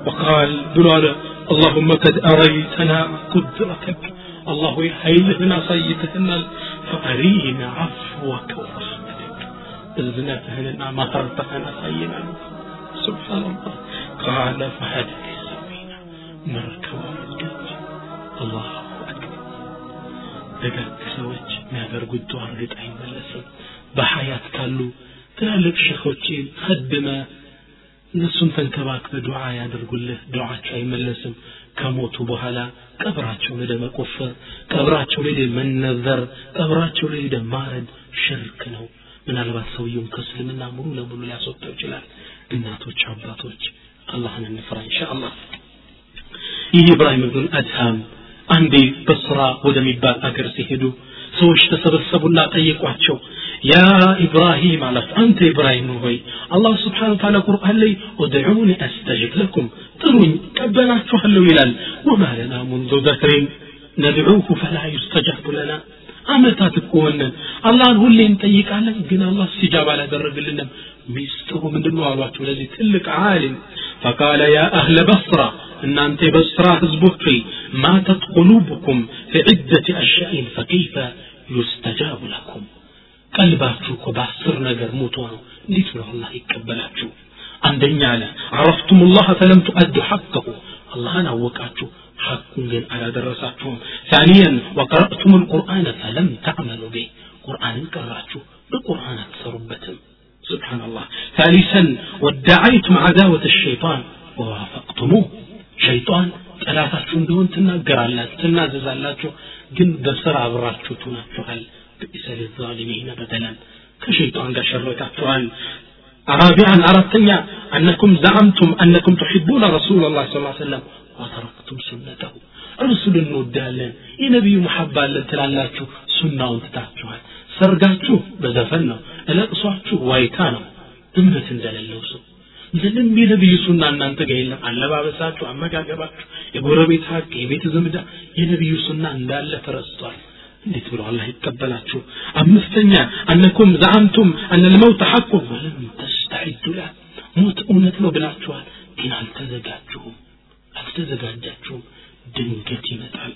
ወቃል ብሎ አለ اللهم قد أريتنا قدرتك الله يحيلنا سيدنا فأرينا عفوك ورحمتك إذنتهنا ما هرتهنا سيدنا سبحان الله قال فهذه السفينة مركبة الجنة الله أكبر ደጋግ ሰዎች የሚያደርጉት ዱዓ እርግጥ አይመለስም በሀያት ካሉ ትላልቅ ሸኾችን ከድመ እነሱን ተንከባክበ ዱዓ ያደርጉልህ ዱዓቸው አይመለስም ከሞቱ በኋላ ቀብራቸው ላይ መቆፈር ቀብራቸው ላይ መነዘር ቀብራቸው ላይ ማረድ ሽርክ ነው። ምናልባት ሰውየውን ከእስልምና ሙሉ ለሙሉ ሊያስወጣው ይችላል። እናቶች አባቶች አላህን እንፍራ ኢንሻአላህ። ይህ ኢብራሂም ብን አድሃም አንዴ በስራ ወደሚባል አገር ሲሄዱ ሰዎች ተሰበሰቡና ጠየቋቸው ያ ኢብራሂም አላቸው አንተ ኢብራሂም ሆይ አላህ ስብሓን ታላ ቁርአን ላይ ወድዑኒ አስተጅብ ለኩም ጥሩኝ ቀበላችኋለሁ ይላል ወማ ለና ሙንዙ ደህሪን ነድዑሁ ፈላ ዩስተጃቡ ለና አመታት እኮ ሆነን አላህን ሁሌ እንጠይቃለን ግን አላህ ስጃብ አላደረግልንም ሚስጥሩ ምንድን ነው አሏቸው ለዚህ ትልቅ ዓሊም ፈቃለ ያ አህለ በስራ እናንተ የበስራ ህዝቦች ሆይ ማተት ቁሉብኩም ፊ ዒደት አሽያኢን ፈከይፈ ዩስተጃቡ ለኩም ቀልባችሁ እኮ በአስር ነገር ሞቶ ነው እንዴት ነው አላህ ይቀበላችሁ አንደኛ አለ አረፍቱም ላህ ፈለም ቱአዱ ሐቀሁ አላህን አወቃችሁ حقون جن على درساتهم ثانيا وقرأتم القرآن فلم تعملوا به. قرآن ቀራችሁ بقرآن አትሰሩበትም سبحان الله ثالثا وادعيتم عداوة الشيطان ووافقتموه. شيطان ጠላታችሁ እንደሆን ትናገራላችሁ ትናዘዛላችሁ ግን በስራ አብራችሁ ትሆናችኋል። ብئس للظالمين بدلا ከሸይጣን ጋር ሸረታችኋል رابعا أردتني أنكم زعمتم أنكم تحبون رسول الله صلى الله عليه وسلم وتركتم سنته رسول እንወዳለን የነቢዩ መሐባ አለን ትላላችሁ ሱናውን ትታችኋል ሰርጋችሁ በዘፈን ነው እለቅሷችሁ ዋይታ ነው እምነት እንደሌለው ሰው ምንም የነቢዩ ሱና እናንተ ጋር የለም አለባበሳችሁ አመጋገባችሁ የጎረቤት ሀቅ የቤት ዘምዳ የነቢዩ ሱና እንዳለ ተረስቷል እንዴት ብሎ አላህ ይቀበላችሁ አምስተኛ አነኩም ዘዓምቱም አነ ልመውት ሐቁ ወለም الدلع موت أونت لو بلاتشوا كنا التزجاجهم التزجاجهم دنقتي مثال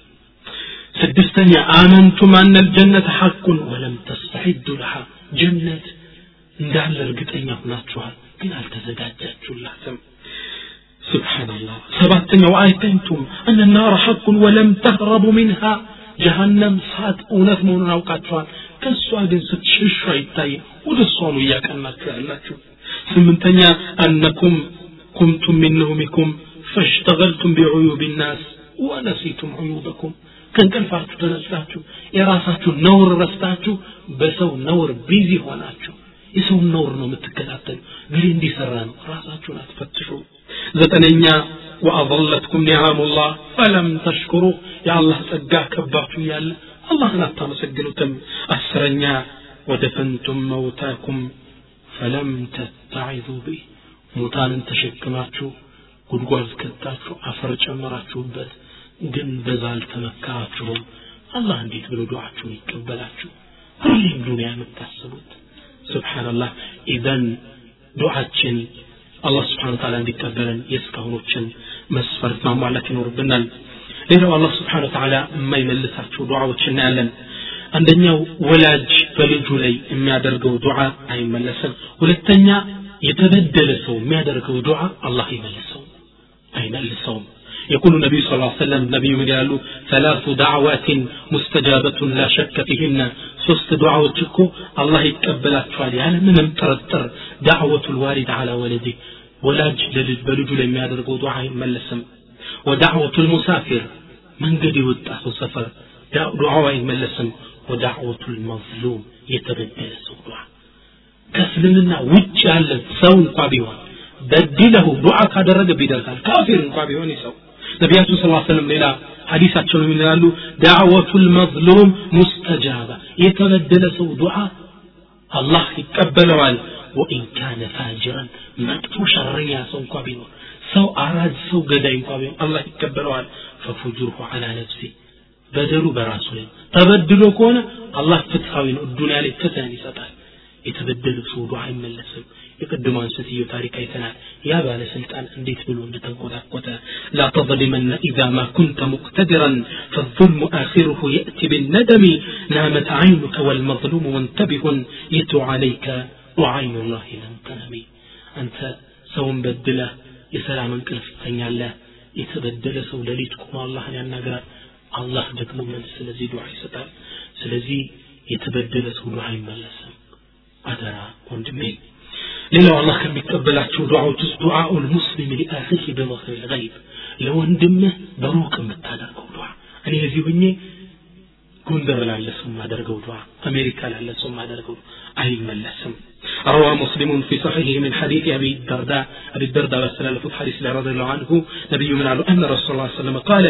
سدستني آمنتم أن الجنة حق ولم تستعدوا لها جنة ندعم لرقتين هنا تشوال كنا التزجاجهم لحسن سبحان الله سبعتني وآيتنتم أن النار حق ولم تهربوا منها جهنم صاد أونت مونا وقاتشوال كسوا دين ستشش رأيتاي ودسوا نويا كان ناتشوال ناتشوال سمنتنيا أنكم كنتم من نومكم فاشتغلتم بعيوب الناس ونسيتم عيوبكم. كان كان فارتو يا يراساتو نور رستاتو بسو نور بيزي هوناتو. يسو نور نوم التكلاتن قلين دي سران راساتو لا تفتشو زتنيا وأظلتكم نعام الله فلم تشكروا. يا الله سقاك باتو يا الله لا تنسجلو تم. أسرنيا ودفنتم موتاكم. ፈለም ተታዒዙ ቢህ ሙታንን ተሸክማችሁ ጉድጓድ ከታችሁ አፈር ጨመራችሁበት ግን በዛ አልተመከራችሁም አላህ እንዴት ብሎ ዱዓችሁን ይቀበላችሁ ሁሌም ዱንያ የምታስቡት ስብሓንላህ ኢዘን ዱዓችን አላህ ስብሓን ታላ እንዲቀበለን የእስካሁኖችን መስፈርት ማሟላት ይኖርብናል ሌላው አላህ ስብሓን ተዓላ የማይመልሳቸው ዱዓዎች እናያለን አንደኛው ወላጅ በልጁ ላይ የሚያደርገው ዱዓ አይመለስም ሁለተኛ የተበደለ ሰው የሚያደርገው ዱዓ አላህ ይመልሰው አይመልሰውም يقول النبي صلى الله عليه وسلم نبي من قالوا ثلاث دعوات مستجابة لا شك فيهن ሶስት ዱዓዎች እኮ አላህ ይቀበላቸዋል ያለ ምንም ጥርጥር ዳዕወቱ ልዋሊድ አላ ወለዲ ወላጅ ለልጅ በልጁ ላይ የሚያደርገው ዱዓ አይመለስም ወዳዕወቱ ልሙሳፊር መንገድ የወጣ ሰው ሰፈር ዱዓው አይመለስም ወዳዕወቱ ልመዝሉም የተበደለ ሰው ዱዓ ከእስልምና ውጭ ያለ ሰው እንኳ ቢሆን በድለሁ ዱዓ ካደረገ ቢደርሳል ካፊር እንኳ ቢሆን ሰው ነቢያችን ስ ሰለም ሌላ ሐዲሳቸው ነው ይላሉ ዳዕወቱ ልመዝሉም ሙስተጃባ የተበደለ ሰው ዱዓ አላህ ይቀበለዋል ወኢን ካነ ፋጅረን መጥፎ ሸረኛ ሰው እንኳ ቢኖር ሰው አራጅ ሰው ገዳይ እንኳ ቢሆን አላህ ይቀበለዋል ፈፉጁርሁ አላ ነፍሲ በደሉ በራሱ ላይ ተበድሎ ከሆነ አላህ ፍትሐዊ ነው ዱንያ ላይ ፍትህን ይሰጣል የተበደለ ሰው ዱዓ አይመለስም የቅድሟን ሴትዮ ታሪክ አይተናል ያ ባለስልጣን እንዴት ብሎ እንደተንቆጣቆጠ ላ ተظልመነ ኢዛ ማ ኩንተ ሙቅተድራን ፈظልሙ አኺሩሁ የእቲ ብነደሚ ናመት ዓይኑከ ወልመظሉሙ ሙንተቢሁን የቱ ዓለይከ ወዓይኑ ላሂ ለምተነሚ አንተ ሰውን በድለህ የሰላም እንቅልፍ ትተኛለህ የተበደለ ሰው ሌሊት ቆሞ አላህን ያናግራል አላህ ደግሞ መልስ ስለዚህ ዱዓ ይሰጣል ስለዚህ የተበደለ ሰው ዱዓ አይመለስም አደራ ወንድሜ ሌላው አላህ ከሚቀበላቸው ዱዓዎች ውስጥ ዱዓኡ ልሙስሊም ሊአኺህ በመክር ልይብ ለወንድምህ በሩቅ የምታደርገው ዱዓ እኔ እዚህ ሁኜ ጎንደር ላለ ሰው ማደርገው ዱዓ አሜሪካ ላለ ሰው ማደርገው አይመለስም روى مسلم في صحيحه من حديث أبي الدرداء أبي الدرداء رسول الله حديث رضي الله عنه نبي من أن رسول الله صلى الله عليه وسلم قال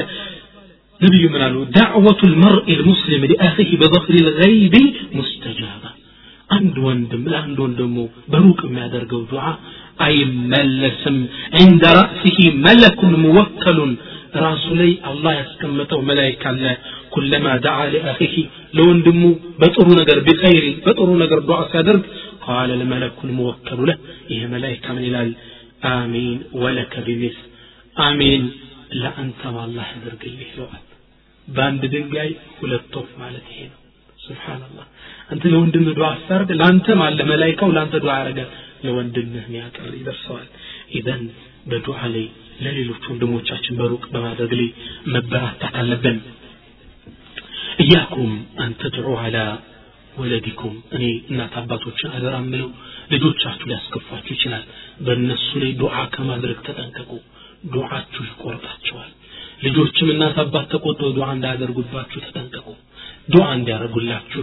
نبي من قال دعوة المرء المسلم لأخيه بظهر الغيب مستجابة አንድ ወንድም ለአንድ ወንድሙ በሩቅ የሚያደርገው ዱዓ አይመለስም عند رأسه ملك موكل ራሱ ላይ አላህ ያስቀመጠው መላይካ አለ ኩለማ ደዓ ሊአኺህ ለወንድሙ በጥሩ ነገር ቢኸይር በጥሩ ነገር ዱዓ ሲያደርግ ቃለ ለመለኩ ልሙወከሉ ለህ ይሄ መላይካ ምን ይላል አሚን ወለከ ቢሚስ አሚን ለአንተም አላህ ያደርግልህ ይለዋል በአንድ ድንጋይ ሁለት ወፍ ማለት ይሄ ነው። ስብሓንላህ አንተ ለወንድምህ ዱዓ ስታደርግ ለአንተም አለ መላይካው ለአንተ ዱዓ ያደርጋል። ለወንድምህ ሚያቀር ይደርሰዋል። ኢዘን በዱዓ ላይ ለሌሎች ወንድሞቻችን በሩቅ በማድረግ ላይ መበራታት አለብን። እያኩም አን ተድዑ አላ ወለዲኩም። እኔ እናት አባቶችን አደራ ልጆቻችሁ ሊያስከፋችሁ ይችላል። በእነሱ ላይ ዱዓ ከማድረግ ተጠንቀቁ። ዱዓችሁ ይቆርጣቸዋል ልጆችም እናት አባት ተቆጥተው ዱዓ እንዳያደርጉባችሁ ተጠንቀቁ። ዱዓ እንዲያደርጉላችሁ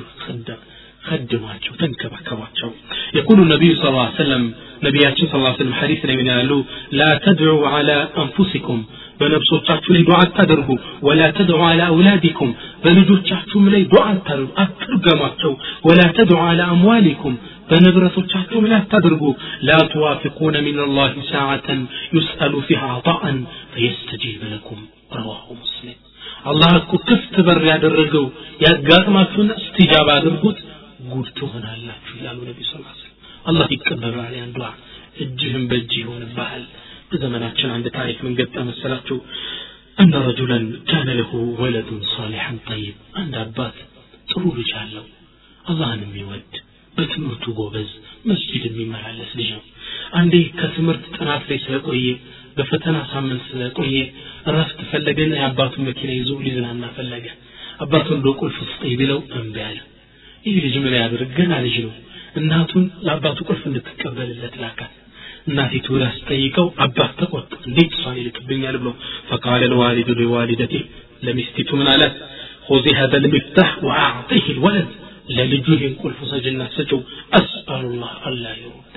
خدماتشو تنكبكباتشو يقول النبي صلى الله عليه وسلم نبياتشو صلى الله عليه وسلم حديث من قالوا لا تدعوا على أنفسكم بنفسوتشاتشو لي دعاء تدربوا ولا تدعوا على أولادكم بنجوتشاتشو لي دعاء ترقماتشو ولا تدعوا على أموالكم بنبرتوتشاتشو لا تدربوا لا توافقون من الله ساعة يسأل فيها عطاء فيستجيب لكم ረዋሁ ሙስሊም አላህ እኮ ክፍት በር ያደረገው ያጋጥማችሁና እስቲጃባ አድርጉት ጉድ ትሆናላችሁ ይላሉ ነቢ ስ አላህ ይቀበላል ያን ዱዓ እጅህም በእጅ ይሆንብሃል በዘመናችን አንድ ታሪክ ምን ገጠ መሰላችሁ أن رجلا كان له ولد صالحا طيب عند አባት ጥሩ ልጅ አለው አላህን የሚወድ በትምህርቱ ጎበዝ መስጂድ የሚመላለስ ልጅ ነው አንዴ ከትምህርት ጥናት ላይ ስለቆየ በፈተና ሳምንት ስለቆየ እረፍት ፈለገና የአባቱን መኪና ይዞ ሊዝናና ፈለገ አባቱን ዶ ቁልፍ ስጠኝ ቢለው እምቢ አለ ይህ ልጅ ምን ያድርግ ገና ልጅ ነው እናቱን ለአባቱ ቁልፍ እንድትቀበልለት ላካት እናቲቱ ብላ ስጠይቀው አባት ተቆጣ እንዴት እሷን ይልክብኛል ብሎ ፈቃለ ልዋሊዱ ሊዋሊደቴ ለሚስቲቱ ምን አላት خذي هذا المفتاح وأعطيه الولد ለልጁ ይህን ቁልፍ ሰጅና ሰጨው አስአሉላህ አላ ይሩደ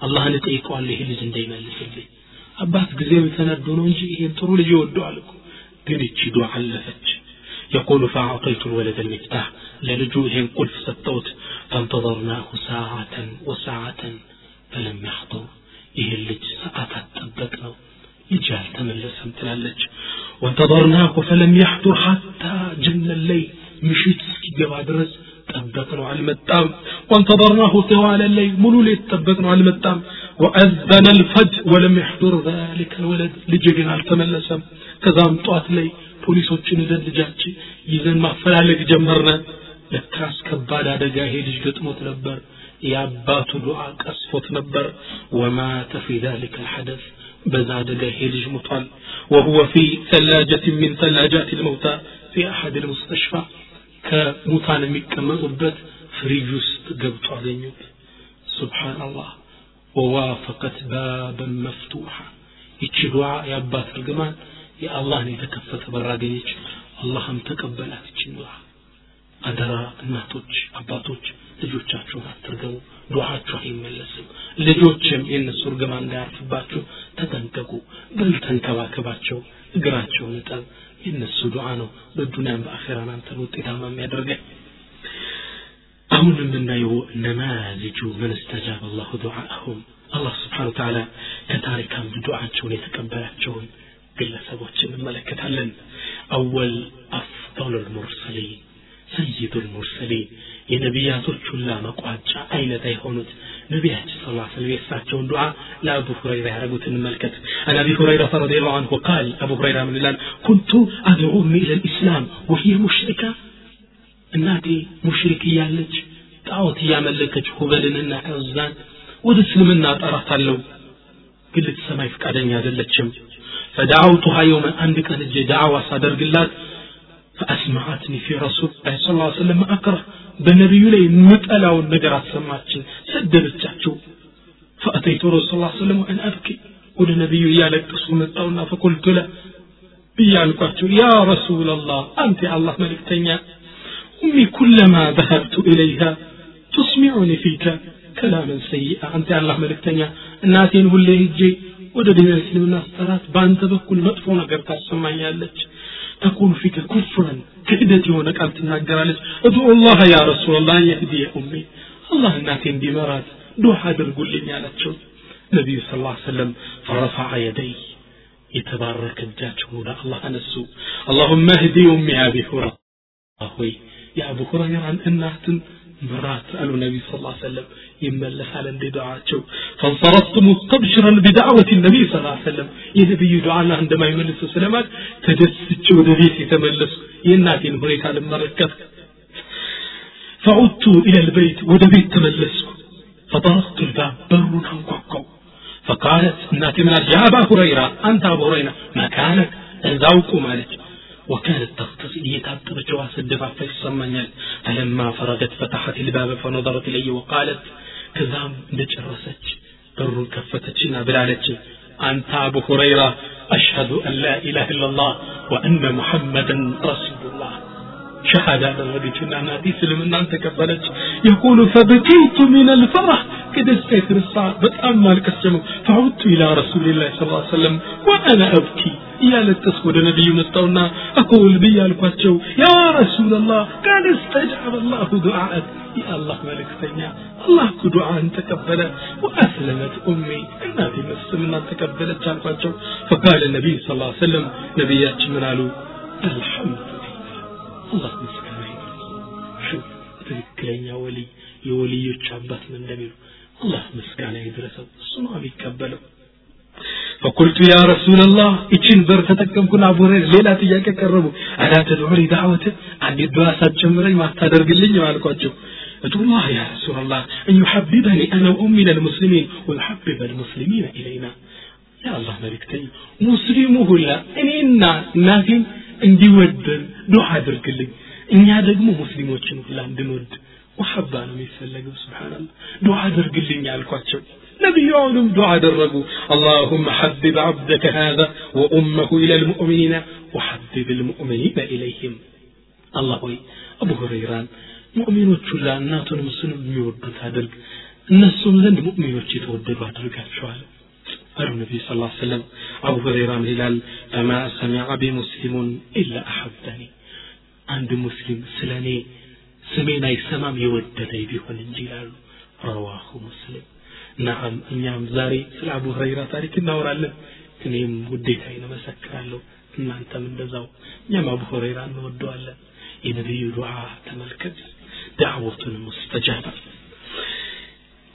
አላህን እጠይቀዋለሁ ይህ ልጅ እንዳይመልስልኝ أبات قزيم تندونجي ينطروا لجي ودوا لكم قريت شدوا علفت يقول فأعطيت الولد المفتاح لرجوهن قل فستوت فانتظرناه ساعة وساعة فلم يحضر ይህ ልጅ ሰዓት አጠበቅ ነው ልጅ وانتظرناه فلم يحضر حتى جن الليل مشيت ምሽት እስኪገባ ድረስ تبتنا على المتام وانتظرناه طوال الليل. منو ليت تبتنا على المتام وأذن الفج ولم يحضر ذلك الولد. لجينا التملسا كذام طوات لي بوليس وچين دل جاتي إذن ما فلالك جمرنا لكاس كبال هذا جاهي لجي قطموت يا بات دعاء أصفت نبر ومات في ذلك الحدث بزاد جاهي لجي وهو في ثلاجة من ثلاجات الموتى في أحد المستشفى ከሙታን የሚቀመጡበት ፍሪጅ ውስጥ ገብቶ አገኙት። ሱብሓንላህ ወዋፈቀት ባበን መፍቱሓ ይቺ ዱዓ የአባት እርግማን የአላህን የተከፈተ በር አገኘች። አላህም ተቀበላት ይችን ዱዓ። አደራ እናቶች አባቶች ልጆቻችሁን አትርገሙ። ዱዓችሁ አይመለስም። ልጆችም የእነሱ እርግማን እንዳያርፍባችሁ ተጠንቀቁ። በል ተንከባከባቸው። እግራቸውን እጠብ የነሱ ዱዓ ነው በዱንያም በአኼራን አንተን ውጤታማ የሚያደርገ አሁን የምናየው ነማዝጁ ምን እስተጃብ አላሁ ዱዓአሁም አላህ ስብሓን ተዓላ ከታሪክ አንዱ ዱዓቸውን የተቀበላቸውን ግለሰቦች እንመለከታለን። አወል አፍضل المرسلين سيد المرسلين የነቢያቶች ሁላ መቋጫ አይነት የሆኑት ነቢያችን ስ ላ ስለም የእሳቸውን ዱዓ ለአቡ ሁረይራ ያደረጉት እንመልከት። አን አቢ ሁረይረተ ረዲ አንሁ ቃል አቡ ሁረይራ ምን ይላል? ኩንቱ አድዑ ኢለ ልእስላም ወሂየ ሙሽሪካ እናቴ ሙሽሪክ እያለች ጣዖት እያመለከች ሁበልንና ዑዛን ወደ እስልምና ጠራታለሁ ግን ልትሰማኝ ፈቃደኛ አይደለችም። ፈዳዓውቱሃ የውመን አንድ ቀን እጄ ዳዕዋ ሳደርግላት فأسمعتني في رسول الله صلى الله عليه وسلم ما أكره بالنبي لي متألا والنجر أسمعتني سددتشاتشو فأتيت رسول الله صلى الله عليه وسلم وأنا أبكي والنبي يالك تصومتنا فقلت له بيالكاتشو يا رسول الله أنت الله ملك تنيا أمي كلما ذهبت إليها تسمعني فيك كلاما سيئا أنت الله ملك تنيا እናቴን ሁሌ ሄጄ ወደ ዲን እስልምና ስጠራት በአንተ በኩል መጥፎ ነገር ታሰማኛለች تكون فيك كفرا كهدة هنا قال تناقرالك؟ ادعو الله يا رسول الله يهدي أمي. الله الناتين بمرات دوحة درقل لي على تشوف النبي صلى الله عليه وسلم فرفع يديه. يتبارك الجاج هنا. الله أنسو اللهم اهدي أمي أبي هريرة. يا أبو هريرة عن أنها مرات قالوا النبي صلى الله عليه وسلم يملس على اندي دعاته فانصرفت مستبشرا بدعوة النبي صلى الله عليه وسلم يا نبي دعاء الله عندما يملس السلامات تجسد ወደ ቤት የተመለሱ የእናቴን ሁኔታ ልመለከት فعدت إلى البيت ወደ ቤት ተመለስኩ فطرقت الباب برون አንኳኳው فقالت እናቴ ምን يا أبا هريرة أنت أبو هريرة مكانك እዛው ቁም አለች وكانت تغتسل يتعطبت واسدفع فيسمنيال فلما فرغت فتحت الباب فنظرت إلي وقالت كذام نجرست بر كفتتشنا بلالتش أنت أبو هريرة أشهد أن لا إله إلا الله وأن محمدا رسول الله. شهد على الغدج أن حديث لما أنت نعم كفلت يقول فبكيت من الفرح. كده استيثر الصعب بتأمل كسمه فعدت إلى رسول الله صلى الله عليه وسلم وأنا أبكي. يا للتسود نبي الطونا أقول بي الفاتشو يا رسول الله. قال استجاب الله دعاءك. يا الله ملك فنيا الله كدعاء تكبل وأسلمت أمي. إن في بس من تكبلت فقال النبي صلى الله عليه وسلم نبي من الحمد አላህ ምስጋና ይድረስ ትክክለኛ ወልይ የወልዮች አባት ምን እንደሚሉ አላህ ምስጋና ይድረሰው እሱ ነው የሚቀበለው فقلت يا رسول الله إيشين بر تتكمكن أبو هريرة ليلة تياك قربوا ألا تدعوني دعوة عن الدعاء ساتشمري ما تدرق لي مالكواتشو ادعو الله يا رسول الله أن يحببني أنا وأمي للمسلمين ويحبب المسلمين إلينا يا الله ملكتني مسلم هلا እኔና እናቴን እንዲወደን ዱዓ አድርግልኝ እኛ ደግሞ ሙስሊሞችን ሁላ እንድንወድ ወሐባ ነው የሚፈለገው ስብሓንላህ ዱዓ አድርግልኝ አልኳቸው نبي علم دعاء درقوا اللهم حبب عبدك هذا وأمه إلى المؤمنين وحبب المؤمنين إليهم الله هوي أبو هريران ሙእሚኖቹ ለእናቱን ምስሉ የሚወዱት አድርግ እነሱም ዘንድ ሙእሚኖች የተወደዱ አድርጋቸዋል አሉ ነቢ ስ ላ ሰለም አቡ ሁረይራ ምን ይላል? ፈማ ሰሚዐ ቢ ሙስሊሙን ኢላ አሐበኒ አንድ ሙስሊም ስለ እኔ ስሜን አይሰማም የወደደኝ ቢሆን እንጂ ይላሉ። ረዋሁ ሙስሊም። ናም እኛም ዛሬ ስለ አቡ ሁረይራ ታሪክ እናወራለን። እኔም ውዴታዬን እመሰክራለሁ። እናንተም እንደዛው እኛም አቡ ሁረይራ እንወደዋለን። የነቢዩ ዱዓ ተመልከት። ዳዕወቱን ሙስተጃባ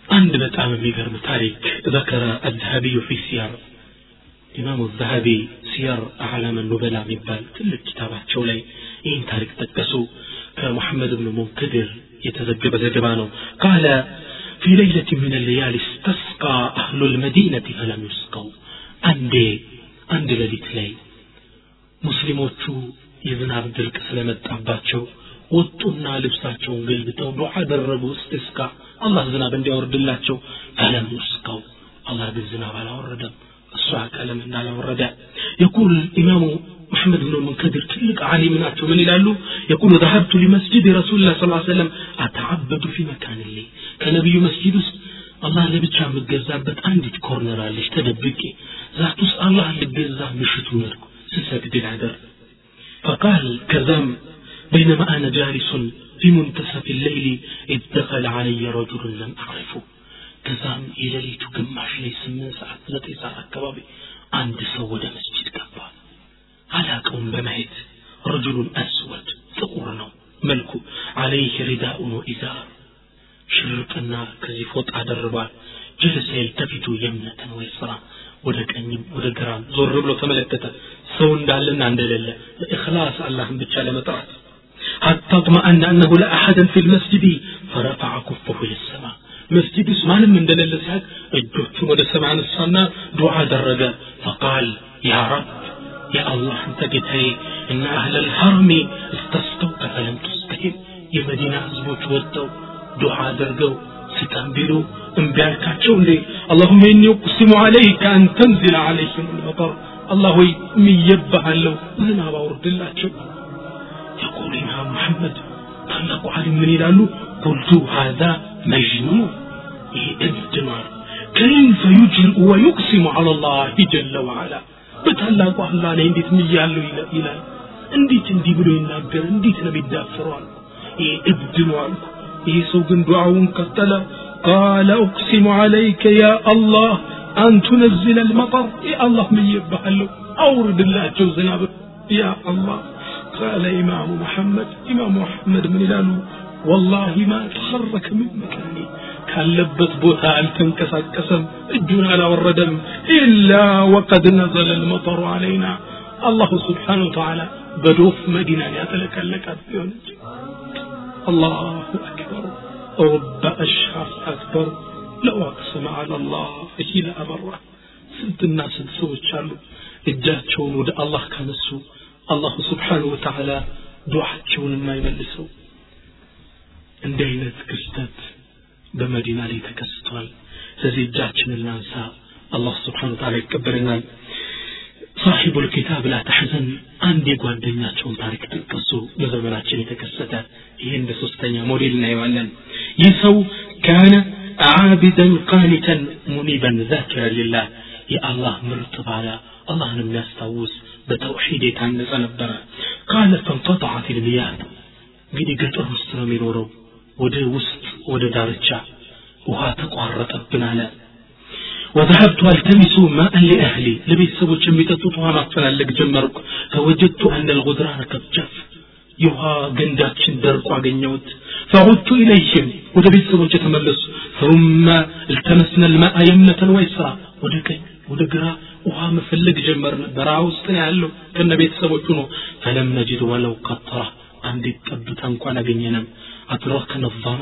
አንድ በጣም የሚገርም ታሪክ ذكر الذهبي في سير ኢማሙ ዛሀቢ ሲየር አዕላመ ኑበላ የሚባል ትልቅ ኪታባቸው ላይ ይህን ታሪክ ጠቀሱ ከሙሐመድ ብን ሙንክድር የተዘገበ ዘገባ ነው ቃለ في ليلة من الليالي استسقى أهل المدينة فلم يسقوا አንዴ አንድ ሌሊት ላይ ሙስሊሞቹ የዝናብ ድርቅ ስለመጣባቸው ወጡና ልብሳቸውን ገልብጠው ዱዓ አደረጉ እስቲስቃ አላህ ዝናብ እንዲያወርድላቸው ፈለም ዩስቀው አላህ ግን ዝናብ አላወረደም። እሷ ቀለም እንዳላወረደ የቁል ኢማሙ محمد بن المنكدر تلك عالم ناتو من الالو يقول ذهبت لمسجد رسول الله صلى الله عليه وسلم أتعبد في مكان لي አላህ ለብቻ የምገዛበት አንዲት ኮርነር አለች ተደብቄ። ዛት ውስጥ አላህ ልገዛ ምሽቱ ነድኩ ስሰግድ ላደር ፈቃል ከዛም በይነማ አነ ጃሊሱን في منتصف الليل إذ دخل علي رجل لم أعرفه ከዛም የሌሊቱ ግማሽ ላይ ስምንት ሰዓት ዘጠኝ ሰዓት አካባቢ አንድ ሰው ወደ መስጂድ ገባ አላቀውም በማየት ረጁሉን አስወድ ጥቁር ነው መልኩ አለይህ ሪዳኡን ወኢዛር ሽርጥና ከዚህ ፎጣ ደርቧል ጀልሰ የልተፊቱ የምነትን ወይ ስራ ወደ ቀኝም ወደ ግራም ዞር ብሎ ተመለከተ ሰው እንዳለና እንደሌለ በእክላስ አላህን ብቻ ለመጥራት حتى اطمأن أنه لا أحدا في المسجد فرفع كفه إلى السماء መስጂድ ውስጥ ማንም እንደሌለ ሲያቅ እጆቹን ወደ ሰማይ አነሳና ዱዓ አደረገ ፈቃል ያ ረብ ያ አላህ አንተ ጌታዬ እና አህለ ልሐረሚ እስተስተውከ ፈለም ቱስቀሂም የመዲና ህዝቦች ወጥተው ዱዓ አድርገው ስጠን ቢሉ እምቢ አልካቸው እንዴ አላሁመ ኢኒ ኡቅሲሙ አለይከ አን ተንዚለ አለይህም ልመጠር አላህ ሆይ ምየባሃለሁ ዝናብ አውርድላቸው يقول إمام محمد ታላቁ ዓሊም ምን ይላሉ ቁልቱ ሃዛ መጅኑን ይህ እብድ ነው ከይፈ ዩጅር ወዩቅሲሙ አላ ላህ ጀለ ወዓላ በታላቁ አላህ ላይ እንዴት ምያለው ይላል እንዴት እንዲህ ብሎ ይናገር እንዴት ነው የሚዳፍረው አልኩ ይህ እብድ ነው አልኩ ይህ ሰው ግን ዱዓውን ቀጠለ ቃለ ኡቅሲሙ ዓለይከ ያ አላህ አን ቱነዝለ ልመጠር ያ አላህ ምየባሃለሁ አውርድላቸው ዝናብ ያ አላህ قال إمام محمد إمام محمد من إلانه والله ما تحرك من مكاني كان لبت بوتا أن تنكسكسم الجنة على والردم إلا وقد نزل المطر علينا الله سبحانه وتعالى بدوف مدينة يتلك لك الله أكبر رب أشهر أكبر لو أقسم على الله إلى أبره ስንት እና ስንት ሰዎች አሉ እጃቸውን ወደ አላህ ካነሱ አላሁ ስብሓንሁ ወተዓላ ዱዓቸውን የማይመልሰው እንዲህ አይነት ክስተት በመዲና ላይ ተከስቷል ስለዚህ እጃችንን ላንሳ አላህ ስብሓን ወተዓላ ይቀበለናል ሳሒቡ ልኪታብ ላ ተሕዘን አንድ የጓደኛቸውን ታሪክ ጠቀሱ በዘመናችን የተከሰተ ይህን በሶስተኛ ሞዴል እናየዋለን ይህ ሰው ካነ ዓቢደን ቃኒተን ሙኒበን ዛኪረን ሊላህ የአላህ ምርጥ ባሪያ አላህን የሚያስታውስ በተውሒድ የታነጸ ነበረ ቃለ ፈንቀጣዓት ልሚያህ እንግዲህ ገጠር ውስጥ ነው የሚኖረው ወደ ውስጥ ወደ ዳርቻ ውሃ ተቋረጠብን አለ وذهبت ألتمس ماء لأهلي لبيت سبوش يميتطوط وما فلالك جمرك فوجدت أن الغدران قد جف يوها قنداتشن درق وعقنيوت فعدت إليهم وده بيت سبوش يتملس ثم التمسنا الماء يمنة ويسرى وده كي وده قرا ውሃ መፈለግ ጀመርን በረሃ ውስጥ ነው ያለው ከነ ቤተሰቦቹ ነው ፈለም ነጅድ ወለው ቀጥራ አንዲት ጠብታ እንኳን አገኘንም አድረከነ ዛማ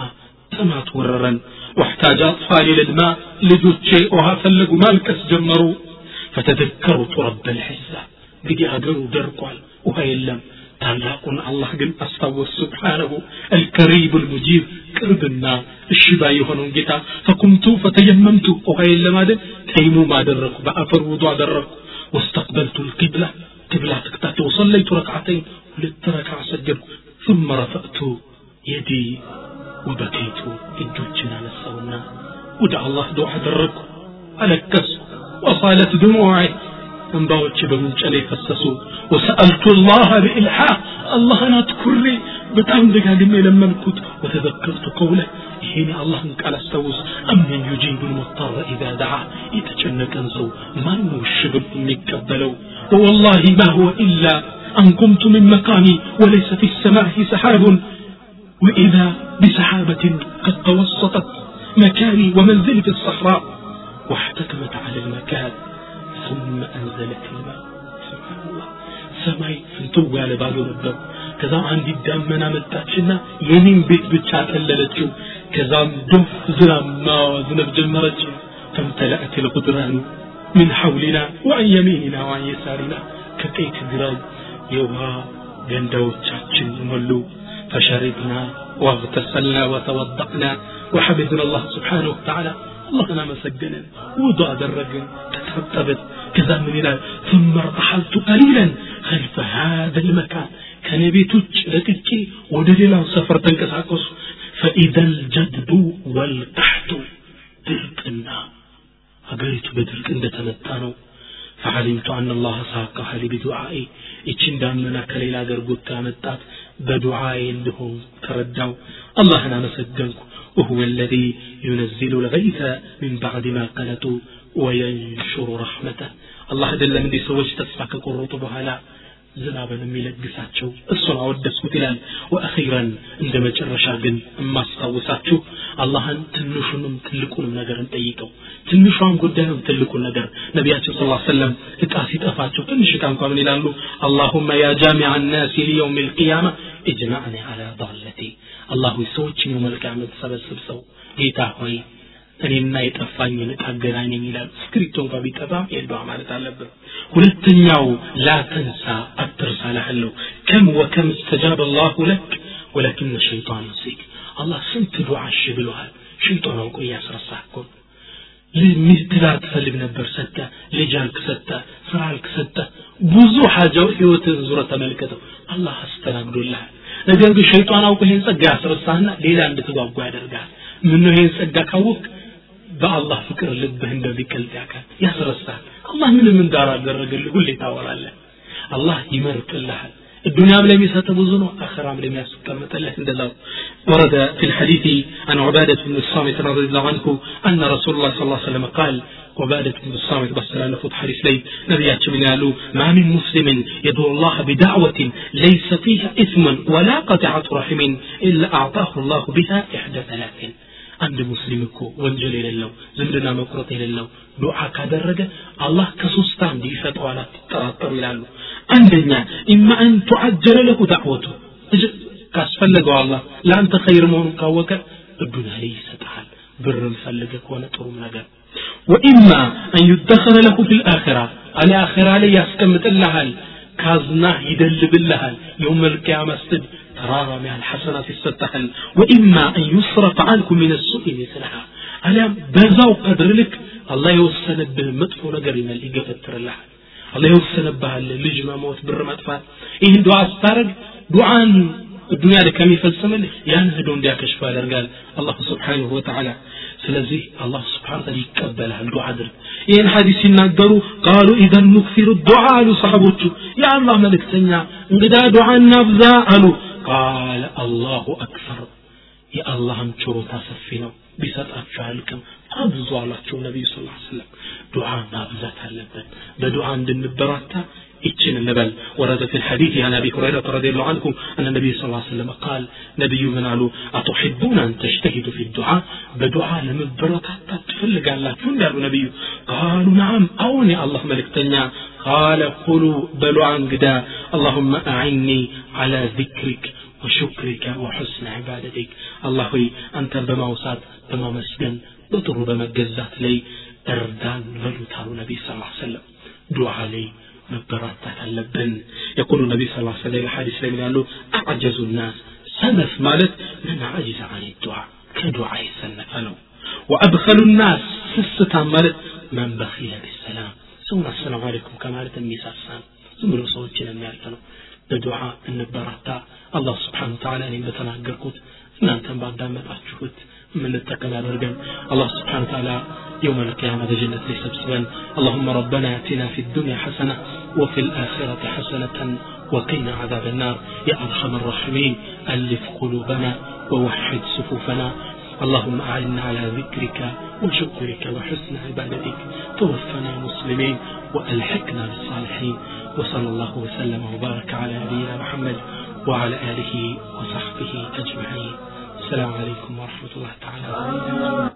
ጥማት ወረረን واحتاج أطفالي للماء لجوتشي وها فلقوا مالكس جمروا فتذكرت رب العزة بقي أقروا درقوال وها يلم ታላቁን አላህ ግን አስታወስ ስብሓነሁ አልከሪብ ልሙጂብ ቅርብና እሺ ባይ የሆነውን ጌታ ፈኩምቱ ፈተየመምቱ ውሃዬን ለማደን ተይሙም አደረግኩ በአፈር ውዱ አደረግኩ واستقبلت القبلة قبلة تكتات وصليت ركعتين ሁለት ረክዓ ሰገድኩ ثم رفعت يدي وبكيت እጆችን አነሳውና ወደ አላህ ዱዓ አደረግኩ አለቀስኩ وصالت دموعي እንባዎቼ በጉንጨ ላይ ፈሰሱ ወሰአልቱ ላህ ብኢልሓቅ አላህን አትኩሬ በጣም ደጋግሜ የለመንኩት ወተዘከርቱ ቀውለ ይሄን የአላህን ቃል አስታውስ አመን ዩጂቡ ልሙጠረ ኢዛ ደዓ የተጨነቀን ሰው ማን ነው እሺ ብሎ የሚቀበለው ወወላሂ ማ ሁወ ኢላ أن قمت من مقامي وليس في السماء سحاب وإذا بسحابة قد توسطت مكاني ومنزلي في الصحراء واحتكمت على المكان ثم أنزلت الماء سبحان الله ሰማይ ፍንትው ያለ ባዶ ነበር ከዛም አንዲት ዳመና መጣችና የኔን ቤት ብቻ ጠለለችው ከዛም ዶፍ ዝናብ ማዝነብ ጀመረች فامتلأت الغدران من حولنا وعن يميننا وعن يسارنا ከቀይ ከግራው የውሃ ገንዳዎቻችን ሞሉ فشربنا واغتسلنا وتوضأنا وحمدنا الله سبحانه وتعالى اللهم مسجنا وضع درجا تترتبت كذا من إلى ثم ارتحلت قليلا خلف هذا المكان كان بيتوش لكتي ودليلا سفر تنكساكوس فإذا الجدب والقحط درقنا ሀገሪቱ በድርቅ እንደተመታ ነው فعلمت أن الله ساقها لي بدعائي إيشين دامنا كليل أجر قلت أمتات بدعائي لهم تردوا الله أنا مسجنك وهو الذي ينزل الغيث من بعد ما قنطوا وينشر رحمته አላህ አይደለም እንዲህ ሰዎች ተስፋ ከቆረጡ በኋላ ዝናብንም ይለግሳቸው እሱን አወደስኩት ይላል ወአኺረን እንደ መጨረሻ ግን እማስታውሳችሁ አላህን ትንሹንም ትልቁንም ነገር እንጠይቀው ትንሿን ጉዳይም ትልቁን ነገር ነቢያችን ስለ ሰለም እቃ ሲጠፋቸው ትንሽ እቃ እንኳ ምን ይላሉ አላሁመ ያ ጃሚዐ ናሲ ሊየውም ልቅያማ እጅማዕኒ አላ ዳለቲ አላሁ ሰዎችን የውመልቅያመ ተሰበስብ ሰው ጌታ ሆይ እኔና የጠፋኝን አገናኘኝ ይላል። ስክሪፕቶ እንኳ ቢጠፋም ይህን ዱዓ ማለት አለብን ሁለተኛው ላ ተንሳ አትርሳ ላለው ከም ወከም እስተጃበ አላሁ ለክ ወለኪን ሸይጣን ነሲክ። አላህ ስንት ዱዓ እሺ ብለዋል ሸይጣን አውቆ እያስረሳህ እኮ ትዳር ትፈልግ ነበር ሰጠ ልጅ አልክ ሰጠ ስራ አልክ ሰጠ። ብዙ ሀጃው ህይወትን ዙረ ተመልከተው። አላህ አስተናግዶልሃል። ነገር ግን ሸይጣን አውቆ ይህን ጸጋ ያስረሳህና ሌላ እንድትጓጓ ያደርጋል ምነው ይህን ጸጋ ካወቅ በአላህ ፍቅር ልብህ እንደሚቀልጥ ያውቃል ያስረሳል አላህ ምንም እንዳላደረገልህ ሁሌ ታወራለህ አላህ ይመርጥልሃል الدنيا لم يستبوزن آخر لم يسكمت الله عند الله ورد في الحديث عن عبادة بن الصامت رضي الله عنه أن رسول الله صلى الله عليه وسلم قال عبادة بن الصامت بس لا نفوت حديث لي نبيات من قالوا ما من مسلم يدعو الله بدعوة ليس فيها إثم ولا قطعة رحم إلا أعطاه الله بها إحدى ثلاث አንድ ሙስሊም እኮ ወንጀል የሌለው ዝምድና መቁረጥ የሌለው ዱዓ ካደረገ አላህ ከሶስት አንድ ይሰጠዋል አትጠራጠሩ ይላሉ። አንደኛ ኢማ አን ቱዓጀለ ለሁ ዳዕወቱ ካስፈለገው አላህ ለአንተ ኸይር መሆኑን ካወቀ እዱንያ ላይ ይሰጥሃል። ብርም ፈልገ ከሆነ ጥሩም ነገር። ወኢማ አን ዩደኸረ ለሁ ፊ ልአኺራ አለ አኺራ ላይ ያስቀምጥልሃል ካዝናህ ይደልብልሃል። የውም ልቅያማ ተራራ ያህል ሐሰናት ይሰጠሃል ወኢማ አን ዩስረፍ አንኩ ምን ሱኢ ምስልሃ አሊያም በዛው ቀድር ልክ አላህ የወሰነብህ መጥፎ ነገር ይመል ይገፈትርልሃል አላህ የወሰነብሃል ልጅ መሞት ብር መጥፋት ይህን ዱዓ ስታደረግ ዱዓን ዱንያ ላይ ከሚፈጽምልህ ያን ሄዶ እንዲያከሽፈ ያደርጋል አላሁ ስብሓንሁ ወተዓላ ስለዚህ አላህ ስብሓን ታላ ይቀበልሃል ዱዓ አድርግ ይህን ሐዲስ ሲናገሩ ቃሉ ኢዘን ኑክፊሩ ዱዓ አሉ ሰሓቦቹ የአላህ መልእክተኛ እንግዳ ዱዓ እናብዛ አሉ ቃለ አላሁ አክበር የአላህም ችሮታ ሰፊ ነው ቢሰጣቸው አያልቅም አብዙ አሏቸው ነቢዩ ስ ሰለም ዱዓ ማብዛት አለብን በዱዓ እንድንበራታ ይችን እንበል ወረደ في الحديث عن ابي هريره رضي الله عنه ان النبي صلى الله عليه وسلم قال نبي من قالوا اتحبون ان تجتهدوا في الدعاء بدعاء لمبركات تفلق الله شو قالوا نبي قالوا نعم اوني الله ملك تنيا قال قولوا بلوا عن قدا اللهم اعني على ذكرك وشكرك وحسن عبادتك الله أنت بموسات بمسجن بطر بمجزات لي اردان بلوتار النبي صلى الله عليه وسلم دعاء لي መበራታት አለብን የቁሉ ነቢ ስ ሰለም ሐዲስ ላይ ምን አዕጀዙ ናስ ሰነፍ ማለት ምን አጅዘ አን ዱዓ ከዱዓ የሰነፈ ነው ወአብኸሉ ናስ ስስታም ማለት መን በኺለ ቢሰላም ሰውን አሰላሙ አለይኩም ከማለት የሚሳሳ ነው ዝም ብሎ ሰዎችን የሚያልፍ ነው በዱዓ እንበራታ አላህ ስብሓን ተዓላ እኔም በተናገርኩት እናንተም ባዳመጣችሁት من اتقنا برقا الله سبحانه وتعالى يوم القيامة جنة سبسبا اللهم ربنا اتنا في الدنيا حسنة وفي الآخرة حسنة وقنا عذاب النار. يا أرحم الراحمين ألف قلوبنا ووحد صفوفنا. اللهم أعنا على ذكرك وشكرك وحسن عبادتك. توفنا مسلمين وألحقنا بالصالحين. وصلى الله وسلم وبارك على نبينا محمد وعلى آله وصحبه أجمعين. السلام عليكم ورحمة الله تعالى.